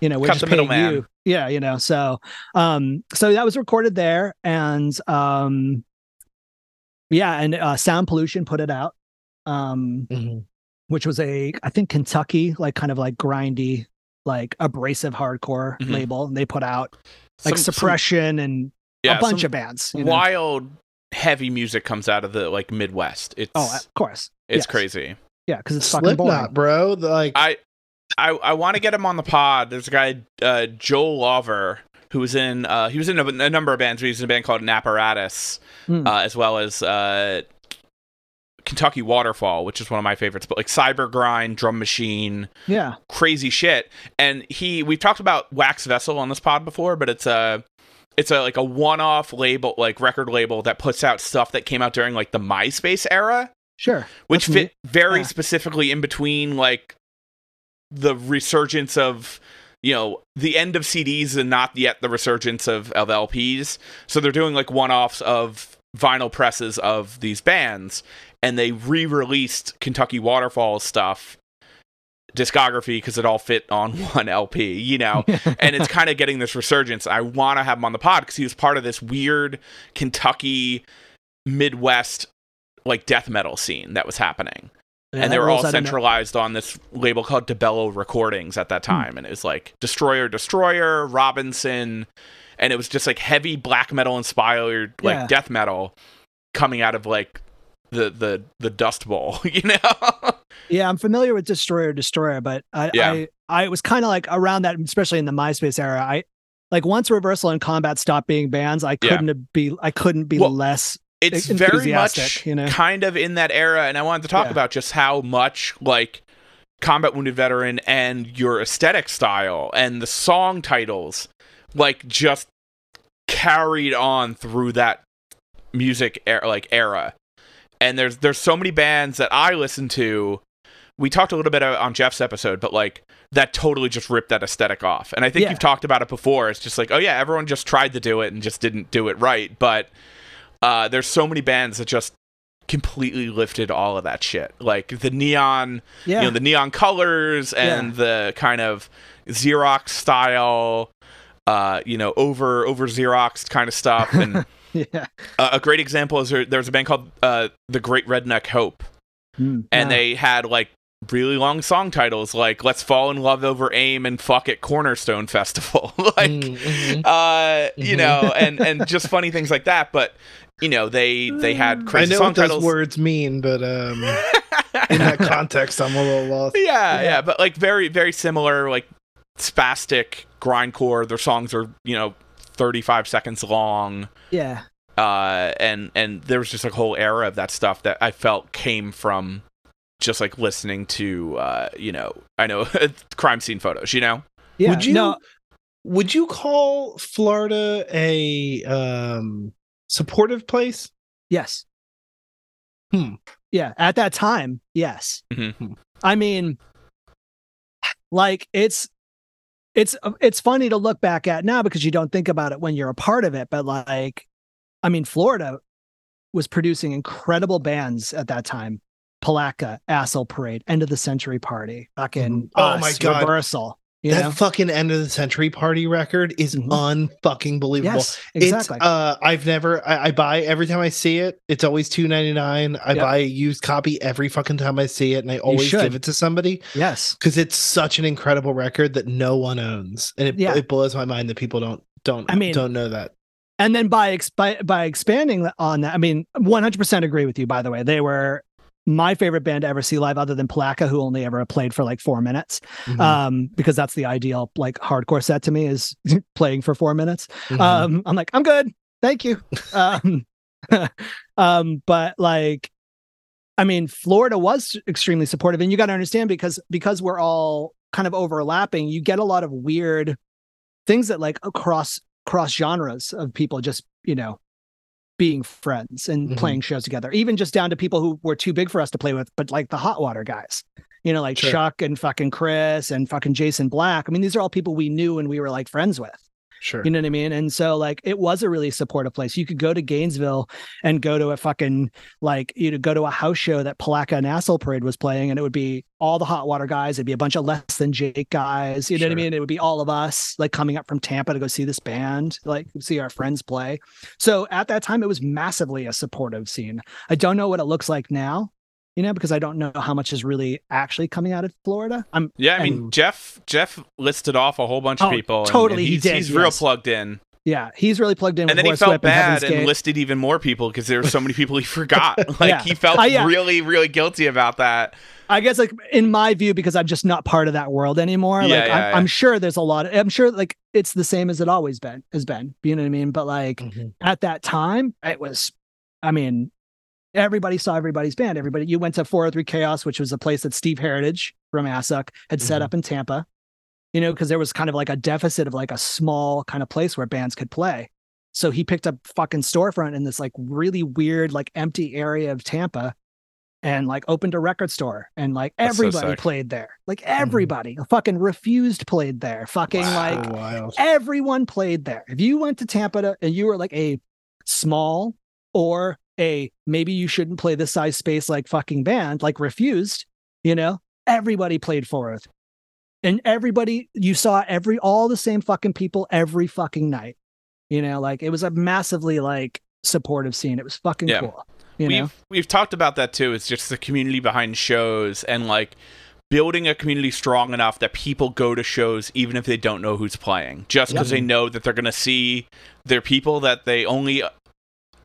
B: you know, we're
A: Cut
B: just
A: the
B: paying
A: middleman.
B: you. Yeah, you know, so um, so that was recorded there, and um, yeah, and uh, Sound Pollution put it out. Um,
C: Mhm.
B: which was a I think Kentucky like kind of like grindy like abrasive hardcore
A: Mhm.
B: label and they put out like
A: Some- some-
B: suppression and
A: yeah,
B: a bunch of bands you know?
A: wild heavy music comes out of the like Midwest. It's
B: oh of course
A: it's
B: yes.
A: crazy.
B: yeah because it's fucking boring
C: Slipknot, bro. The, Like
A: I I I want to get him on the pod. There's a guy uh Joel Lover who was in uh he was in a, a number of bands. He was in a band called An Apparatus,
B: Hmm.
A: uh, as well as uh Kentucky Waterfall, which is one of my favorites, but like Cyber Grind, Drum Machine,
B: yeah
A: crazy shit. And he we've talked about Wax Vessel on this pod before, but it's a it's a like a one-off label like record label that puts out stuff that came out during like the MySpace era
B: sure
A: which
B: That's
A: fit
B: neat.
A: very
B: Yeah.
A: specifically in between like the resurgence of you know the end of CDs and not yet the resurgence of of LPs. So they're doing like one-offs of vinyl presses of these bands, and they re-released Kentucky Waterfall stuff discography because it all fit on one LP, you know. and it's kind of getting this resurgence. I want to have him on the pod because he was part of this weird Kentucky Midwest like death metal scene that was happening. and they were all centralized on this label called DeBello Recordings at that time, and it was like Destroyer, Destroyer, Robinson, and it was just like heavy black metal inspired like
B: Yeah.
A: death metal coming out of like the the the Dust Bowl, you know?
B: Yeah, I'm familiar with Destroyer Destroyer, but I
A: Yeah.
B: I, I was kind of like around that, especially in the MySpace era. I like once Reversal and Combat stopped being bands, I couldn't be I couldn't be
A: Well,
B: less.
A: it's very much
B: you know?
A: kind of in that era and i wanted to talk
B: Yeah.
A: about just how much like combat wounded veteran and your aesthetic style and the song titles like just carried on through that music era, like era and there's there's so many bands that i listen to. We talked a little bit on jeff's episode but like that totally just ripped that aesthetic off. And i think
B: Yeah.
A: you've talked about it before. It's just like oh yeah everyone just tried to do it and just didn't do it right. But uh, there's so many bands that just completely lifted all of that shit. Like the neon
B: Yeah,
A: you know the neon colors and the kind of xerox style uh you know over over xerox kind of stuff. And
B: yeah.
A: uh, a great example is there, there's a band called uh the great redneck hope
B: Mm,
A: and
B: yeah.
A: they had like really long song titles like let's fall in love over aim and fuck it cornerstone festival like
C: Mm, mhm.
A: uh you
C: Mhm.
A: know and and just funny things like that but you know they they had
C: I know
A: song
C: what those words mean, but um, in that context, I'm a little lost.
A: yeah, yeah,
B: Yeah.
A: but like very, very similar, like spastic grindcore. Their songs are, you know, 35 seconds long.
B: yeah.
A: Uh, and and there was just a whole era of that stuff that I felt came from just like listening to, uh, you know, I know crime scene photos. You know,
B: Yeah,
C: Would you
B: no,
C: would you call Florida a um supportive place?
B: yes.
C: Hmm.
B: Yeah, at that time, yes.
A: Mhm.
B: I mean, like it's it's it's funny to look back at now because you don't think about it when you're a part of it, but like, I mean, Florida was producing incredible bands at that time. Palatka, Assel Parade, End of the Century Party, fucking
C: Mhm. Oh
B: Us,
C: my God.
B: Reversal. You
C: that
B: know?
C: fucking end of the century party record is
B: Mhm.
C: unfucking believable.
B: Yes, exactly.
C: It's uh I've never I, I buy every time I see it. It's always two ninety nine. I
B: Yep.
C: buy a used copy every fucking time I see it, and I always give it to somebody
B: yes.
C: because it's such an incredible record that no one owns, and it
B: Yeah.
C: it blows my mind that people don't don't
B: I mean-
C: don't know that.
B: and then by, by by expanding on that, I mean, 100% agree with you. By the way, they were my favorite band to ever see live, other than Palatka, who only ever played for like four minutes,
C: Mhm.
B: um, because that's the ideal like hardcore set to me is playing for four minutes.
C: Mhm.
B: Um, I'm like, I'm good, thank you. um, um, but like, I mean, Florida was extremely supportive, and you got to understand because because we're all kind of overlapping, you get a lot of weird things that like across cross genres of people just you know being friends and
C: Mhm.
B: playing shows together even just down to people who were too big for us to play with but like the hot water guys you know like
C: Sure.
B: chuck and fucking chris and fucking jason black i mean these are all people we knew and we were like friends with
C: sure.
B: you know what I mean? And so like it was a really supportive place. You could go to Gainesville and go to a fucking like you know go to a house show that Palatka and Assholeparade was playing, and it would be all the hot water guys. It'd be a bunch of Less Than Jake guys. You know what I mean? It would be all of us like coming up from Tampa to go see this band, like see our friends play. So at that time, it was massively a supportive scene. I don't know what it looks like now. You know, because I don't know how much is really actually coming out of Florida. I'm
A: yeah. I mean,
B: And-
A: Jeff Jeff listed off a whole bunch of
B: Oh,
A: people. and-
B: totally,
A: and
B: he
A: he's,
B: did,
A: He's real plugged in,
B: yeah, he's really plugged in.
A: and
B: with
A: then he felt
B: and Heaven's
A: bad and
B: Gate.
A: listed even more people because there were so many people he forgot. Like
B: Yeah.
A: he felt
B: Uh, yeah.
A: really, really guilty about that.
B: I guess like in my view, because I'm just not part of that world anymore.
A: Yeah,
B: like
A: yeah,
B: I'm. I'm sure there's a lot. Of, I'm sure like it's the same as it always been has been. You know what I mean? But like
C: Mhm.
B: at that time, it was. I mean, everybody saw everybody's band. Everybody. You went to 403 Chaos, which was a place that Steve Heritage from Assuck had set
C: Mhm.
B: up in Tampa. You know, because there was kind of like a deficit of like a small kind of place where bands could play. So he picked up fucking storefront in this like really weird, like empty area of Tampa and like opened a record store and like
A: That's
B: everybody
A: sick.
B: played there. Like everybody fucking refused played there. Fucking
A: Wow.
B: like
C: So wild.
B: everyone played there. If you went to Tampa to, and you were like a small or a maybe you shouldn't play this size space like fucking band, like refused, you know, everybody played Fourth. And everybody, you saw every, all the same fucking people every fucking night. You know, like it was a massively like supportive scene. It was fucking
A: Yeah.
B: cool. You know,
A: we've we've talked about that too. It's just the community behind shows and like building a community strong enough that people go to shows even if they don't know who's playing, just because they know that they're going to see their people that they only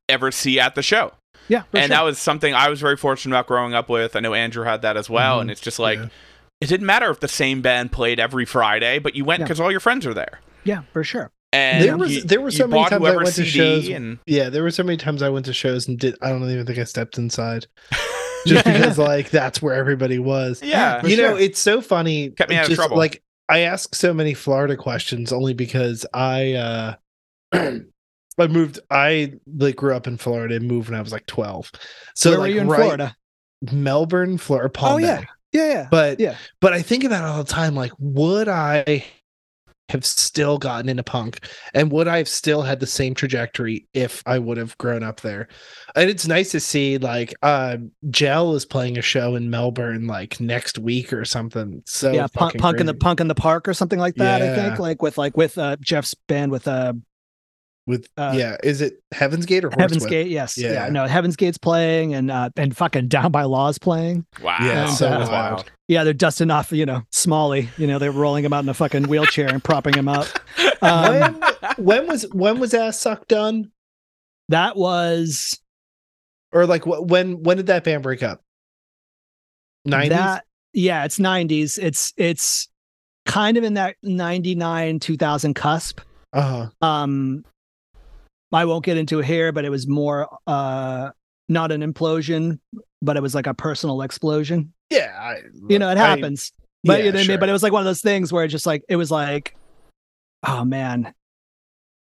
A: ever see at the show.
B: yeah, for
A: and
B: sure.
A: that was something I was very fortunate about growing up with. I know Andrew had that as well,
C: Mhm.
A: and it's just like
C: Yeah.
A: it didn't matter if the same band played every Friday, but you went
B: Yeah.
A: because all your friends were there.
B: yeah, for sure.
A: And
C: There was-
A: you-
C: there were so many times I
A: whoever's
C: went to shows-
A: and
C: Yeah, there were so many times I went to shows and did I don't even think I stepped inside. Just because like that's where everybody was.
A: yeah,
B: For
C: you know, it's so funny.
A: Kept me out of trouble.
C: Like I ask so many Florida questions only because I uh I moved I like grew up in Florida and moved when I was like 12. So
B: Where
C: like
B: were you in
C: right-
B: Florida?
C: Melbourne, Florida, Palm
B: Oh, yeah. Yeah, yeah.
C: But
B: Yeah.
C: but I think about it all the time. Like, would I have still gotten into punk, and would I have still had the same trajectory if I would have grown up there? And it's nice to see like uh, Gel is playing a show in Melbourne like next week or something. So
B: yeah, punk, punk in the punk in the park or something like that. I think like with like with uh Jeff's band with uh
C: with
B: uh,
C: yeah. Is it Heaven's Gate or
B: Heaven's
C: Horsewhip?
B: Gate. Yes, yeah.
C: Yeah.
B: no, Heaven's Gate's playing and uh and fucking Down by Law's playing.
A: wow,
C: Yeah,
B: so
A: that's
C: wild.
A: wild.
B: Yeah, they're dusting off, you know, Smalley. You know, they're rolling him out in a fucking wheelchair and propping him up. Um,
C: when, when was when was Assuck done?
B: that was
C: Or like wh- when when did that band break up? Nineties.
B: that. Yeah, it's '90s. It's it's kind of in that '99 2000 cusp.
C: Uh huh.
B: Um, I won't get into it here, but it was more uh not an implosion, but it was like a personal explosion.
C: Yeah. I,
B: You know, it
C: I-
B: happens. but
C: yeah,
B: you know what I
C: sure.
B: mean? But it was like one of those things where it just like it was like, oh man,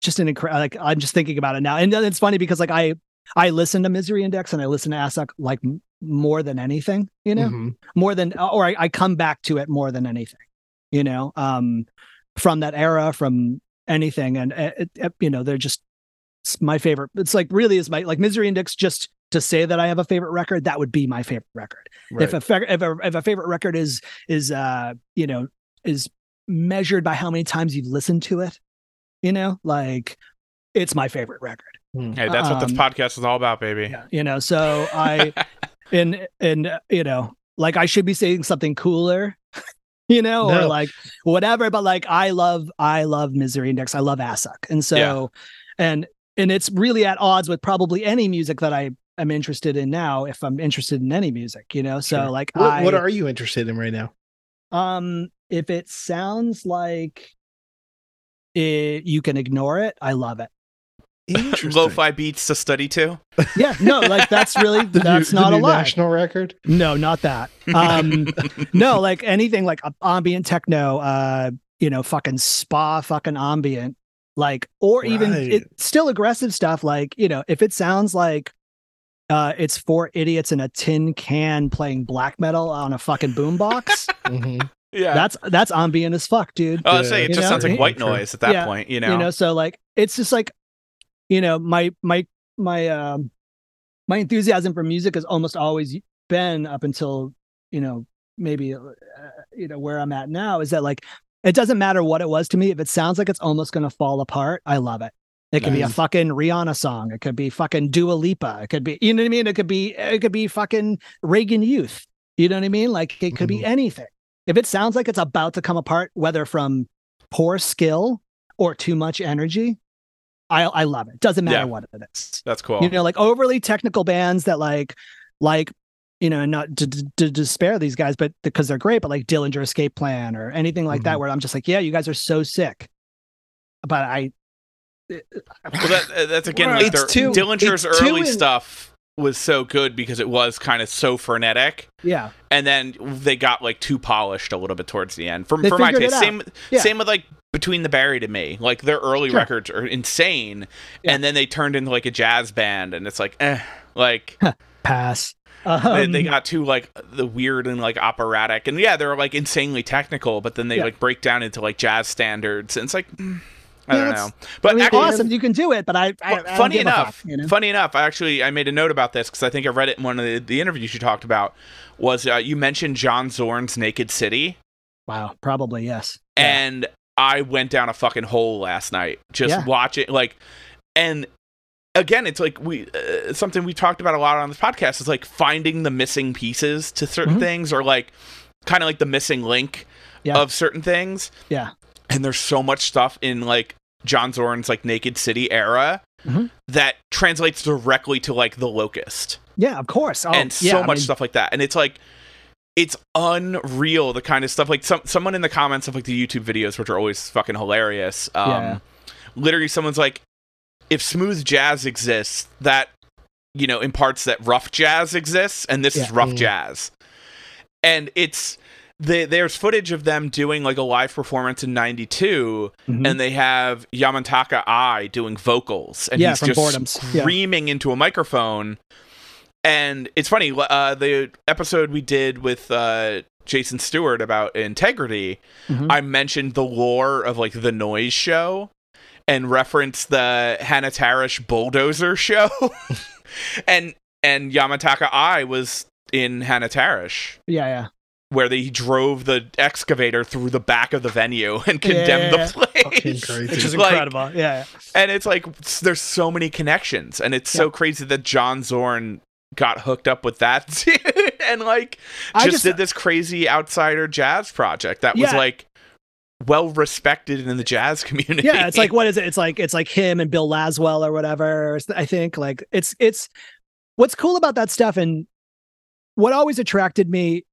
B: just an incredible. Like I'm just thinking about it now, and it's funny because like I I listen to Misery Index and I listen to Assuck like more than anything, you know,
C: Mhm.
B: more than or I, I come back to it more than anything, you know, um, from that era, from anything, and uh, it, it- you know they're just it's my favorite. It's like really is my like Misery Index just. To say that I have a favorite record, that would be my favorite record if a, if a if a favorite record is is uh you know is measured by how many times you've listened to it you know like it's my favorite record
A: Hey, that's what this
B: Um,
A: podcast is all about, baby.
B: you know so i and and uh, you know like i should be saying something cooler you know or like whatever but like i love i love misery index i love Assuck and so
A: Yeah.
B: and and it's really at odds with probably any music that i am interested in now if i'm interested in any music you know so
C: Sure.
B: like
C: What,
B: I,
C: what are you interested in right now?
B: um, if it sounds like it, you can ignore it, I love it.
A: Lo-fi beats to study to.
B: Yeah, no, like that's really
C: The
B: that's
C: new,
B: not
C: the
B: a lie.
C: national record.
B: No, not that. Um, no, like anything like ambient techno, uh, you know, fucking spa, fucking ambient, like, or even it, still aggressive stuff. Like, you know, if it sounds like uh, it's four idiots in a tin can playing black metal on a fucking boombox,
C: Mhm.
A: Yeah.
B: that's that's ambient as fuck, dude.
A: oh, I was saying it
B: You
A: just
B: know?
A: sounds like white noise at that
B: Yeah.
A: point, you know.
B: you know so like it's just like you know my my my um my enthusiasm for music has almost always been up until you know maybe uh, you know where i'm at now is that like it doesn't matter what it was to me if it sounds like it's almost going to fall apart i love it it could be a fucking Rihanna song. It could be fucking Dua Lipa. It could be, you know what I mean? It could be, it could be fucking Reagan Youth. You know what I mean? Like it could be mm-hmm. anything. If it sounds like it's about to come apart, whether from poor skill or too much energy, I I love it. Doesn't matter
A: Yeah.
B: what it is.
A: That's cool.
B: You know, like overly technical bands that like like you know, not to, to, to despair these guys, but because they're great, but like Dillinger Escape Plan or anything like that,
C: Mhm.
B: where I'm just like, yeah, you guys are so sick. But I,
A: Well, that, uh, that's again like
C: it's
A: their,
C: too-
A: Dillinger's
C: it's too
A: early
C: in-
A: stuff was so good because it was kind of so frenetic,
B: yeah,
A: and then they got like too polished a little bit towards the end. For, for my taste, same
B: Yeah.
A: same with like Between the Buried and Me. Like their early
B: Sure.
A: records are insane,
B: Yeah.
A: and then they turned into like a jazz band, and it's like, eh, like
B: pass.
A: They,
B: Um,
A: they got too like the weird and like operatic, and yeah, they're like insanely technical, but then they
B: Yeah.
A: like break down into like jazz standards, and it's like. mm, I
B: Yeah,
A: don't know, but
B: I mean,
A: actually,
B: awesome, you can do it, but I, I, I
A: funny
B: a fuck,
A: enough,
B: you know?
A: funny enough, I actually I made a note about this because I think I read it in one of the, the interviews you talked about. Was uh, you mentioned John Zorn's Naked City,
B: Wow, probably yes. Yeah.
A: and I went down a fucking hole last night just
B: Yeah.
A: watching like, and again, it's like we uh, something we talked about a lot on this podcast is like finding the missing pieces to certain
B: Mhm.
A: things, or like kind of like the missing link
B: Yeah.
A: of certain things.
B: Yeah.
A: And there's so much stuff in like John Zorn's like Naked City era
B: Mhm.
A: that translates directly to like The Locust
B: Yeah, of course. Oh,
A: and
B: yeah,
A: so
B: I
A: much
B: mean,
A: stuff like that. And it's like it's unreal the kind of stuff like some someone in the comments of like the YouTube videos, which are always fucking hilarious. Um
B: Yeah.
A: literally someone's like, if smooth jazz exists, that you know, imparts that rough jazz exists, and this is rough
C: Mm.
A: jazz. And it's the, there's footage of them doing like a live performance in 92
B: Mhm.
A: and they have Yamantaka Eye doing vocals and
B: Yeah,
A: he's just
B: Boredoms. Yeah.
A: screaming into a microphone. And it's funny, uh, the episode we did with uh, Jason Stewart about integrity,
B: Mhm.
A: I mentioned the lore of like the noise show and reference the Hanatarash bulldozer show. and and Yamantaka Eye was in Hanatarash
B: yeah, yeah.
A: where they drove the excavator through the back of the venue and condemned
B: Yeah.
A: the place.
C: Fucking crazy.
B: Which is
A: Like,
B: incredible. yeah, yeah.
A: and it's like there's so many connections and it's so crazy that John Zorn got hooked up with that dude and like
B: I
A: just,
B: just-
A: did this crazy outsider jazz project that was
B: Yeah.
A: like well respected in the jazz community.
B: yeah it's like what is it it's like it's like him and bill laswell or whatever i think like it's it's what's cool about that stuff and what always attracted me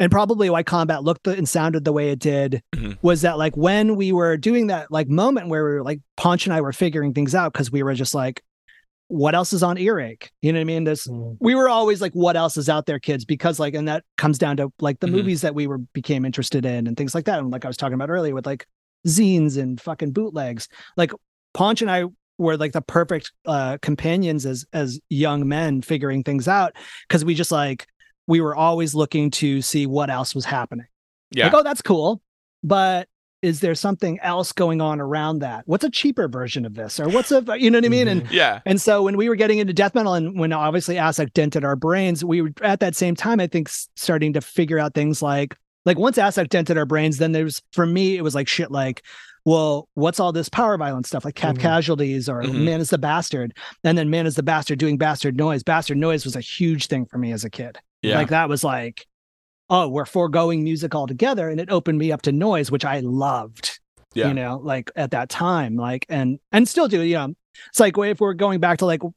B: and probably why combat looked and sounded the way it did
A: Mhm.
B: was that like when we were doing that like moment where we were like Ponch and I were figuring things out because we were just like what else is on earache? You know what I mean? This
C: Mm.
B: we were always like what else is out there kids? Because like and that comes down to like the
A: Mhm.
B: movies that we were became interested in and things like that. And like i was talking about earlier with like zines and fucking bootlegs. Like Ponch and i were like the perfect uh companions as as young men figuring things out because we just like we were always looking to see what else was happening.
A: Yeah.
B: like oh that's cool. But is there something else going on around that what's a cheaper version of this or what's a you know what i mean and
A: yeah.
B: and so when we were getting into death metal and when obviously Assuck dented our brains, we were at that same time, I think, starting to figure out things like, like once Assuck dented our brains, then there's, for me, it was like shit like, well, what's all this power violence stuff like Cat
C: Mhm.
B: Casualties or
A: Mhm.
B: Man is the Bastard? And then Man is the Bastard doing Bastard Noise. Bastard Noise was a huge thing for me as a kid.
A: Yeah.
B: Like that was like, oh, we're foregoing music altogether. And it opened me up to noise, which I loved
A: Yeah.
B: you know like at that time like and and still do you know it's like if we're going back to like a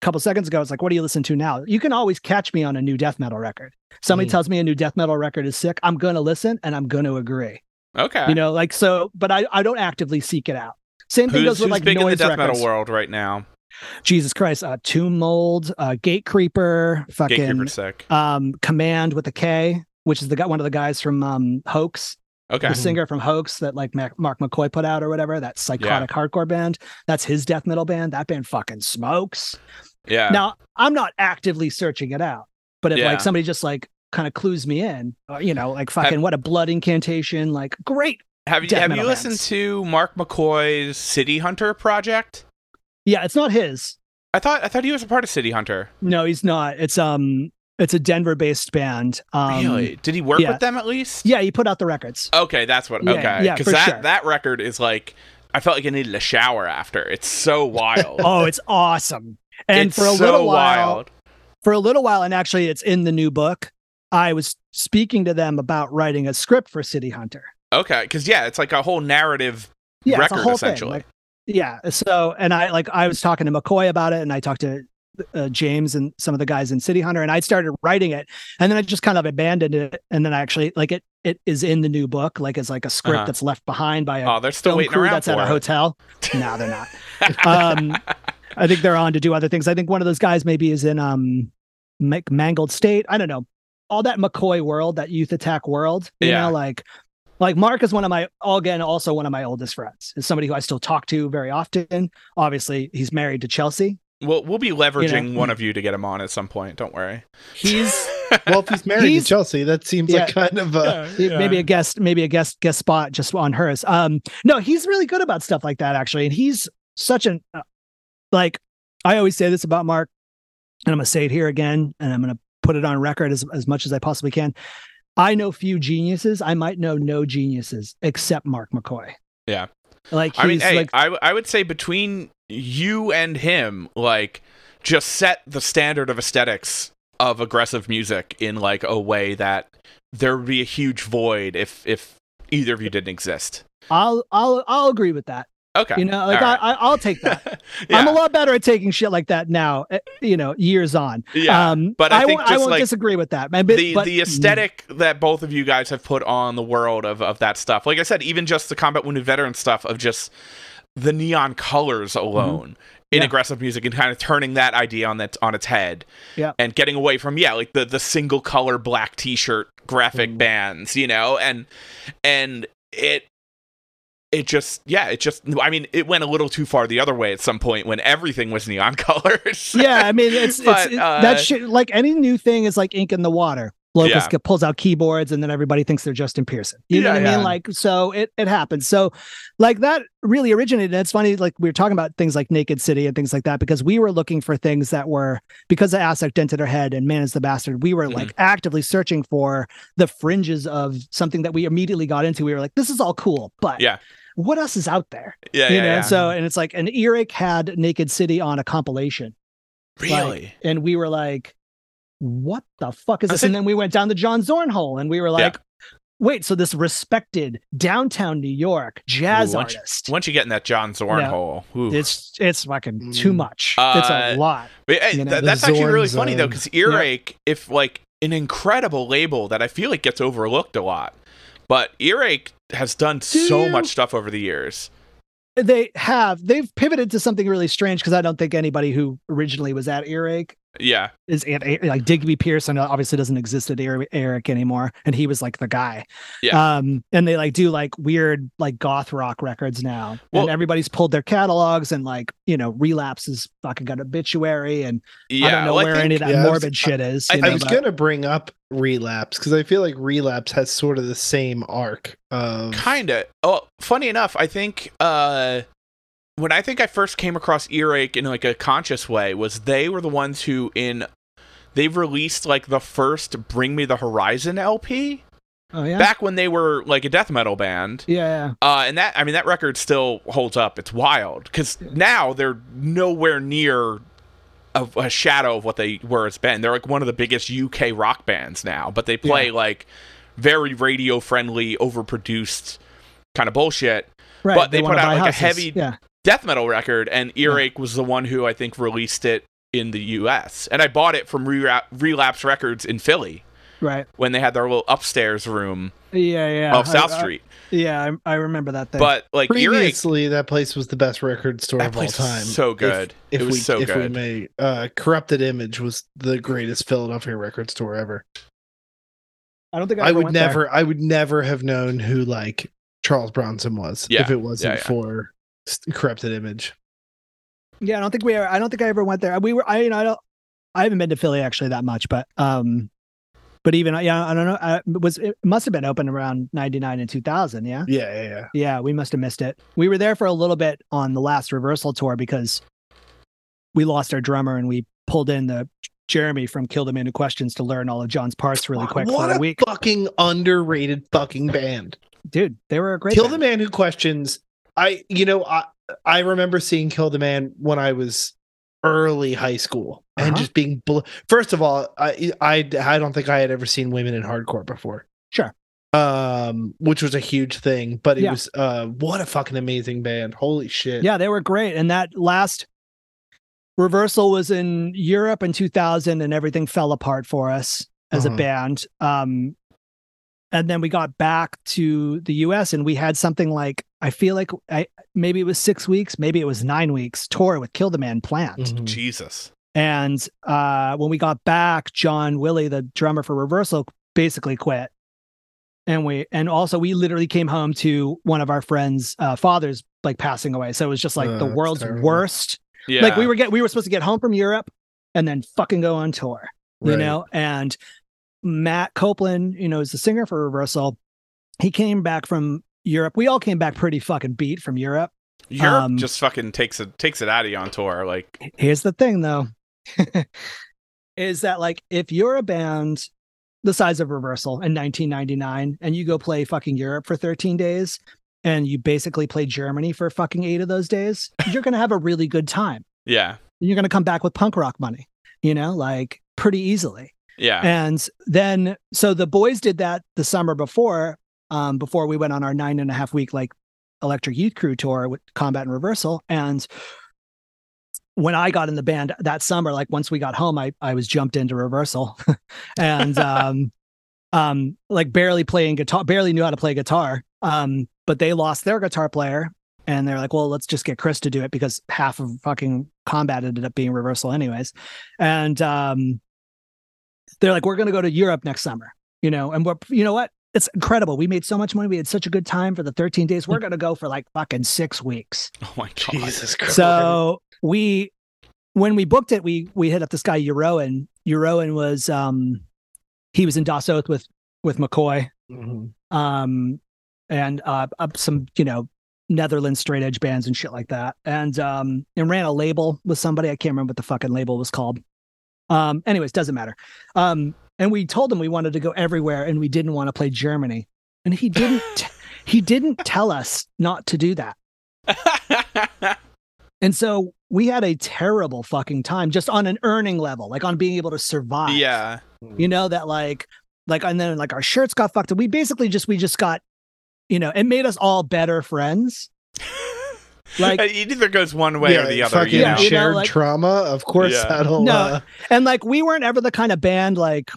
B: couple seconds ago it's like what do you listen to now you can always catch me on a new death metal record somebody
C: Mm.
B: tells me a new death metal record is sick i'm gonna listen and i'm gonna agree
A: okay.
B: you know like so but i i don't actively seek it out same thing
A: who's
B: goes with like
A: big in the
B: noise
A: death
B: records
A: metal world right now?
B: Jesus christ uh tomb mold uh Gatecreeper fucking um command with a k which is the guy one of the guys from um hoax
A: Okay.
B: the singer from Hoax that like Mac- Mark McCoy put out or whatever, that psychotic hardcore band. That's his death metal band. That band fucking smokes.
A: Yeah.
B: Now, I'm not actively searching it out, but if
A: Yeah.
B: like somebody just like kind of clues me in, uh, you know, like fucking what a blood incantation, like great.
A: have you have you listened
B: bands.
A: to Mark McCoy's City Hunter project?
B: Yeah, it's not his.
A: I thought I thought he was a part of City Hunter.
B: No, he's not. It's um, it's a Denver-based band. Um,
A: really? Did he work
B: yeah.
A: with them at least?
B: Yeah, he put out the records.
A: Okay, that's what. Okay,
B: yeah,
A: because
B: for
A: that
B: sure.
A: that record is like I felt like I needed a shower after. It's so wild.
B: Oh, it's awesome. And
A: It's
B: for a
A: so
B: little while,
A: wild.
B: for a little while, and actually it's in the new book. I was speaking to them about writing a script for City Hunter.
A: Okay, because yeah, it's like a whole narrative
B: Yeah, it's a
A: record
B: whole
A: essentially.
B: thing. Like, yeah. So, and I like I was talking to McCoy about it, and I talked to uh, James and some of the guys in City Hunter, and I started writing it, and then I just kind of abandoned it, and then I actually like it. It is in the new book, like it's like a script
A: Uh-huh.
B: that's left behind by a
A: oh, they're still waiting
B: crew
A: around
B: that's
A: for
B: at a hotel. no, they're not. um, I think they're on to do other things. I think one of those guys maybe is in um Mangled State. I don't know. All that McCoy world, that youth attack world. You
A: Yeah.
B: know, like like Mark is one of my again also one of my oldest friends. Is somebody who I still talk to very often. Obviously, he's married to Chelsea.
A: We'll we'll be leveraging
B: know.
A: one of you to get him on at some point. Don't worry.
B: He's
C: Well, if he's married
B: He's-
C: to Chelsea, that seems like kind of a
B: maybe a guest, maybe a guest guest spot just on hers. Um, no, he's really good about stuff like that actually, and he's such an uh, like I always say this about Mark, and I'm gonna say it here again, and I'm gonna put it on record as as much as I possibly can. I know few geniuses. I might know no geniuses except Mark McCoy.
A: Yeah.
B: Like
A: I mean,
B: he's
A: hey,
B: like
A: I I would say between you and him like just set the standard of aesthetics of aggressive music in like a way that there would be a huge void if if either of you didn't exist.
B: I'll I'll I'll agree with that.
A: Okay.
B: You know, like
A: All.
B: I, I I'll take that.
A: yeah.
B: I'm a lot better at taking shit like that now. eh, You know, years on.
A: yeah.
B: um,
A: but I
B: I,
A: think
B: won't, I won't
A: like,
B: disagree with that. But,
A: the
B: but-
A: the aesthetic that both of you guys have put on the world of of that stuff. Like I said, even just the combat wounded veteran stuff of just the neon colors alone in
B: Mm-hmm. Yeah.
A: aggressive music and kind of turning that idea on that on its head.
B: Yeah.
A: And getting away from yeah, like the the single color black t-shirt graphic
C: Mhm.
A: bands, you know, and and it it just yeah, it just I mean, it went a little too far the other way at some point when everything was neon colors.
B: yeah, I mean, it's,
A: But,
B: it's it-
A: uh,
B: that shit. Like any new thing is like ink in the water. Locust
A: Yeah.
B: pulls out keyboards, and then everybody thinks they're Justin Pearson. You know
A: Yeah,
B: what I mean?
A: yeah.
B: Like, so it it happens. So, like that really originated. And it's funny, like we were talking about things like Naked City and things like that because we were looking for things that were because the Assuck Dented Her Head and Man is the Bastard. We were
A: Mm-hmm.
B: like actively searching for the fringes of something that we immediately got into. We were like, this is all cool, but
A: Yeah.
B: What else is out there?
A: yeah,
B: you
A: yeah,
B: know,
A: yeah.
B: and so and it's like an Earache had Naked City on a compilation. Like,
A: really?
B: and we were like, what the fuck is this? and then we went down the John Zorn hole and we were like, wait, so this respected downtown New York jazz
A: Ooh, once-
B: artist.
A: Once you get in that John Zorn
B: No.
A: hole, ooh.
B: It's it's fucking too
C: Mm.
B: much. it's
A: Uh,
B: a lot.
A: But, hey,
B: you know,
C: the
A: that's actually really funny though, because Earache, if like an incredible label that I feel like gets overlooked a lot, but Earache has done so
B: you?
A: much stuff over the years.
B: They have they've pivoted to something really strange because I don't think anybody who originally was at Earache
A: Yeah,
B: is at like Digby Pearson obviously doesn't exist at Earache anymore, and he was like the guy.
A: Yeah.
B: Um, and they like do like weird like goth rock records now,
A: Well-
B: and everybody's pulled their catalogs and like you know relapse has fucking got obituary, and
A: yeah.
B: I don't know
A: well,
B: where
A: think-
B: any of that
C: yeah, I was-
B: morbid shit is.
A: I-
B: you
C: I
B: know,
C: was
B: but-
C: gonna bring up relapse because I feel like relapse has sort of the same arc of
A: Kinda. Oh, funny enough, I think uh when I think I first came across Earache in like a conscious way was they were the ones who in they've released like the first Bring Me the Horizon LP
B: oh yeah,
A: back when they were like a death metal band.
B: yeah,
A: Uh, and that I mean that record still holds up. It's wild because now they're nowhere near a, a shadow of what they were as been. They're like one of the biggest UK rock bands now, but they play like very radio friendly, overproduced kind of bullshit
B: right.
A: but they
B: wanna
A: put out, like, a heavy-
B: yeah,
A: death metal record. And Earache was the one who I think released it in the US. And I bought it from Rela- Relapse Records in Philly
B: right,
A: when they had their little upstairs room
B: yeah, yeah.
A: off South
B: I- I-
A: Street.
B: yeah, I, I remember that thing.
A: But like Earache,
C: previously that place was the best record store
A: that
C: of all
A: place was
C: time.
A: so good.
C: If,
A: it was
C: we
A: so
C: if we
A: good.
C: may, uh, Corrupted Image was the greatest Philadelphia record store ever.
B: I don't think I,
C: I would
B: went there.
C: never, I would never have known who like Charles Bronson was
A: Yeah,
C: if it wasn't
A: yeah, yeah.
C: for s- Corrupted Image.
B: Yeah, I don't think we. Ever, I don't think I ever went there. We were. I you know I don't. I haven't been to Philly actually that much, but um, but even yeah, I don't know. I, it was it must have been open around ninety nine and two thousand. Yeah,
C: Yeah, yeah, yeah.
B: yeah, we must have missed it. We were there for a little bit on the last reversal tour because we lost our drummer and we pulled in the Jeremy from Kill the Man Who Questions to learn all of John's parts really quick
C: what
B: for a
C: a
B: week.
C: fucking underrated fucking band.
B: Dude, they were a great.
C: Kill
B: band.
C: the Man Who Questions. I, you know, I, I remember seeing Kill the Man when I was early high school and
B: Uh-huh.
C: just being. Bl- First of all, I, I, I don't think I had ever seen women in hardcore before.
B: Sure.
C: Um, which was a huge thing, but it
B: Yeah.
C: was uh, what a fucking amazing band! Holy shit!
B: Yeah, they were great. And that last reversal was in Europe in 2000 and everything fell apart for us as
C: Uh-huh.
B: a band. Um and then we got back to the US and we had something like I feel like I maybe it was 6 weeks, maybe it was 9 weeks tour with Kill the Man planned.
C: Mhm.
A: Jesus.
B: And uh when we got back, John Willie, the drummer for Reversal, basically quit. And we and also we literally came home to one of our friends' uh, fathers like passing away. So it was just like
C: Uh,
B: the world's
C: terrible.
B: worst.
A: Yeah.
B: Like we were get we were supposed to get home from Europe and then fucking go on tour. You
C: Right.
B: know, and Matt Copeland, you know, is the singer for Reversal. He came back from Europe. We all came back pretty fucking beat from Europe.
A: Europe
B: um,
A: just fucking takes it takes it out of you on tour. Like
B: Here's the thing though. is that like if you're a band the size of Reversal in 1999 and you go play fucking Europe for 13 days, and you basically play Germany for fucking eight of those days, you're gonna have a really good time.
A: Yeah.
B: You're gonna come back with punk rock money, you know, like pretty easily.
A: Yeah.
B: And then so the boys did that the summer before, um, before we went on our nine and a half week like electric youth crew tour with combat and reversal. And when I got in the band that summer, like once we got home, I I was jumped into reversal and um um like barely playing guitar, barely knew how to play guitar. Um, but they lost their guitar player and they're like, well, let's just get Chris to do it because half of fucking combat ended up being reversal anyways. And um they're like, we're gonna go to Europe next summer, you know, and we're you know what? It's incredible. We made so much money. We had such a good time for the 13 days. We're gonna go for like fucking six weeks.
A: oh my god.
C: Jesus Christ.
B: So we when we booked it, we we hit up this guy Jeroen. Jeroen was um he was in Das Oath with with McCoy.
C: Mhm.
B: Um and uh up some, you know, Netherlands straight edge bands and shit like that. And um and ran a label with somebody. I can't remember what the fucking label was called. Um, anyways, doesn't matter. Um, and we told him we wanted to go everywhere and we didn't want to play Germany. And he didn't he didn't tell us not to do that. And so we had a terrible fucking time just on an earning level, like on being able to survive.
A: yeah.
B: You know, that like like and then like our shirts got fucked up. We basically just we just got, you know, it made us all better friends. Like-
A: it either goes one way or the other.
C: fucking
A: You know?
B: Yeah, you know,
C: shared
B: like-
C: trauma. Of course,
A: Yeah.
C: that'll.
B: No.
C: uh,
B: And like we weren't ever the kind of band like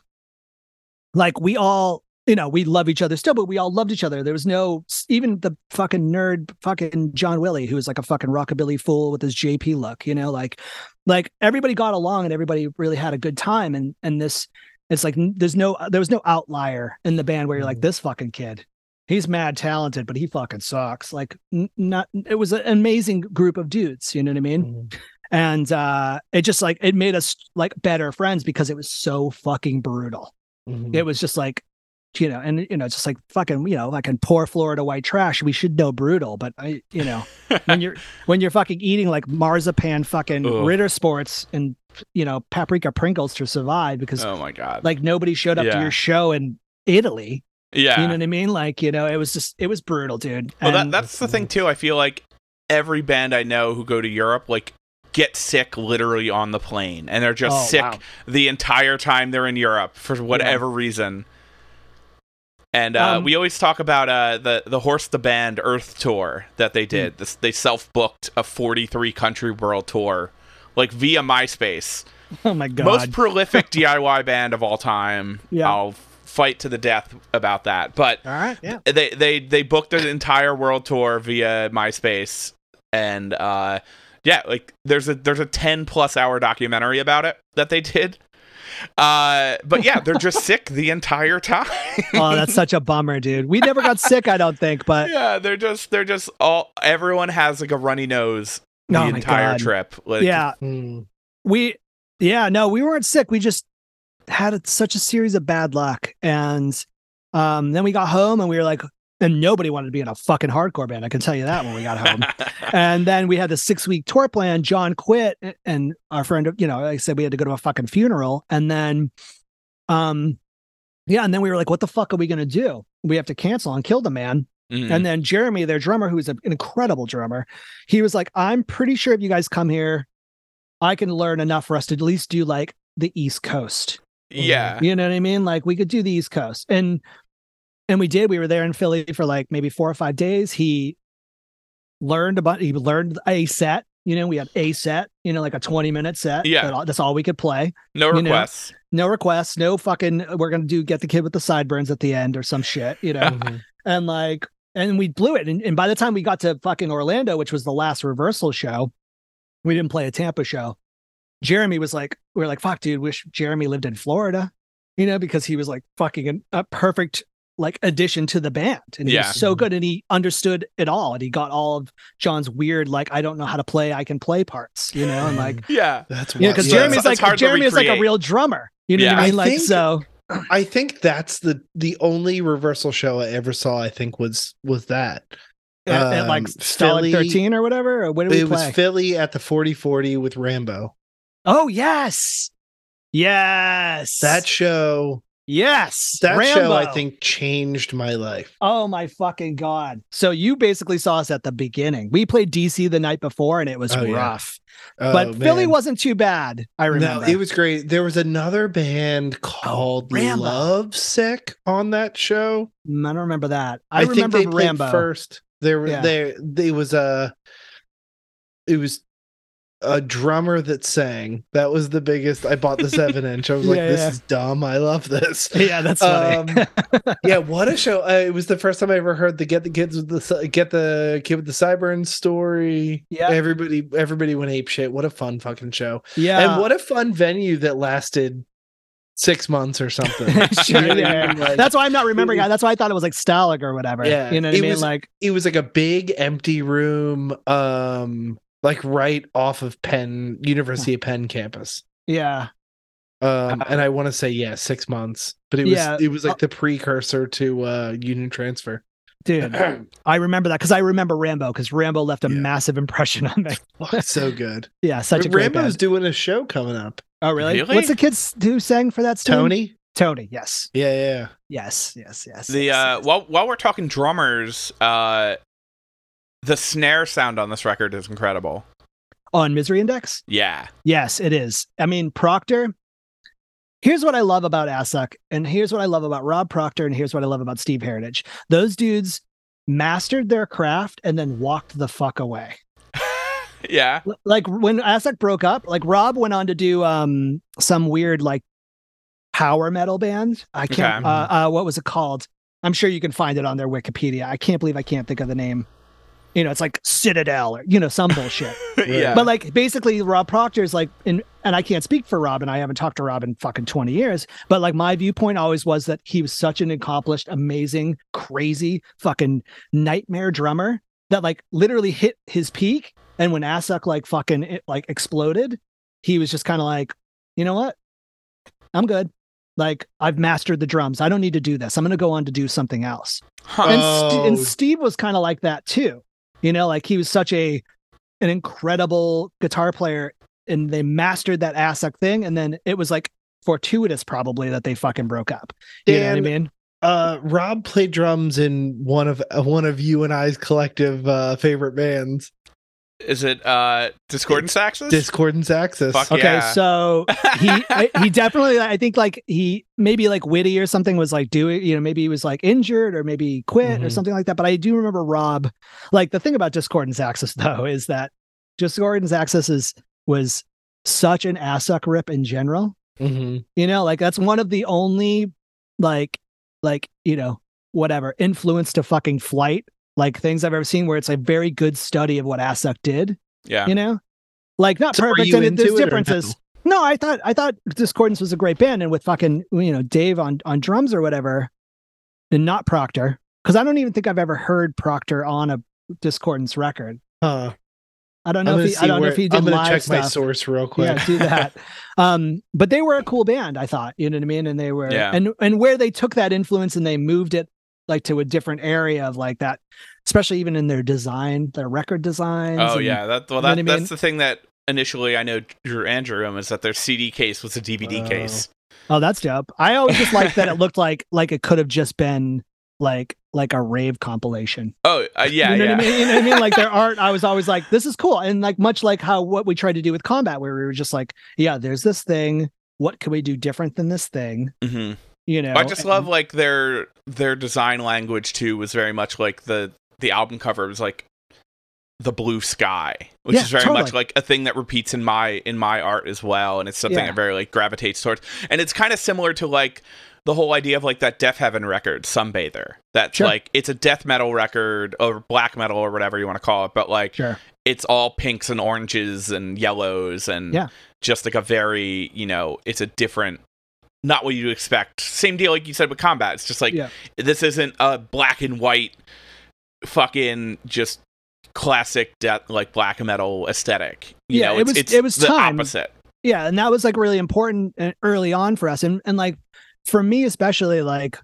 B: like we all you know, we love each other still, but we all loved each other. There was no even the fucking nerd fucking John Willie, who was like a fucking rockabilly fool with his JP look, you know, like like everybody got along and everybody really had a good time. And and this it's like there's no there was no outlier in the band where you're like, this fucking kid. He's mad talented, but he fucking sucks. Like n- not it was an amazing group of dudes, you know what I mean?
C: mhm.
B: and uh it just like it made us like better friends because it was so fucking brutal
C: Mhm.
B: it was just like you know and you know just like fucking you know like in poor florida white trash we should know brutal but i you know when you're when you're fucking eating like marzipan fucking
A: Ugh.
B: ritter sports and you know paprika pringles to survive because
A: oh my god.
B: like nobody showed up to your show in italy
A: yeah.
B: you know what i mean like you know it was just it was brutal dude
A: Well, that, that's the thing too. I feel like every band I know who go to Europe like get sick literally on the plane, and they're just
B: Oh,
A: sick
B: wow.
A: the entire time they're in Europe for whatever reason. And uh,
B: Um,
A: we always talk about uh, the the Horse the Band Earth tour that they
B: Hmm.
A: did. This, they self booked a 43 country world tour, like via MySpace.
B: oh my god
A: Most prolific DIY band of all time.
B: Yeah.
A: I'll fight to the death about that. But
B: all right yeah
A: they they they booked an entire world tour via MySpace, and uh, yeah, like there's a there's a ten plus hour documentary about it that they did. Uh, but yeah, they're just sick the entire time.
B: oh that's such a bummer dude we never got sick i don't think but
A: yeah, they're just they're just all everyone has like a runny nose the
B: Oh
A: entire
B: God.
A: trip. Like,
B: yeah
C: Mm.
B: we yeah no we weren't sick we just had a, such a series of bad luck and um then we got home and we were like and nobody wanted to be in a fucking hardcore band i can tell you that when we got home and then we had the six week tour plan john quit and our friend you know like i said we had to go to a fucking funeral and then um yeah and then we were like what the fuck are we gonna do we have to cancel and kill the man
A: Mhm.
B: and then Jeremy, their drummer, who's an incredible drummer, he was like, I'm pretty sure if you guys come here, I can learn enough for us to at least do like the East Coast.
A: yeah,
B: You know what I mean? Like we could do the East Coast. And and we did. We were there in Philly for like maybe four or five days. He learned about he learned a set. You know, we had a set, you know, like a 20 minute set.
A: Yeah.
B: that all- That's all we could play.
A: no
B: you know,
A: requests.
B: No requests, no fucking we're gonna do get the kid with the sideburns at the end or some shit, you know
C: Mhm.
B: and like and we blew it and, and by the time we got to fucking orlando which was the last reversal show we didn't play a tampa show jeremy was like we are like fuck dude wish jeremy lived in florida you know because he was like fucking an, a perfect like addition to the band and he
A: Yeah.
B: was so good and he understood it all and he got all of john's weird like i don't know how to play i can play parts you know and like
A: Yeah,
C: That's
B: yeah because jeremy's
A: it's- it's
B: like
A: hard
B: jeremy is like a real drummer you know what i mean
C: I think-
B: so
C: I think that's the the only reversal show I ever saw. I think was was that.
B: at, at, like
C: Um, Philly-
B: 13 or whatever or what did we
C: It was Philly at the 4040 with Rambo.
B: Oh yes, yes.
C: That show
B: Yes,
C: That show I think changed my life.
B: Oh my fucking god! So you basically saw us at the beginning. We played DC the night before, and it was
C: Oh, yeah.
B: rough.
C: Oh,
B: but Philly wasn't too bad. I remember.
C: No, it was great. There was another band called
B: Rambo.
C: Love Sick on that show.
B: Mm, I don't remember that. I,
C: think
B: remember
C: they
B: Rambo.
C: first. There were
B: Yeah.
C: there there was a it was a drummer that sang. That was the biggest. I bought the seven inch. I was like, this
B: yeah.
C: is dumb. I love this.
B: Yeah, that's funny.
C: Um, yeah, what a show! Uh, it was the first time I ever heard the get the kids with the get the kid with the sideburn story.
B: Yeah.
C: everybody everybody went ape shit. What a fun fucking show!
B: yeah,
C: And what a fun venue that lasted six months or something.
B: Sure,
C: You know what I
B: yeah.
C: mean? Like,
B: that's why I'm not remembering.
C: was-
B: That's why I thought it was like Stalag or whatever.
C: Yeah,
B: you know what I
C: it
B: mean.
C: was-
B: like,
C: it was like a big empty room, um, like right off of Penn University of Penn campus.
B: yeah,
C: Um,
B: Uh,
C: and I want to say yeah, six months, but it was
B: Yeah,
C: it was
B: uh,
C: like the precursor to uh union transfer.
B: dude, I remember that because I remember Rambo because Rambo left a
C: Yeah.
B: massive impression on me.
C: So good.
B: Yeah, such a great
C: Rambo's
B: band.
C: doing a show coming up.
B: Oh, really?
A: Really?
B: What's the kids who sang for that? Stone?
C: Tony.
B: Tony. Yes.
C: Yeah, yeah.
B: Yes. Yes. Yes.
A: The
B: yes,
A: uh,
B: yes.
A: while while we're talking drummers, uh, the snare sound on this record is incredible.
B: on Misery Index.
A: Yeah,
B: Yes, it is. I mean, Proctor. Here's what I love about Assuck, and here's what I love about Rob Proctor, and here's what I love about Steve Heritage. Those dudes mastered their craft and then walked the fuck away.
A: yeah.
B: Like when Assuck broke up, like Rob went on to do um some weird like power metal band. I can't.
A: Okay.
B: Uh, uh, what was it called? I'm sure you can find it on their Wikipedia. I can't believe I can't think of the name. You know, it's like Citadel or you know some bullshit.
A: yeah.
B: But like basically Rob Proctor is like in and I can't speak for Rob and I haven't talked to Rob in fucking 20 years, but like my viewpoint always was that he was such an accomplished, amazing, crazy fucking nightmare drummer that like literally hit his peak and when Assuck like fucking it like exploded, he was just kind of like, "You know what? I'm good. Like I've mastered the drums. I don't need to do this. I'm going to go on to do something else."
A: Huh.
B: and, St- and
C: Oh.
B: Steve was kind of like that too. You know, like he was such a an incredible guitar player, and they mastered that Assuck thing, and then it was like fortuitous probably that they fucking broke up. You know what I mean?
C: Uh, Rob played drums in one of uh, one of you and I's collective uh, favorite bands,
A: Is it uh, Discordance Axis?
C: Discordance Axis.
A: Fuck
B: Okay,
A: yeah.
B: so he I, he definitely I think like he maybe like Witte or something was like doing you know maybe he was like injured or maybe he quit or
C: Mhm.
B: something like that. But I do remember Rob. Like the thing about Discordance Axis though is that Discordance Axis is was such an Assuck rip in general.
C: Mhm.
B: You know, like that's one of the only like like you know whatever influence to fucking flight like things I've ever seen where it's a very good study of what Assuck did
A: yeah.
B: you know like not
C: So
B: perfect and there's
C: it or no?
B: differences no? i thought i thought discordance was a great band and with fucking you know dave on on drums or whatever and not proctor because i don't even think i've ever heard proctor on a discordance record
C: Huh.
B: i don't know if he i don't know if he did
C: I'm gonna
B: live
C: check my source real quick.
B: yeah do that um but they were a cool band i thought you know what i mean and they were
A: Yeah.
B: and and where they took that influence and they moved it like to a different area of like that especially even in their design their record designs
A: Oh
B: and-
A: yeah, that well
B: you know
A: that,
B: I mean?
A: that's the thing that initially I know drew Andrew is that their CD case was a DVD case.
B: Oh, that's dope. I always just liked that it looked like like it could have just been like like a rave compilation.
A: Oh uh, yeah,
B: you know
A: yeah.
B: what I mean? You know what I mean? Like their art, I was always like, this is cool. And like much like how what we tried to do with combat, where we were just like, yeah, there's this thing. What can we do different than this thing?
A: hmm
B: You know,
A: I just
B: and-
A: love like their their design language too was very much like the the album cover was like the blue sky, which
B: Yeah,
A: is very
B: totally.
A: much like a thing that repeats in my in my art as well, and it's something
B: Yeah.
A: that very like gravitates towards. And it's kind of similar to like the whole idea of like that Deafheaven record, Sunbather. That's
B: Sure.
A: like it's a death metal record or black metal or whatever you want to call it, but like
B: Sure.
A: it's all pinks and oranges and yellows and
B: Yeah.
A: just like a very you know it's a different not what you expect. Same deal like you said with combat. It's just like
B: Yeah.
A: this isn't a black and white fucking just classic death like black metal aesthetic. You
B: Yeah,
A: know
B: it was-
A: it's
B: it was
A: the
B: time.
A: opposite.
B: Yeah and that was like really important uh, early on for us. And and like for me especially like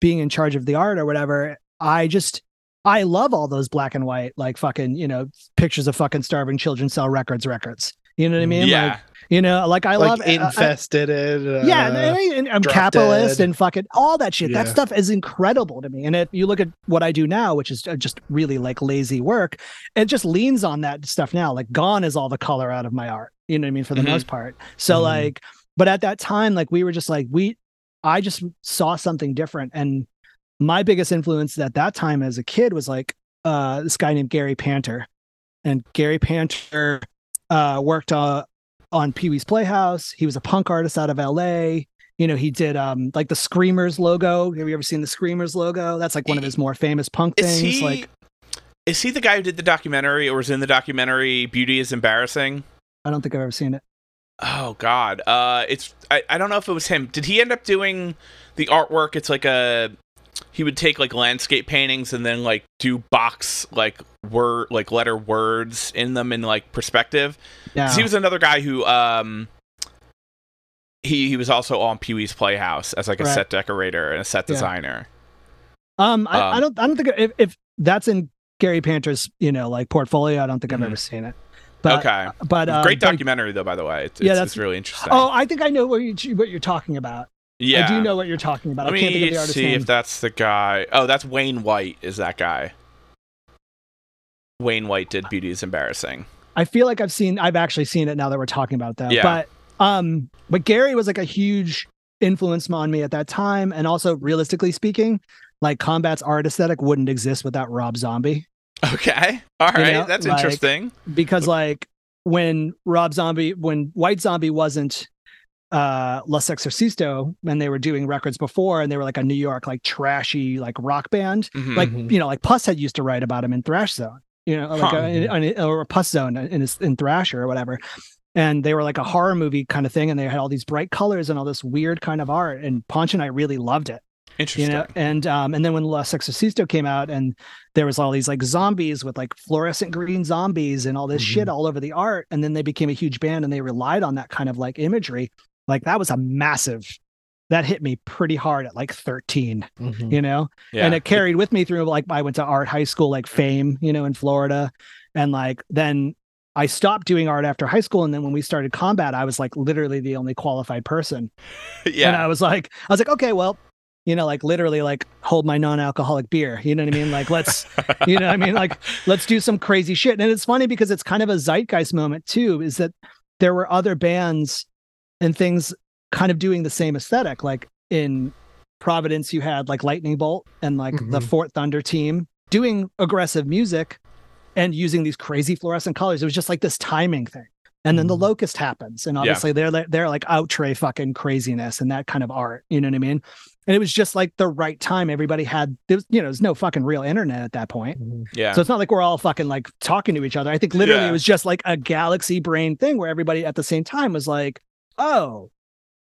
B: being in charge of the art or whatever i just i love all those black and white like fucking you know pictures of fucking starving children sell records records. You know what i mean?
A: Yeah.
B: Like You know, like I
C: like
B: love I- I-
C: infested it.
B: yeah,
C: uh,
B: and, and- I'm capitalist
C: Dead.
B: and fucking all that shit. That stuff is incredible to me. And if you look at what I do now, which is uh, just really like lazy work, it just leans on that stuff now. Like gone is all the color out of my art. You know what I mean? For the
A: Mhm.
B: most part. So
C: Mhm.
B: like, but at that time, like we were just like we, I just saw something different. And my biggest influence at that time as a kid was like uh this guy named Gary Panter, and Gary Panter uh worked uh, on Pee Wee's Playhouse. He was a punk artist out of LA. You know, he did um like the Screamers logo. Have you ever seen the Screamers logo? That's like one of his more famous punk
A: Is
B: things.
A: he?
B: Like
A: is he the guy who did the documentary, or was in the documentary "Beauty Is Embarrassing"?
B: I don't think I've ever seen it.
A: Oh God, uh, it's I, I don't know if it was him. Did he end up doing the artwork? It's like a he would take like landscape paintings and then like do box like word like letter words in them in like perspective.
B: Yeah.
A: He was another guy who um he he was also on Pee Wee's Playhouse as like a
B: Right.
A: set decorator and a set
B: Yeah.
A: designer.
B: um, I, I
A: um,
B: don't I don't think if, if that's in Gary Panter's, you know, like portfolio, I don't think I've
A: Mhm.
B: ever seen it. But
A: okay,
B: but um,
A: great documentary though. By the way, it's,
B: Yeah,
A: it's,
B: that's-
A: it's really interesting.
B: Oh, I think I know what you what you're talking about.
A: Yeah,
B: I do know what you're talking about.
A: Let
B: I can't think of the artist's
A: see
B: name.
A: if that's the guy. Oh, that's Wayne White. Is that guy? Wayne White did "Beauty Is Embarrassing."
B: I feel like I've seen I've actually seen it now that we're talking about that.
A: Yeah.
B: But um but Gary was like a huge influence on me at that time. And also realistically speaking, like combat's art aesthetic wouldn't exist without Rob Zombie.
A: Okay, All right.
B: You know,
A: that's
B: like-
A: interesting.
B: Because like when Rob Zombie when White Zombie wasn't uh La Sexorcisto and they were doing records before and they were like a New York like trashy like rock band.
A: Mhm.
B: Like,
C: Mhm.
B: you know, like Pushead used to write about him in Thrash Zone, you know, like
A: Huh.
B: uh, in, in- or Puss Zone in his, in Thrasher or whatever. And they were like a horror movie kind of thing, and they had all these bright colors and all this weird kind of art. And Ponch and I really loved it,
A: Interesting.
B: you know. And um, and then when La Sexorcisto came out, and there was all these like zombies with like fluorescent green zombies and all this shit all over the art, and then they became a huge band, and they relied on that kind of like imagery. Like that was a massive. That hit me pretty hard at like 13,
C: Mhm.
B: you know
A: yeah.
B: and it carried with me through like I went to art high school like fame you know in Florida and like then I stopped doing art after high school and then when we started combat I was like literally the only qualified person
A: yeah and.
B: I was like I was like okay well you know like literally like hold my non-alcoholic beer you know what I mean like let's you know what I mean like let's do some crazy shit and it's funny because it's kind of a zeitgeist moment too is that there were other bands and things kind of doing the same aesthetic like in Providence you had like Lightning Bolt and like the
C: Mhm.
B: Fort Thunder team doing aggressive music and using these crazy fluorescent colors it was just like this timing thing and then the
C: Mhm.
B: locust happens and obviously they're like they're like outre fucking craziness and that kind of art you know what i mean and it was just like the right time everybody had there was, you know there's no fucking real internet at that point
C: Mhm.
A: yeah.
B: so it's not like we're all fucking like talking to each other i think literally
A: Yeah.
B: it was just like a galaxy brain thing where everybody at the same time was like oh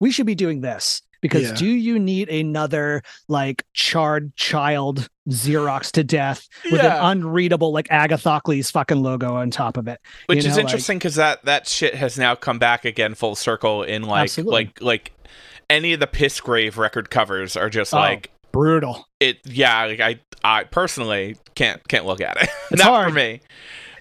B: we should be doing this because
C: Yeah.
B: do you need another like charred child xerox to death with
A: Yeah.
B: an unreadable like agathocles fucking logo on top of it
A: Which
B: you
A: is
B: know, like-
A: interesting because that that shit has now come back again full circle in like
B: Absolutely.
A: like like any of the piss grave record covers are just
B: Oh.
A: like
B: brutal
A: it. Yeah, like I I personally can't can't look at it.
B: It's
A: Not
B: hard.
A: for me.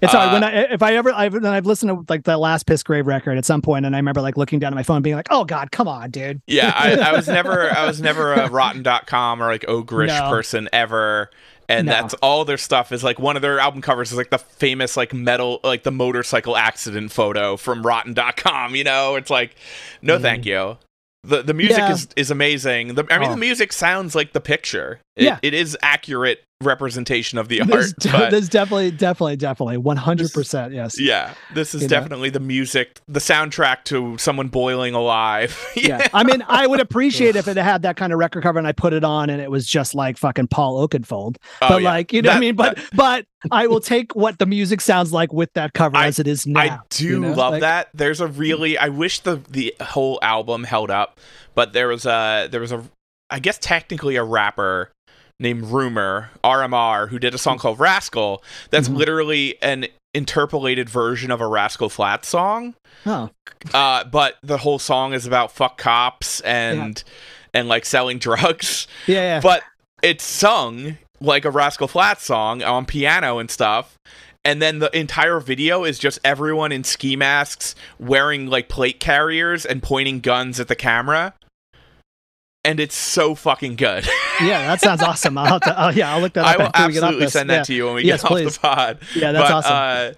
B: It's hard when
A: Uh,
B: I if I ever I've I've listened to like the last Piss Grave record at some point, and I remember like looking down at my phone, being like, "Oh God, come on, dude."
A: Yeah, I, I was never I was never a rotten.com or like ogrish
B: No.
A: person ever. And
B: No.
A: that's all their stuff is like one of their album covers is like the famous like metal like the motorcycle accident photo from rotten.com, you know? It's like no
C: Mhm.
A: thank you. The the music
B: Yeah.
A: is is amazing. The, I mean
B: Oh.
A: the music sounds like the picture. It,
B: Yeah.
A: it is accurate representation of the art.
B: There's, de-
A: but-
B: there's definitely, definitely, definitely, one hundred percent, yes.
A: yeah, this is
B: You know?
A: definitely the music, the soundtrack to someone boiling alive.
B: Yeah, I mean, I would appreciate if it had that kind of record cover and I put it on and it was just like fucking Paul Oakenfold.
A: Oh,
B: but
A: yeah.
B: like, you know what I mean? But but I will take what the music sounds like with that cover
A: I-
B: as it is now.
A: I do
B: you know?
A: love
B: Like,
A: that. There's a really I wish the the whole album held up, but there was a there was a I guess technically a rapper named Rumor RMR who did a song called Rascal that's
B: Mhm.
A: literally an interpolated version of a Rascal Flatts song.
B: Oh,
A: Uh, but the whole song is about fuck cops and and like selling drugs.
B: yeah, yeah.
A: But it's sung like a Rascal Flatts song on piano and stuff. and then the entire video is just everyone in ski masks wearing like plate carriers and pointing guns at the camera. And it's so fucking good.
B: Yeah, that sounds awesome. I'll have to, oh, yeah, I'll look that up.
A: I will
B: after we get
A: absolutely send that
B: yeah.
A: to you when we
B: Yes,
A: get off the pod.
B: Yeah, that's
A: but,
B: awesome.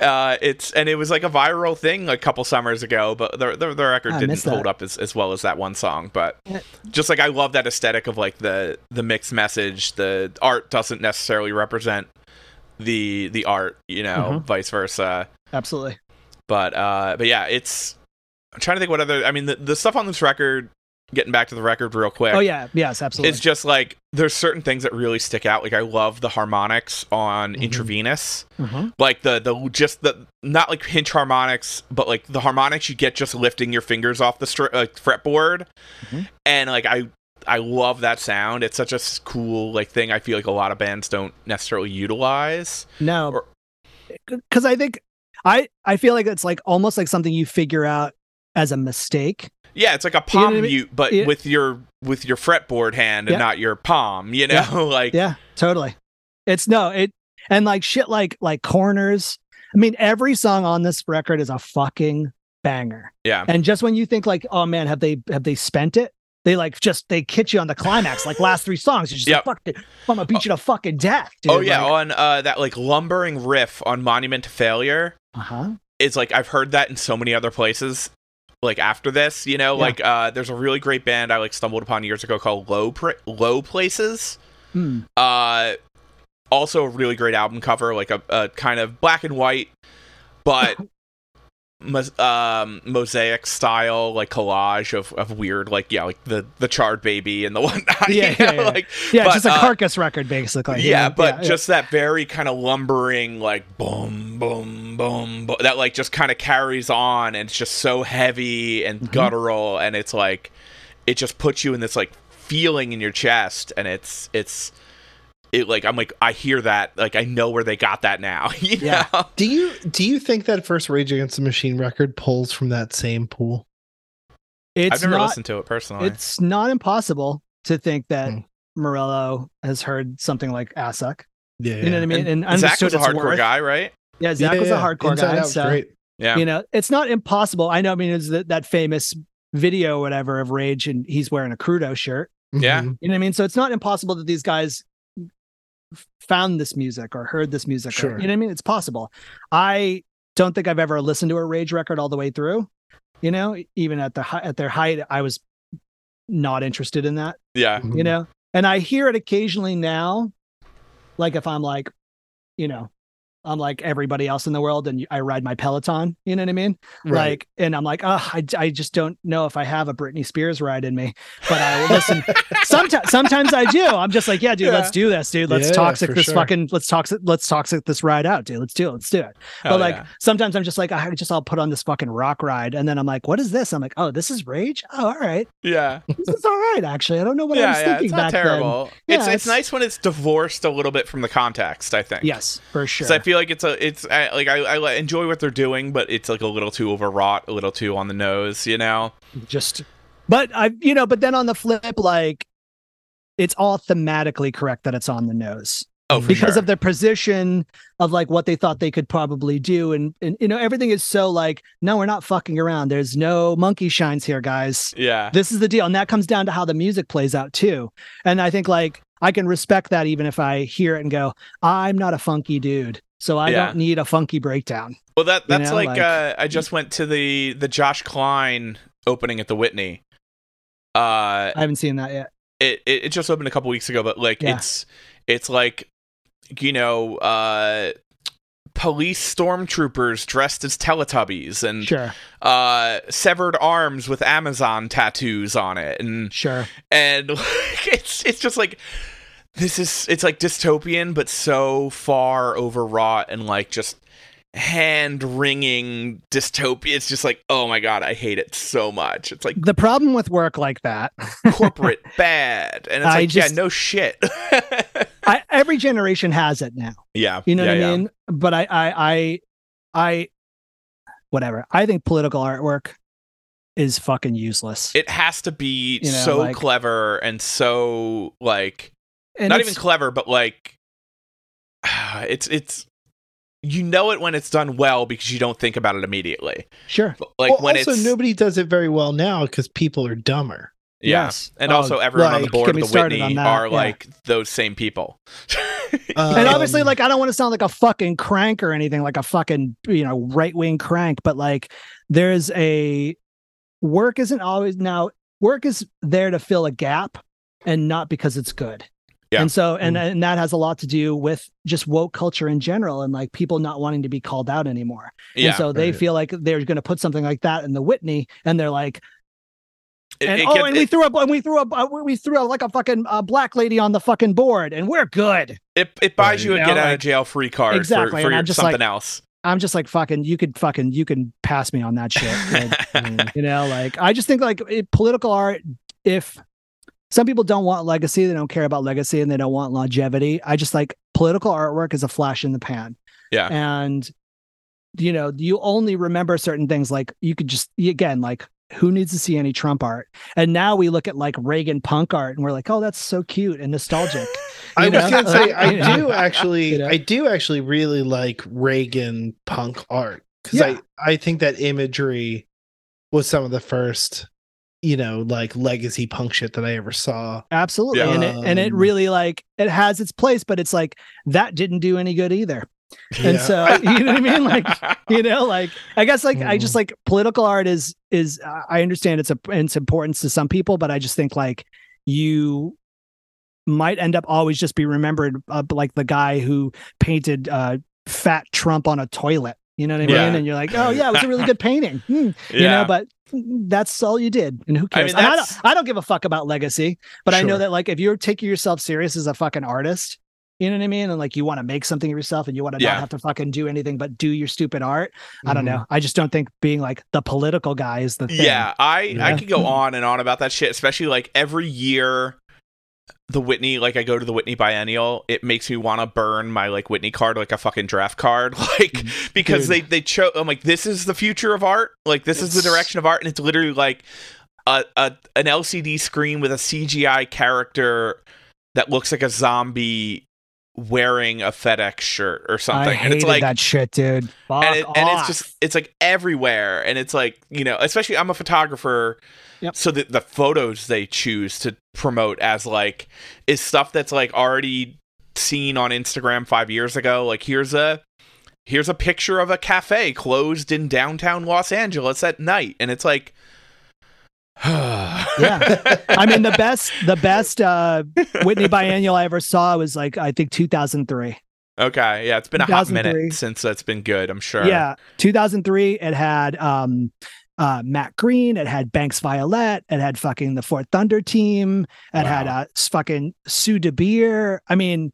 A: Uh, uh, it's and it was like a viral thing a couple summers ago, but the the, the record
B: I
A: didn't hold up as, as well as that one song. But just like I love that aesthetic of like the the mixed message. The art doesn't necessarily represent the the art, you know,
B: Mhm.
A: vice versa.
B: Absolutely.
A: But uh, but yeah, it's. I'm trying to think what other. I mean, the the stuff on this record. Getting back to the record real quick.
B: Oh yeah, yes, absolutely.
A: It's just like there's certain things that really stick out. Like I love the harmonics on
B: Mm-hmm.
A: intravenous.
B: Mhm.
A: Like the the just the not like hinge harmonics, but like the harmonics you get just lifting your fingers off the str- uh, fretboard.
B: Mhm.
A: And like I I love that sound. It's such a cool like thing. I feel like a lot of bands don't necessarily utilize.
B: No,
A: Or-
B: because I think I I feel like it's like almost like something you figure out as a mistake.
A: Yeah, it's like a
B: You know
A: palm
B: I mean?
A: mute, but
B: Yeah.
A: with your with your fretboard hand and
B: Yeah.
A: not your palm. You know,
B: Yeah.
A: like
B: Yeah, totally. It's no it and like shit like like corners. I mean, every song on this record is a fucking banger.
A: yeah.
B: And just when you think like, oh man, have they have they spent it? They like just they hit you on the climax, like last three songs. You're just
A: Yep.
B: like, fuck it, I'm gonna beat you to fucking death, dude.
A: oh yeah,
B: Like,
A: on uh that like lumbering riff on Monument to Failure.
B: uh-huh.
A: it's like I've heard that in so many other places. Like after this, you know,
B: Yeah.
A: like uh, there's a really great band I like stumbled upon years ago called Low Low Places.
B: Hmm.
A: Uh, also a really great album cover, like a, a kind of black and white, but um, mosaic style, like collage of, of weird, like yeah, like the the charred baby and the whatnot.
B: Yeah, yeah, yeah.
A: like
B: Yeah,
A: But,
B: just a
A: uh,
B: carcass record, basically. you
A: yeah, but
B: yeah.
A: just that very kind of lumbering, like boom, boom, boom, boom, that like just kind of carries on, and it's just so heavy and
B: Mhm.
A: guttural, and it's like it just puts you in this like feeling in your chest, and it's it's it like I'm like I hear that, like I know where they got that now. You
B: Yeah.
A: know?
C: Do you do you think that first Rage Against the Machine record pulls from that same pool?
B: it's
A: I've never
B: not
A: listened to it personally.
B: it's not impossible to think that
C: Hmm.
B: Morello has heard something like Assuck.
C: Yeah,
B: You know what I mean? And,
A: And Zach was a hardcore
B: worth.
A: guy, right?
B: Yeah, Zach was a hardcore
C: Inside
B: guy.
C: Out's
B: So
C: great.
A: Yeah.
B: you know, it's not impossible. I know. I mean, it's that, that famous video, or whatever, of Rage, and he's wearing a Crudo shirt.
A: Yeah.
C: Mhm.
B: You know what I mean? So it's not impossible that these guys f- found this music or heard this music. or- you know what I mean? It's possible. I don't think I've ever listened to a Rage record all the way through. You know, even at the at their height, I was not interested in that.
A: Yeah.
C: Mhm.
B: You know, and I hear it occasionally now, like if I'm like, you know, I'm like everybody else in the world, and I ride my Peloton. You know what I mean?
C: Right.
B: Like, and I'm like, oh, I, I just don't know if I have a Britney Spears ride in me, but I will listen. sometimes, sometimes I do. I'm just like, yeah, dude,
A: Yeah.
B: let's do this, dude. Let's
C: Yeah,
B: toxic this
C: sure.
B: fucking, let's toxic, let's toxic this ride out, dude. Let's do it. Let's do it. But like,
A: yeah.
B: sometimes I'm just like, I just, I'll put on this fucking rock ride. And then I'm like, what is this? I'm like, oh, this is rage. Oh, all right.
A: yeah.
B: This is all right. Actually, I don't know what I
A: yeah,
B: was
A: yeah,
B: thinking
A: it's not
B: back then.
A: terrible.
B: Yeah,
A: it's, it's
B: it's-
A: nice when it's divorced a little bit from the context. I think.
B: Yes, for sure.
A: I feel like it's a it's I, like I, I enjoy what they're doing, but it's like a little too overwrought, a little too on the nose, you know.
B: just but i you know but then on the flip like it's all thematically correct that it's on the nose.
A: Oh,
B: because
A: sure.
B: of their position of like what they thought they could probably do and and you know everything is so like no we're not fucking around. There's no monkey shines here guys.
A: Yeah,
B: this is the deal and that comes down to how the music plays out too. And i think like i can respect that even if i hear it and go i'm not a funky dude so i
A: Yeah.
B: don't need a funky breakdown
A: well that
B: you
A: that's
B: know,
A: like,
B: like-
A: uh, I just went to the the Josh Kline opening at the Whitney. Uh,
B: i haven't seen that yet
A: it it, it just opened a couple weeks ago, but like
B: Yeah.
A: it's it's like you know uh police stormtroopers dressed as teletubbies and
B: sure
A: uh severed arms with amazon tattoos on it and
B: sure
A: and like, it's it's just like this is it's like dystopian but so far overwrought and like just hand wringing dystopia it's just like oh my god i hate it so much it's like
B: the problem with work like that
A: corporate bad and it's
B: I
A: like
B: just-
A: yeah no shit
B: I, every generation has it now.
A: yeah
B: You know
A: yeah,
B: what
A: yeah.
B: I mean? But I, I, I, I, whatever. I think political artwork is fucking useless.
A: it has to be
B: You know,
A: so
B: like-
A: clever and so like
B: and
A: not even clever but like it's it's you know it when it's done well because you don't think about it immediately.
B: Sure.
A: But, Like
C: well,
A: when
C: also
A: it's
C: nobody does it very well now because people are dumber.
A: yeah.
B: Yes.
A: And
B: Oh,
A: also everyone on the board of the Whitney
B: on that,
A: are
B: yeah.
A: like those same people.
B: and obviously,
C: Um,
B: like, I don't want to sound like a fucking crank or anything, like a fucking, you know, right wing crank, but like, there's a work isn't always now, work is there to fill a gap and not because it's good.
A: Yeah.
B: And so, and,
C: Mm.
B: and that has a lot to do with just woke culture in general and like people not wanting to be called out anymore.
A: yeah.
B: and so they
C: right.
B: feel like they're going to put something like that in the Whitney and they're like,
A: It-
B: and
A: it
B: oh, and we threw up, and we threw up, uh, we threw up like a fucking uh, black lady on the fucking board, and we're good.
A: it, it buys you a
B: You know,
A: get out of jail free card
B: Exactly,
A: for,
B: and
A: your, something
B: like-
A: else.
B: I'm just like fucking. You could fucking. You can pass me on that shit. and, you know, like I just think like it, political art. If some people don't want legacy, they don't care about legacy, and they don't want longevity. I just like political artwork is a flash in the pan.
A: Yeah.
B: and you know, you only remember certain things. Like you could just again, like who needs to see any Trump art? And now we look at like Reagan punk art, and we're like, oh, that's so cute and nostalgic.
C: I
B: you
C: was
B: know?
C: gonna say I
B: You know?
C: do actually
B: You know?
C: I do actually really like Reagan punk art because
B: Yeah.
C: I I think that imagery was some of the first you know like legacy punk shit that I ever saw.
B: Absolutely.
A: Yeah.
B: And it and it
C: Um,
B: really like it has its place, but it's like that didn't do any good either. And
C: Yeah.
B: so you know what I mean? Like, you know, like I guess like I
C: Mm.
B: just like political art is is uh, I understand it's a its importance to some people, but I just think like you might end up always just be remembered uh, like the guy who painted uh fat Trump on a toilet. You know what I
A: Yeah.
B: mean? And you're like, oh yeah, it was a really good painting. Hmm you know but that's all you did and who
A: I
B: cares?
A: mean,
B: And I, don't, I don't give a fuck about legacy but i know that like if you're taking yourself serious as a fucking artist you know what i mean? And like you want to make something of yourself and you want to
A: Yeah.
B: not have to fucking do anything but do your stupid art i don't
C: Mhm.
B: know. I just don't think being like the political guy is the thing.
A: Yeah, I I could go on and on about that shit, especially like every year the Whitney, like I go to the Whitney Biennial, it makes me want to burn my like Whitney card like a fucking draft card, like mm, because
C: Dude.
A: they they chose. I'm like, this is the future of art. Like this is the direction of art, and it's literally like a, a an LCD screen with a CGI character that looks like a zombie wearing a FedEx shirt or
B: i
A: something, and
B: hated
A: it's like
B: that shit dude
A: and, it, and it's just it's like everywhere and it's like you know especially i'm a photographer
B: Yep.
A: so the, the photos they choose to promote as like is stuff that's like already seen on instagram five years ago like here's a here's a picture of a cafe closed in downtown los angeles at night and it's like
B: Yeah. i mean the best the best uh whitney biennial i ever saw was like i think 2003
A: okay yeah it's been a hot
B: 2003.
A: minute since that's been good i'm sure
B: Yeah, 2003. It had um, uh, Matt Green. It had Banks Violette. It had fucking the Fort Thunder team. It had
A: Wow.
B: uh, s- fucking Sue DeBeer. I mean,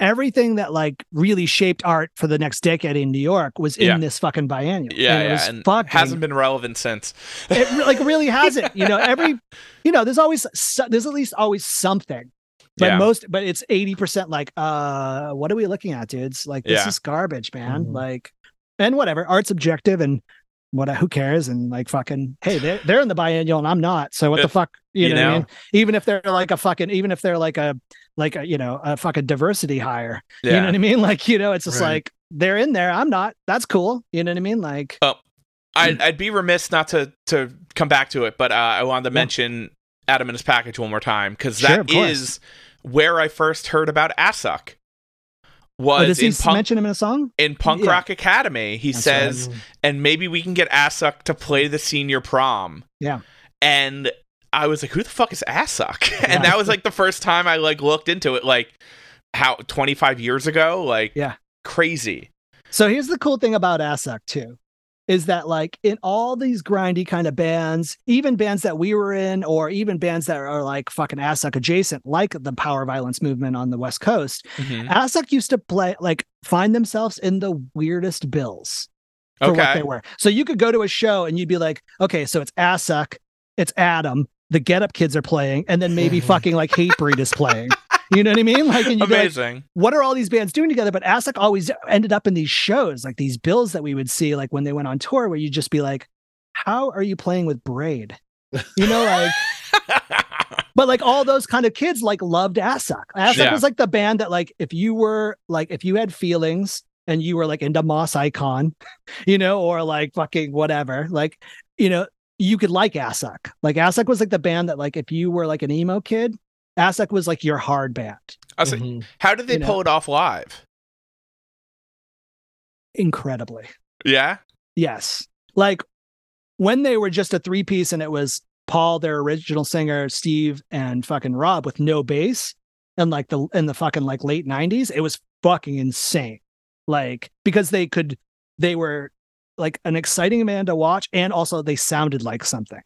B: everything that like really shaped art for the next decade in New York was in
A: Yeah.
B: this fucking biennial.
A: yeah
B: and it
A: yeah and
B: fucking,
A: hasn't been relevant since
B: it like really hasn't. You know, every you know, there's always there's at least always something. But
A: Yeah.
B: most, but it's eighty percent like, uh, what are we looking at, dudes? Like this is garbage, man.
C: Mhm.
B: Like, and whatever, art's objective, and what? Who cares? And like, fucking, hey, they're they're in the biennial, and I'm not. So what the fuck? You,
A: you
B: know, what I mean? Even if they're like a fucking, even if they're like a like a you know a fucking diversity hire.
A: yeah
B: You know what I mean? Like, you know, it's just
C: Right.
B: like they're in there. I'm not. That's cool. You know what I mean? Like,
A: I'd, I'd be remiss not to to come back to it, but uh, I wanted to
B: Yeah.
A: mention Atom and His Package one more time because
B: Sure,
A: that
B: course.
A: is where I first heard about Assuck. Was
B: oh, does he
A: punk
B: mention him in a song?
A: in Punk
B: Yeah.
A: Rock Academy. He
B: That's
A: says, and maybe we can get Assuck to play the senior prom.
B: Yeah.
A: and I was like, who the fuck is Assuck?
B: Yeah.
A: and that was like the first time I like looked into it, like how 25 years ago, like
B: Yeah.
A: crazy.
B: So here's the cool thing about Assuck too, is that like in all these grindy kind of bands, even bands that we were in, or even bands that are like fucking Assuck adjacent, like the power violence movement on the West Coast,
A: Mhm.
B: Assuck used to play like find themselves in the weirdest bills for what they were. So you could go to a show and you'd be like, okay, so it's Assuck, it's Atom, the Get Up Kids are playing, and then maybe fucking like Hatebreed is playing. You know what I mean? Like, and you'd like, what are all these bands doing together? But Assuck always ended up in these shows, like these bills that we would see, like when they went on tour, where you'd just be like, how are you playing with Braid? You know, like, but like all those kind of kids like loved Assuck. Assuck
A: Yeah.
B: was like the band that, like, if you were like, if you had feelings and you were like into Moss Icon, you know, or like fucking whatever, like, you know, you could like Assuck. Like Assuck was like the band that like if you were like an emo kid, Assuck was like your hard band.
A: I was like,
C: Mhm.
A: how did they
B: You know.
A: pull it off live?
B: Incredibly.
A: Yeah.
B: Yes. Like when they were just a three piece and it was Paul, their original singer, Steve, and fucking Rob with no bass and like the in the fucking like late 90s, it was fucking insane. Like because they could they were like an exciting band to watch and also they sounded like something.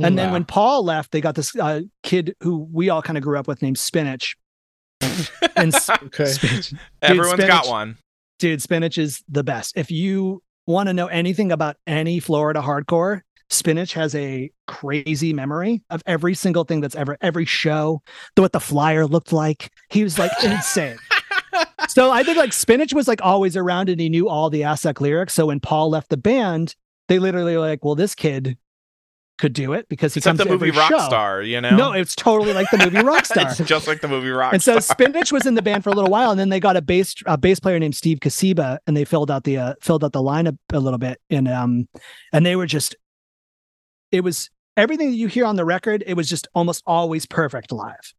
B: And then when Paul left, they got this uh, kid who we all kind of grew up with named Spinach. And s-
C: Okay.
B: Spinach,
A: Everyone's got one.
B: dude, Spinach is the best. If you want to know anything about any Florida hardcore, Spinach has a crazy memory of every single thing that's ever every show, the, what the flyer looked like. He was like insane. So I think like Spinach was like always around and he knew all the Assuck lyrics. So when Paul left the band, they literally were like, well, this kid could do it because he
A: It's like
B: comes
A: the movie. Rockstar, you know?
B: No, it's totally like the movie Rockstar.
A: it's just like the movie Rockstar.
B: And so Spinach was in the band for a little while, and then they got a bass a bass player named Steve Kasiba, and they filled out the uh, filled out the lineup a little bit, and um, and they were just, it was everything that you hear on the record. It was just almost always perfect live,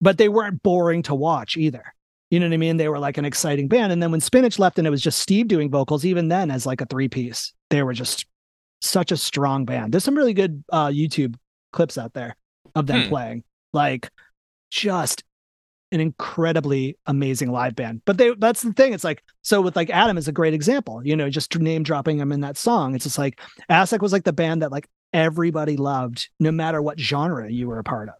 B: but they weren't boring to watch either. You know what I mean? They were like an exciting band, and then when Spinach left, and it was just Steve doing vocals, even then as like a three piece, they were just such a strong band. There's some really good uh, YouTube clips out there of them
A: Hmm.
B: playing, like just an incredibly amazing live band. But they that's the thing. It's like so with like Atom is a great example, you know, just name dropping him in that song. It's just like Assuck was like the band that like everybody loved, no matter what genre you were a part of.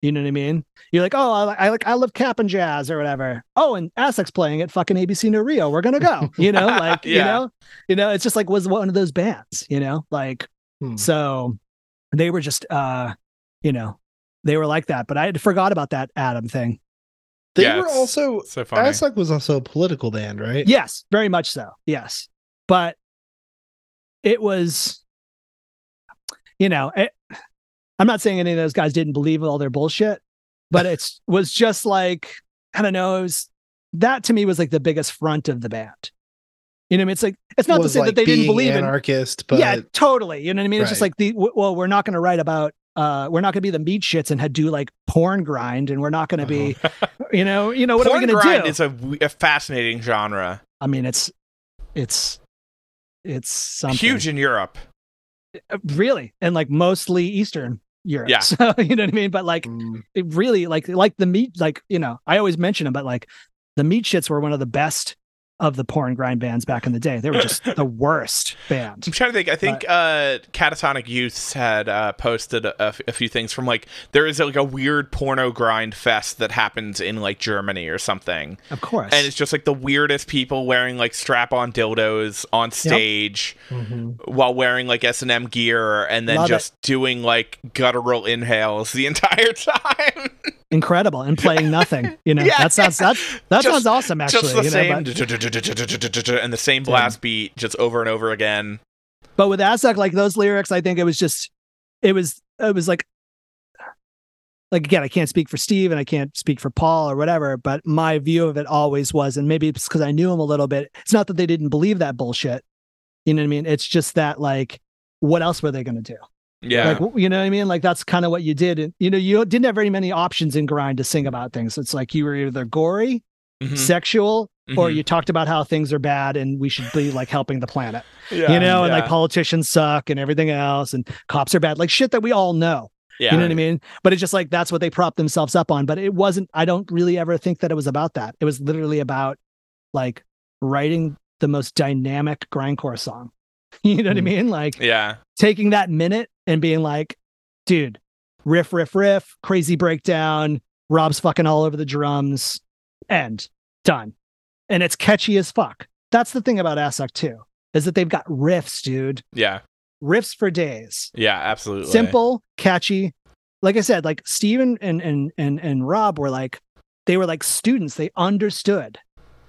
B: You know what I mean? You're like, oh, I, I like I love Cap'n Jazz or whatever. Oh, and Assuck's playing at fucking ABC No Rio. We're gonna go. You know, like you know, you know, it's just like was one of those bands. You know, like
C: Hmm.
B: so they were just uh, you know, they were like that. But I had forgot about that Atom thing.
C: They
A: Yeah,
C: were also
A: so funny.
C: Assuck was also a political band, right?
B: Yes, very much so. Yes. But it was, you know, it, I'm not saying any of those guys didn't believe all their bullshit, but it's was just like, I don't know, it was that to me was like the biggest front of the band. You know what I mean? It's like, it's not to say
C: like
B: that they didn't believe in
C: anarchist, but
B: yeah, totally. You know what I mean? It's just like the w- well, we're not going to write about uh we're not going to be the meat shits and had do like porn grind and we're not going to be you know, you know what
A: Porn
B: are we going to do?
A: is a fascinating genre.
B: I mean, it's it's it's something
A: Huge in Europe.
B: Uh, really, and like mostly Eastern Europe.
A: Yeah.
B: So you know what I mean. But like,
C: Mm,
B: it really like like the meat. Like you know, I always mention them, but like the meat shits were one of the best of the porn grind bands back in the day. They were just the worst band.
A: I'm trying to think. I think uh, Catatonic Youths had uh, posted a, a few things from like there is like a weird porno grind fest that happens in like Germany or something,
B: Of course.
A: and it's just like the weirdest people wearing like strap-on dildos on stage
C: mhm.
A: while wearing like S and M gear, and then
B: Love it.
A: just doing like guttural inhales the entire time.
B: incredible and playing nothing. You know,
A: Yeah.
B: that sounds that that
A: Just-
B: sounds awesome. Actually,
A: just the
B: you know, but-
A: and the same blast beat just over and over again.
B: but with Assuck, like those lyrics, I think it was just, it was, it was like, like again, I can't speak for Steve and I can't speak for Paul or whatever, but my view of it always was, and maybe it's because I knew him a little bit. It's not that they didn't believe that bullshit. You know what I mean? It's just that like, what else were they going to do?
A: Yeah,
B: Like, you know what I mean? Like that's kind of what you did. And you know, you didn't have very many options in grind to sing about things. It's like you were either gory,
A: Mhm,
B: sexual, or
A: mhm.
B: you talked about how things are bad and we should be like helping the planet
A: Yeah,
B: you know, and
A: yeah,
B: like politicians suck and everything else, and cops are bad, like shit that we all know.
A: yeah.
B: You know what I mean? But it's just like that's what they prop themselves up on. But it wasn't. I don't really ever think that it was about that. It was literally about like writing the most dynamic grindcore song. You know what I
C: Mm.
B: mean? Like
A: Yeah,
B: taking that minute and being like, dude, riff, riff, riff, crazy breakdown. Rob's fucking all over the drums. End. Done. And it's catchy as fuck. That's the thing about Assuck too, is that they've got riffs, dude.
A: yeah,
B: Riffs for days.
A: yeah. Absolutely.
B: Simple, catchy. Like I said, like Steven and and and and Rob were like, they were like students. They understood.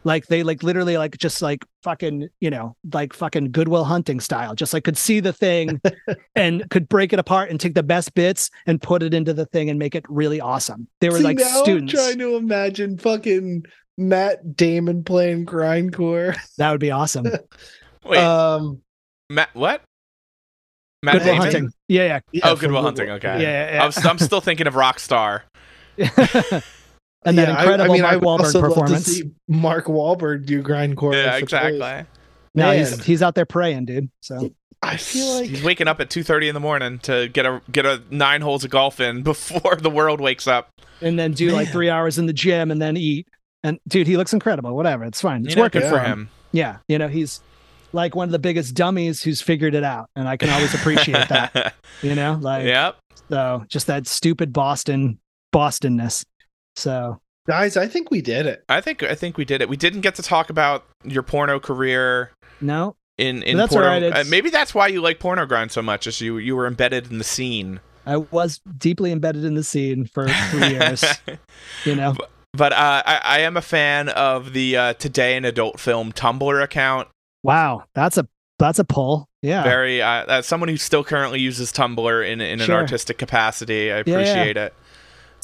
B: Like they like literally like just like fucking, you know, like fucking goodwill hunting style. Just like could see the thing and could break it apart and take the best bits and put it into the thing and make it really awesome. They were
C: See,
B: like
C: now
B: students.
C: I'm trying to imagine fucking Matt Damon playing grindcore.
B: That would be awesome.
A: Wait,
C: Um,
A: Matt, what? Matt
B: Good
A: Damon?
B: Hunting. Yeah, yeah.
C: yeah,
A: Oh,
C: from
A: Good Will
C: Good
A: Hunting. Okay.
B: Yeah, yeah, yeah.
A: I was, I'm still thinking of Rockstar.
B: and that
C: Yeah,
B: incredible
C: I mean, I
B: Mark
C: would
B: Wahlberg
C: also love to
B: performance.
C: see Mark Wahlberg do grindcore.
A: Yeah,
C: if it was.
A: exactly.
B: No, he's he's out there praying, dude. So
C: I feel like
A: He's waking up at 2:30 in the morning to get a get a nine holes of golf in before the world wakes up.
B: and then do like three hours in the gym and then eat. And dude, he looks incredible. Whatever, it's fine. It's
A: You know,
B: working
A: good
B: for
A: for
B: him.
A: him.
B: Yeah, you know, he's like one of the biggest dummies who's figured it out, and I can always appreciate that. You know, like
A: yep.
B: so just that stupid Boston Bostonness. So
C: guys, I think we did it.
A: I think I think we did it. We didn't get to talk about your porno career
B: no,
A: in in
B: that's
A: porno.
B: all right,
A: uh, maybe that's why you like porno grind so much, is you you were embedded in the scene.
B: I was deeply embedded in the scene for three years. You know,
A: but uh, I, I am a fan of the uh, Today in Adult Film Tumblr account.
B: wow, that's a that's a pull. Yeah,
A: Very uh, as someone who still currently uses Tumblr in in an artistic capacity. I
B: Yeah, yeah.
A: appreciate it.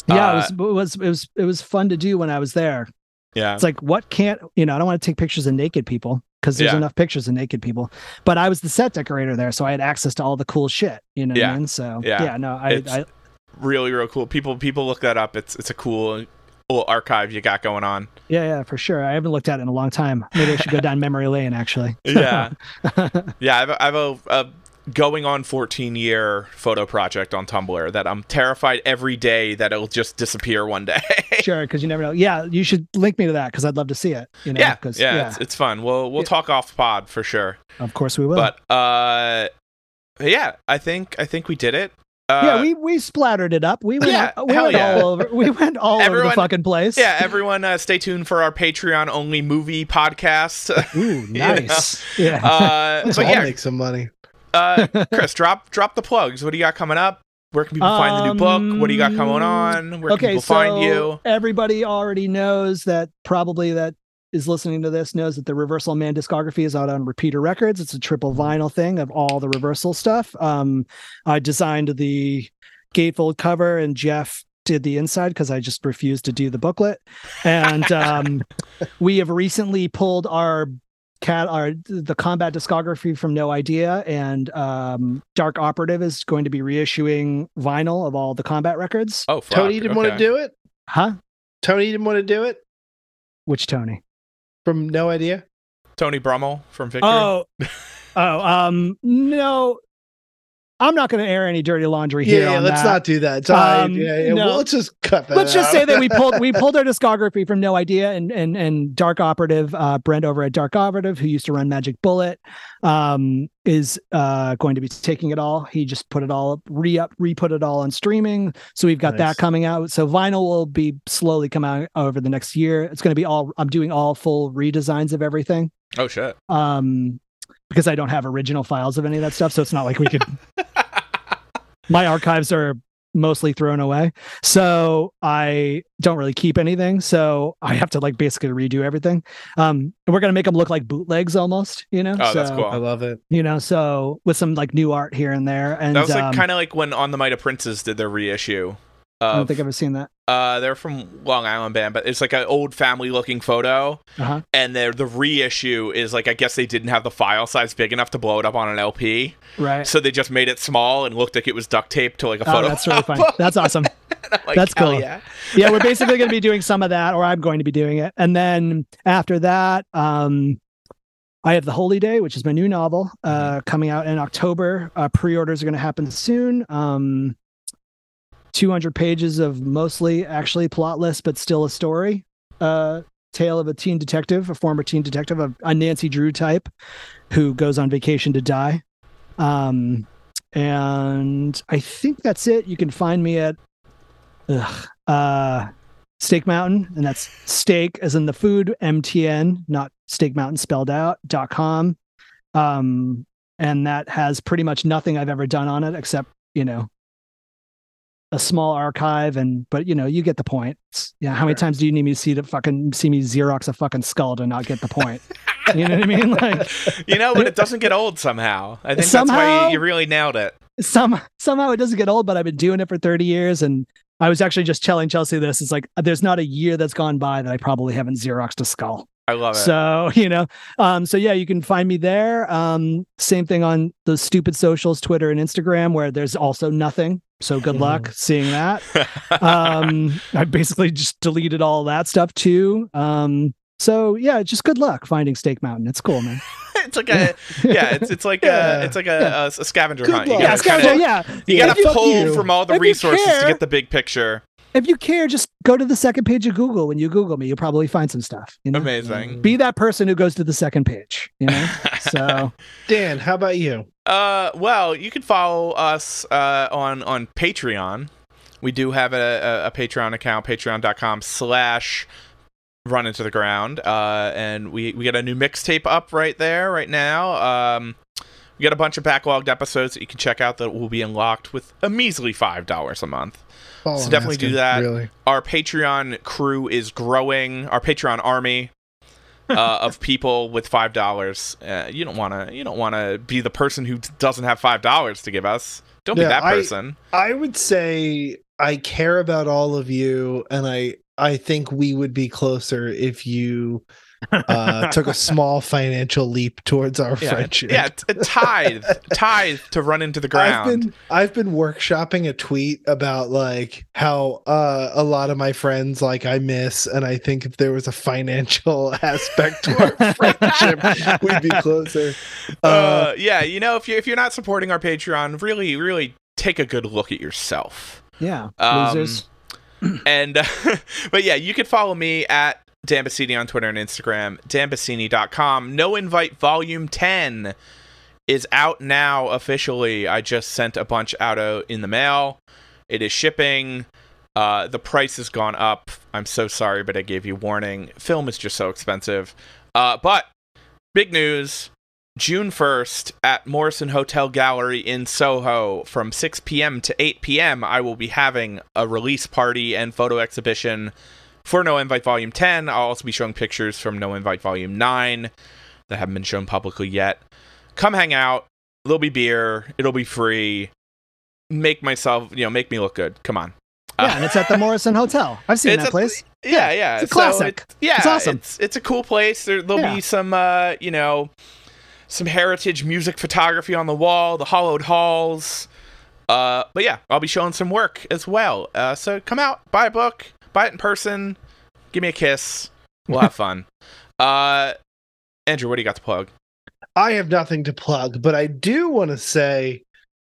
B: yeah.
A: Uh,
B: it was it was it was it was fun to do when I was there.
A: Yeah.
B: It's like what can't you know? I don't want to take pictures of naked people because there's
A: Yeah.
B: enough pictures of naked people. But I was the set decorator there, so I had access to all the cool shit. You know what
A: Yeah.
B: I mean? So
A: Yeah.
B: yeah, no, I,
A: It's-
B: I
A: really real cool people people look that up it's it's a cool little archive you got going on
B: yeah, yeah, for sure. I haven't looked at it in a long time. Maybe I should go down memory lane actually.
A: yeah yeah i've, I've a, a going on 14 year photo project on tumblr that i'm terrified every day that it'll just disappear one day
B: sure, because you never know. Yeah, you should link me to that because I'd love to see it. You know,
A: yeah yeah,
B: yeah,
A: It's, it's fun we'll we'll
B: Yeah.
A: talk off pod for sure
B: of course we will.
A: but uh yeah i think i think we did it uh,
B: yeah, we we splattered it up. We went,
A: Yeah,
B: all, we went
A: yeah.
B: all over. We went all over the fucking place.
A: yeah everyone uh, stay tuned for our patreon only movie podcast
B: Ooh,
A: know.
B: nice. Yeah.
A: uh
C: Let's
A: but yeah
C: make some money.
A: uh chris drop drop the plugs what do you got coming up where can people find the new book what do you got going on where can
B: okay,
A: people
B: so
A: find you
B: everybody already knows that probably that is listening to this knows that the Reversal Man discography is out on Repeater Records. It's a triple vinyl thing of all the Reversal stuff. Um, I designed the gatefold cover, and Jeff did the inside because I just refused to do the booklet. And um, we have recently pulled our cat our the combat discography from no idea and um dark operative is going to be reissuing vinyl of all the combat records
A: Oh, fuck.
C: Tony didn't want to do it.
B: huh
C: Tony didn't want to do it.
B: which tony
C: From no idea.
A: Tony Brummel from Victory.
B: Oh, oh, um, no, I'm not going to air any dirty laundry here.
C: Yeah, yeah
B: on
C: let's
B: that.
C: not do that. Sorry.
B: Um,
C: yeah, yeah.
B: no.
C: Well, let's just cut that.
B: Let's just say that we pulled we pulled our discography from No Idea and and and Dark Operative, uh, Brent over at Dark Operative, who used to run Magic Bullet, um, is uh going to be taking it all. He just put it all re up, re put it all on streaming. So we've got
C: Nice.
B: that coming out. So vinyl will be slowly come out over the next year. It's going to be all. I'm doing all full redesigns of everything.
A: Oh shit.
B: um because I don't have original files of any of that stuff. So it's not like we could my archives are mostly thrown away. So I don't really keep anything. So I have to like basically redo everything. Um and we're gonna make them look like bootlegs almost, you know.
A: Oh, that's cool.
C: I love it.
B: You know, so with some like new art here and there. And
A: that was like
B: um,
A: kind of like when On the Might of Princes did their reissue.
B: I don't think I've ever seen that.
A: uh, they're from Long Island band, but it's like an old family looking photo,
B: Uh-huh.
A: and their the reissue is like I guess they didn't have the file size big enough to blow it up on an LP,
B: Right.
A: so they just made it small and looked like it was duct taped to like a
B: Oh,
A: photo.
B: that's really fun. That's awesome.
A: Like,
B: That's cool.
A: Yeah.
B: yeah, we're basically going to be doing some of that, or I'm going to be doing it. And then after that, um, I have The Holy Day, which is my new novel, uh, coming out in October. Uh, pre orders are going to happen soon. Um, 200 pages of mostly actually plotless, but still a story. Uh, tale of a teen detective, a former teen detective, a, a Nancy Drew type who goes on vacation to die. Um, and I think that's it. You can find me at ugh, uh, Steak Mountain, and that's steak as in the food, MTN, not Steak Mountain spelled out, dot com. Um, and that has pretty much nothing I've ever done on it except, you know, a small archive and but you know, you get the point. Yeah, how many times do you need me to see to fucking see me Xerox a fucking skull to not get the point? you know what I mean? Like
A: You know, but it doesn't get old somehow. I think that's why
B: Somehow-
A: you, you really nailed it.
B: some somehow it doesn't get old, but I've been doing it for 30 years and I was actually just telling Chelsea this. It's like there's not a year that's gone by that I probably haven't Xeroxed a skull.
A: I love it.
B: So, you know, um, so yeah, you can find me there. Um, same thing on the stupid socials, Twitter and Instagram, where there's also nothing. So good luck seeing that. Um, I basically just deleted all that stuff too. Um, so yeah, just good luck finding Steak Mountain. It's cool, man.
A: it's like a yeah, it's it's like
C: Yeah.
A: a it's like a,
B: Yeah.
A: a, a scavenger
C: Good
A: hunt. You
C: luck.
B: Yeah,
A: gotta,
B: scavenger,
A: kinda-
B: yeah.
A: you gotta pull
C: you.
A: from all the resources to get the big picture.
B: If you care, just go to the second page of Google. When you Google me, you'll probably find some stuff. You know?
A: Amazing.
B: Be that person who goes to the second page. You know. so
C: Dan, how about you?
A: Uh, well, you can follow us uh, on on Patreon. We do have a, a, a Patreon account, patreon.com slash run into the ground. Uh, and we, we got a new mixtape up right there right now. Um, we got a bunch of backlogged episodes that you can check out that will be unlocked with a measly $5 a month.
C: Oh,
A: So definitely do that.
C: Really?
A: Our Patreon crew is growing, our Patreon army. uh, of people with five dollars, uh, you don't want to. You don't want to be the person who doesn't have five dollars to give us. Don't be
C: Yeah,
A: that
C: I-
A: person.
C: I would say I care about all of you, and I I think we would be closer if you uh, took a small financial leap towards our
A: yeah,
C: friendship.
A: yeah, t- tithe, tithe to run into the ground.
C: I've been I've been workshopping a tweet about like how uh a lot of my friends like I miss and I think if there was a financial aspect to our friendship we'd be closer. Uh,
A: uh, yeah, you know, if you if you're not supporting our Patreon, really, really take a good look at yourself.
B: yeah,
A: Um,
B: losers.
A: and uh, but yeah, you can follow me at Dan Bassini on Twitter and Instagram, danbassini.com. No Invite Volume 10 is out now officially. I just sent a bunch out in the mail. It is shipping. Uh, the price has gone up. I'm so sorry, but I gave you warning. Film is just so expensive. Uh, but big news June 1st at Morrison Hotel Gallery in Soho from 6 p.m. to 8 p.m. I will be having a release party and photo exhibition for No Invite Volume 10. I'll also be showing pictures from No Invite Volume 9 that haven't been shown publicly yet. Come hang out. There'll be beer. It'll be free. Make myself, you know, make me look good. Come on.
B: yeah, and it's at the Morrison Hotel. I've seen that
A: a-
B: place.
A: Yeah, yeah.
B: it's a
A: So
B: classic.
A: it- yeah,
B: It's awesome.
A: It's, it's a cool place. There, there'll
B: Yeah.
A: be some, uh, you know, some heritage music photography on the wall, the hollowed halls. Uh, but yeah, I'll be showing some work as well. Uh, so come out, buy a book, buy it in person, give me a kiss. We'll have fun. Uh, Andrew, what do you got to plug?
C: I have nothing to plug, but I do want to say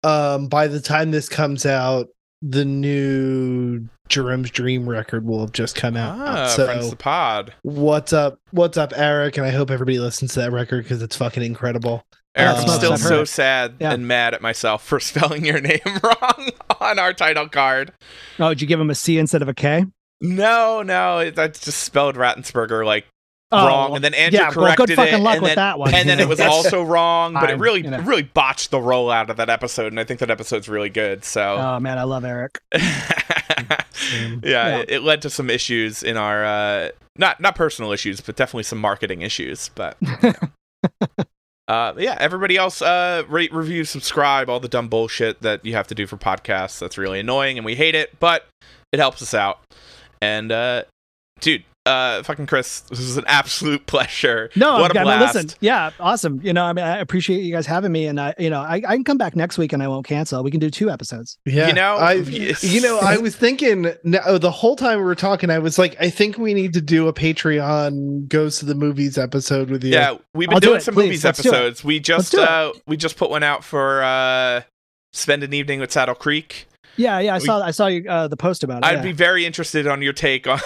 C: um by the time this comes out, the new Jerome's Dream record will have just come out.
A: Ah,
C: so
A: friends the pod.
C: what's up? What's up, Eric? And I hope everybody listens to that record because it's fucking incredible.
A: Eric,
C: Uh,
A: I'm still
B: I've heard
A: so sad
B: Yeah.
A: and mad at myself for spelling your name wrong on our title card.
B: Oh, did you give him a C instead of a K?
A: No, no, it, I just spelled Rattensberger like
B: Oh,
A: wrong, and then Andrew
B: yeah, well,
A: corrected
B: good fucking
A: it,
B: luck
A: and
B: with
A: then,
B: that one.
A: and then it was also wrong, but it really,
B: you know.
A: really botched the rollout of that episode, and I think that episode's really good. So,
B: Oh man, I love Eric.
A: yeah,
B: Yeah.
A: It, it led to some issues in our uh, not not personal issues, but definitely some marketing issues. But uh, yeah, everybody else, uh, rate, review, subscribe, all the dumb bullshit that you have to do for podcasts. That's really annoying, and we hate it, but it helps us out. And uh, dude, uh, fucking Chris, this was an absolute pleasure.
B: No,
A: what a
B: I mean,
A: blast.
B: listen, yeah, awesome. You know, I mean, I appreciate you guys having me, and I, you know, I, I can come back next week and I won't cancel. We can do two episodes.
C: Yeah,
A: You know,
C: I you know I was thinking no, the whole time we were talking, I was like, I think we need to do a Patreon goes to the movies episode with you.
A: Yeah, we've been
B: I'll do
A: doing
B: it,
A: some
B: please.
A: movies
B: Let's
A: episodes. We just uh we just put one out for uh spend an evening with Saddle Creek.
B: Yeah, yeah, I
A: we,
B: saw I saw you, uh, the post about it.
A: I'd
B: yeah.
A: be very interested on your take on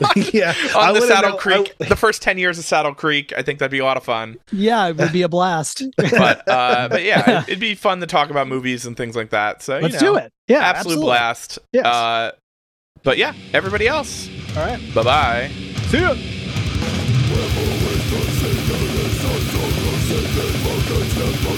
C: yeah,
A: on I
C: the
A: Saddle
C: know,
A: Creek,
C: I,
A: the first ten years of Saddle Creek. I think that'd be a lot of fun.
B: Yeah, it would be a blast.
A: but uh, but yeah, it, would be fun to talk about movies and things like that. So
B: let's
A: know,
B: do it. Yeah,
A: absolute
B: absolutely.
A: blast.
B: Yeah,
A: Uh, but yeah, everybody else.
B: All right.
A: Bye bye.
B: See ya.
D: We're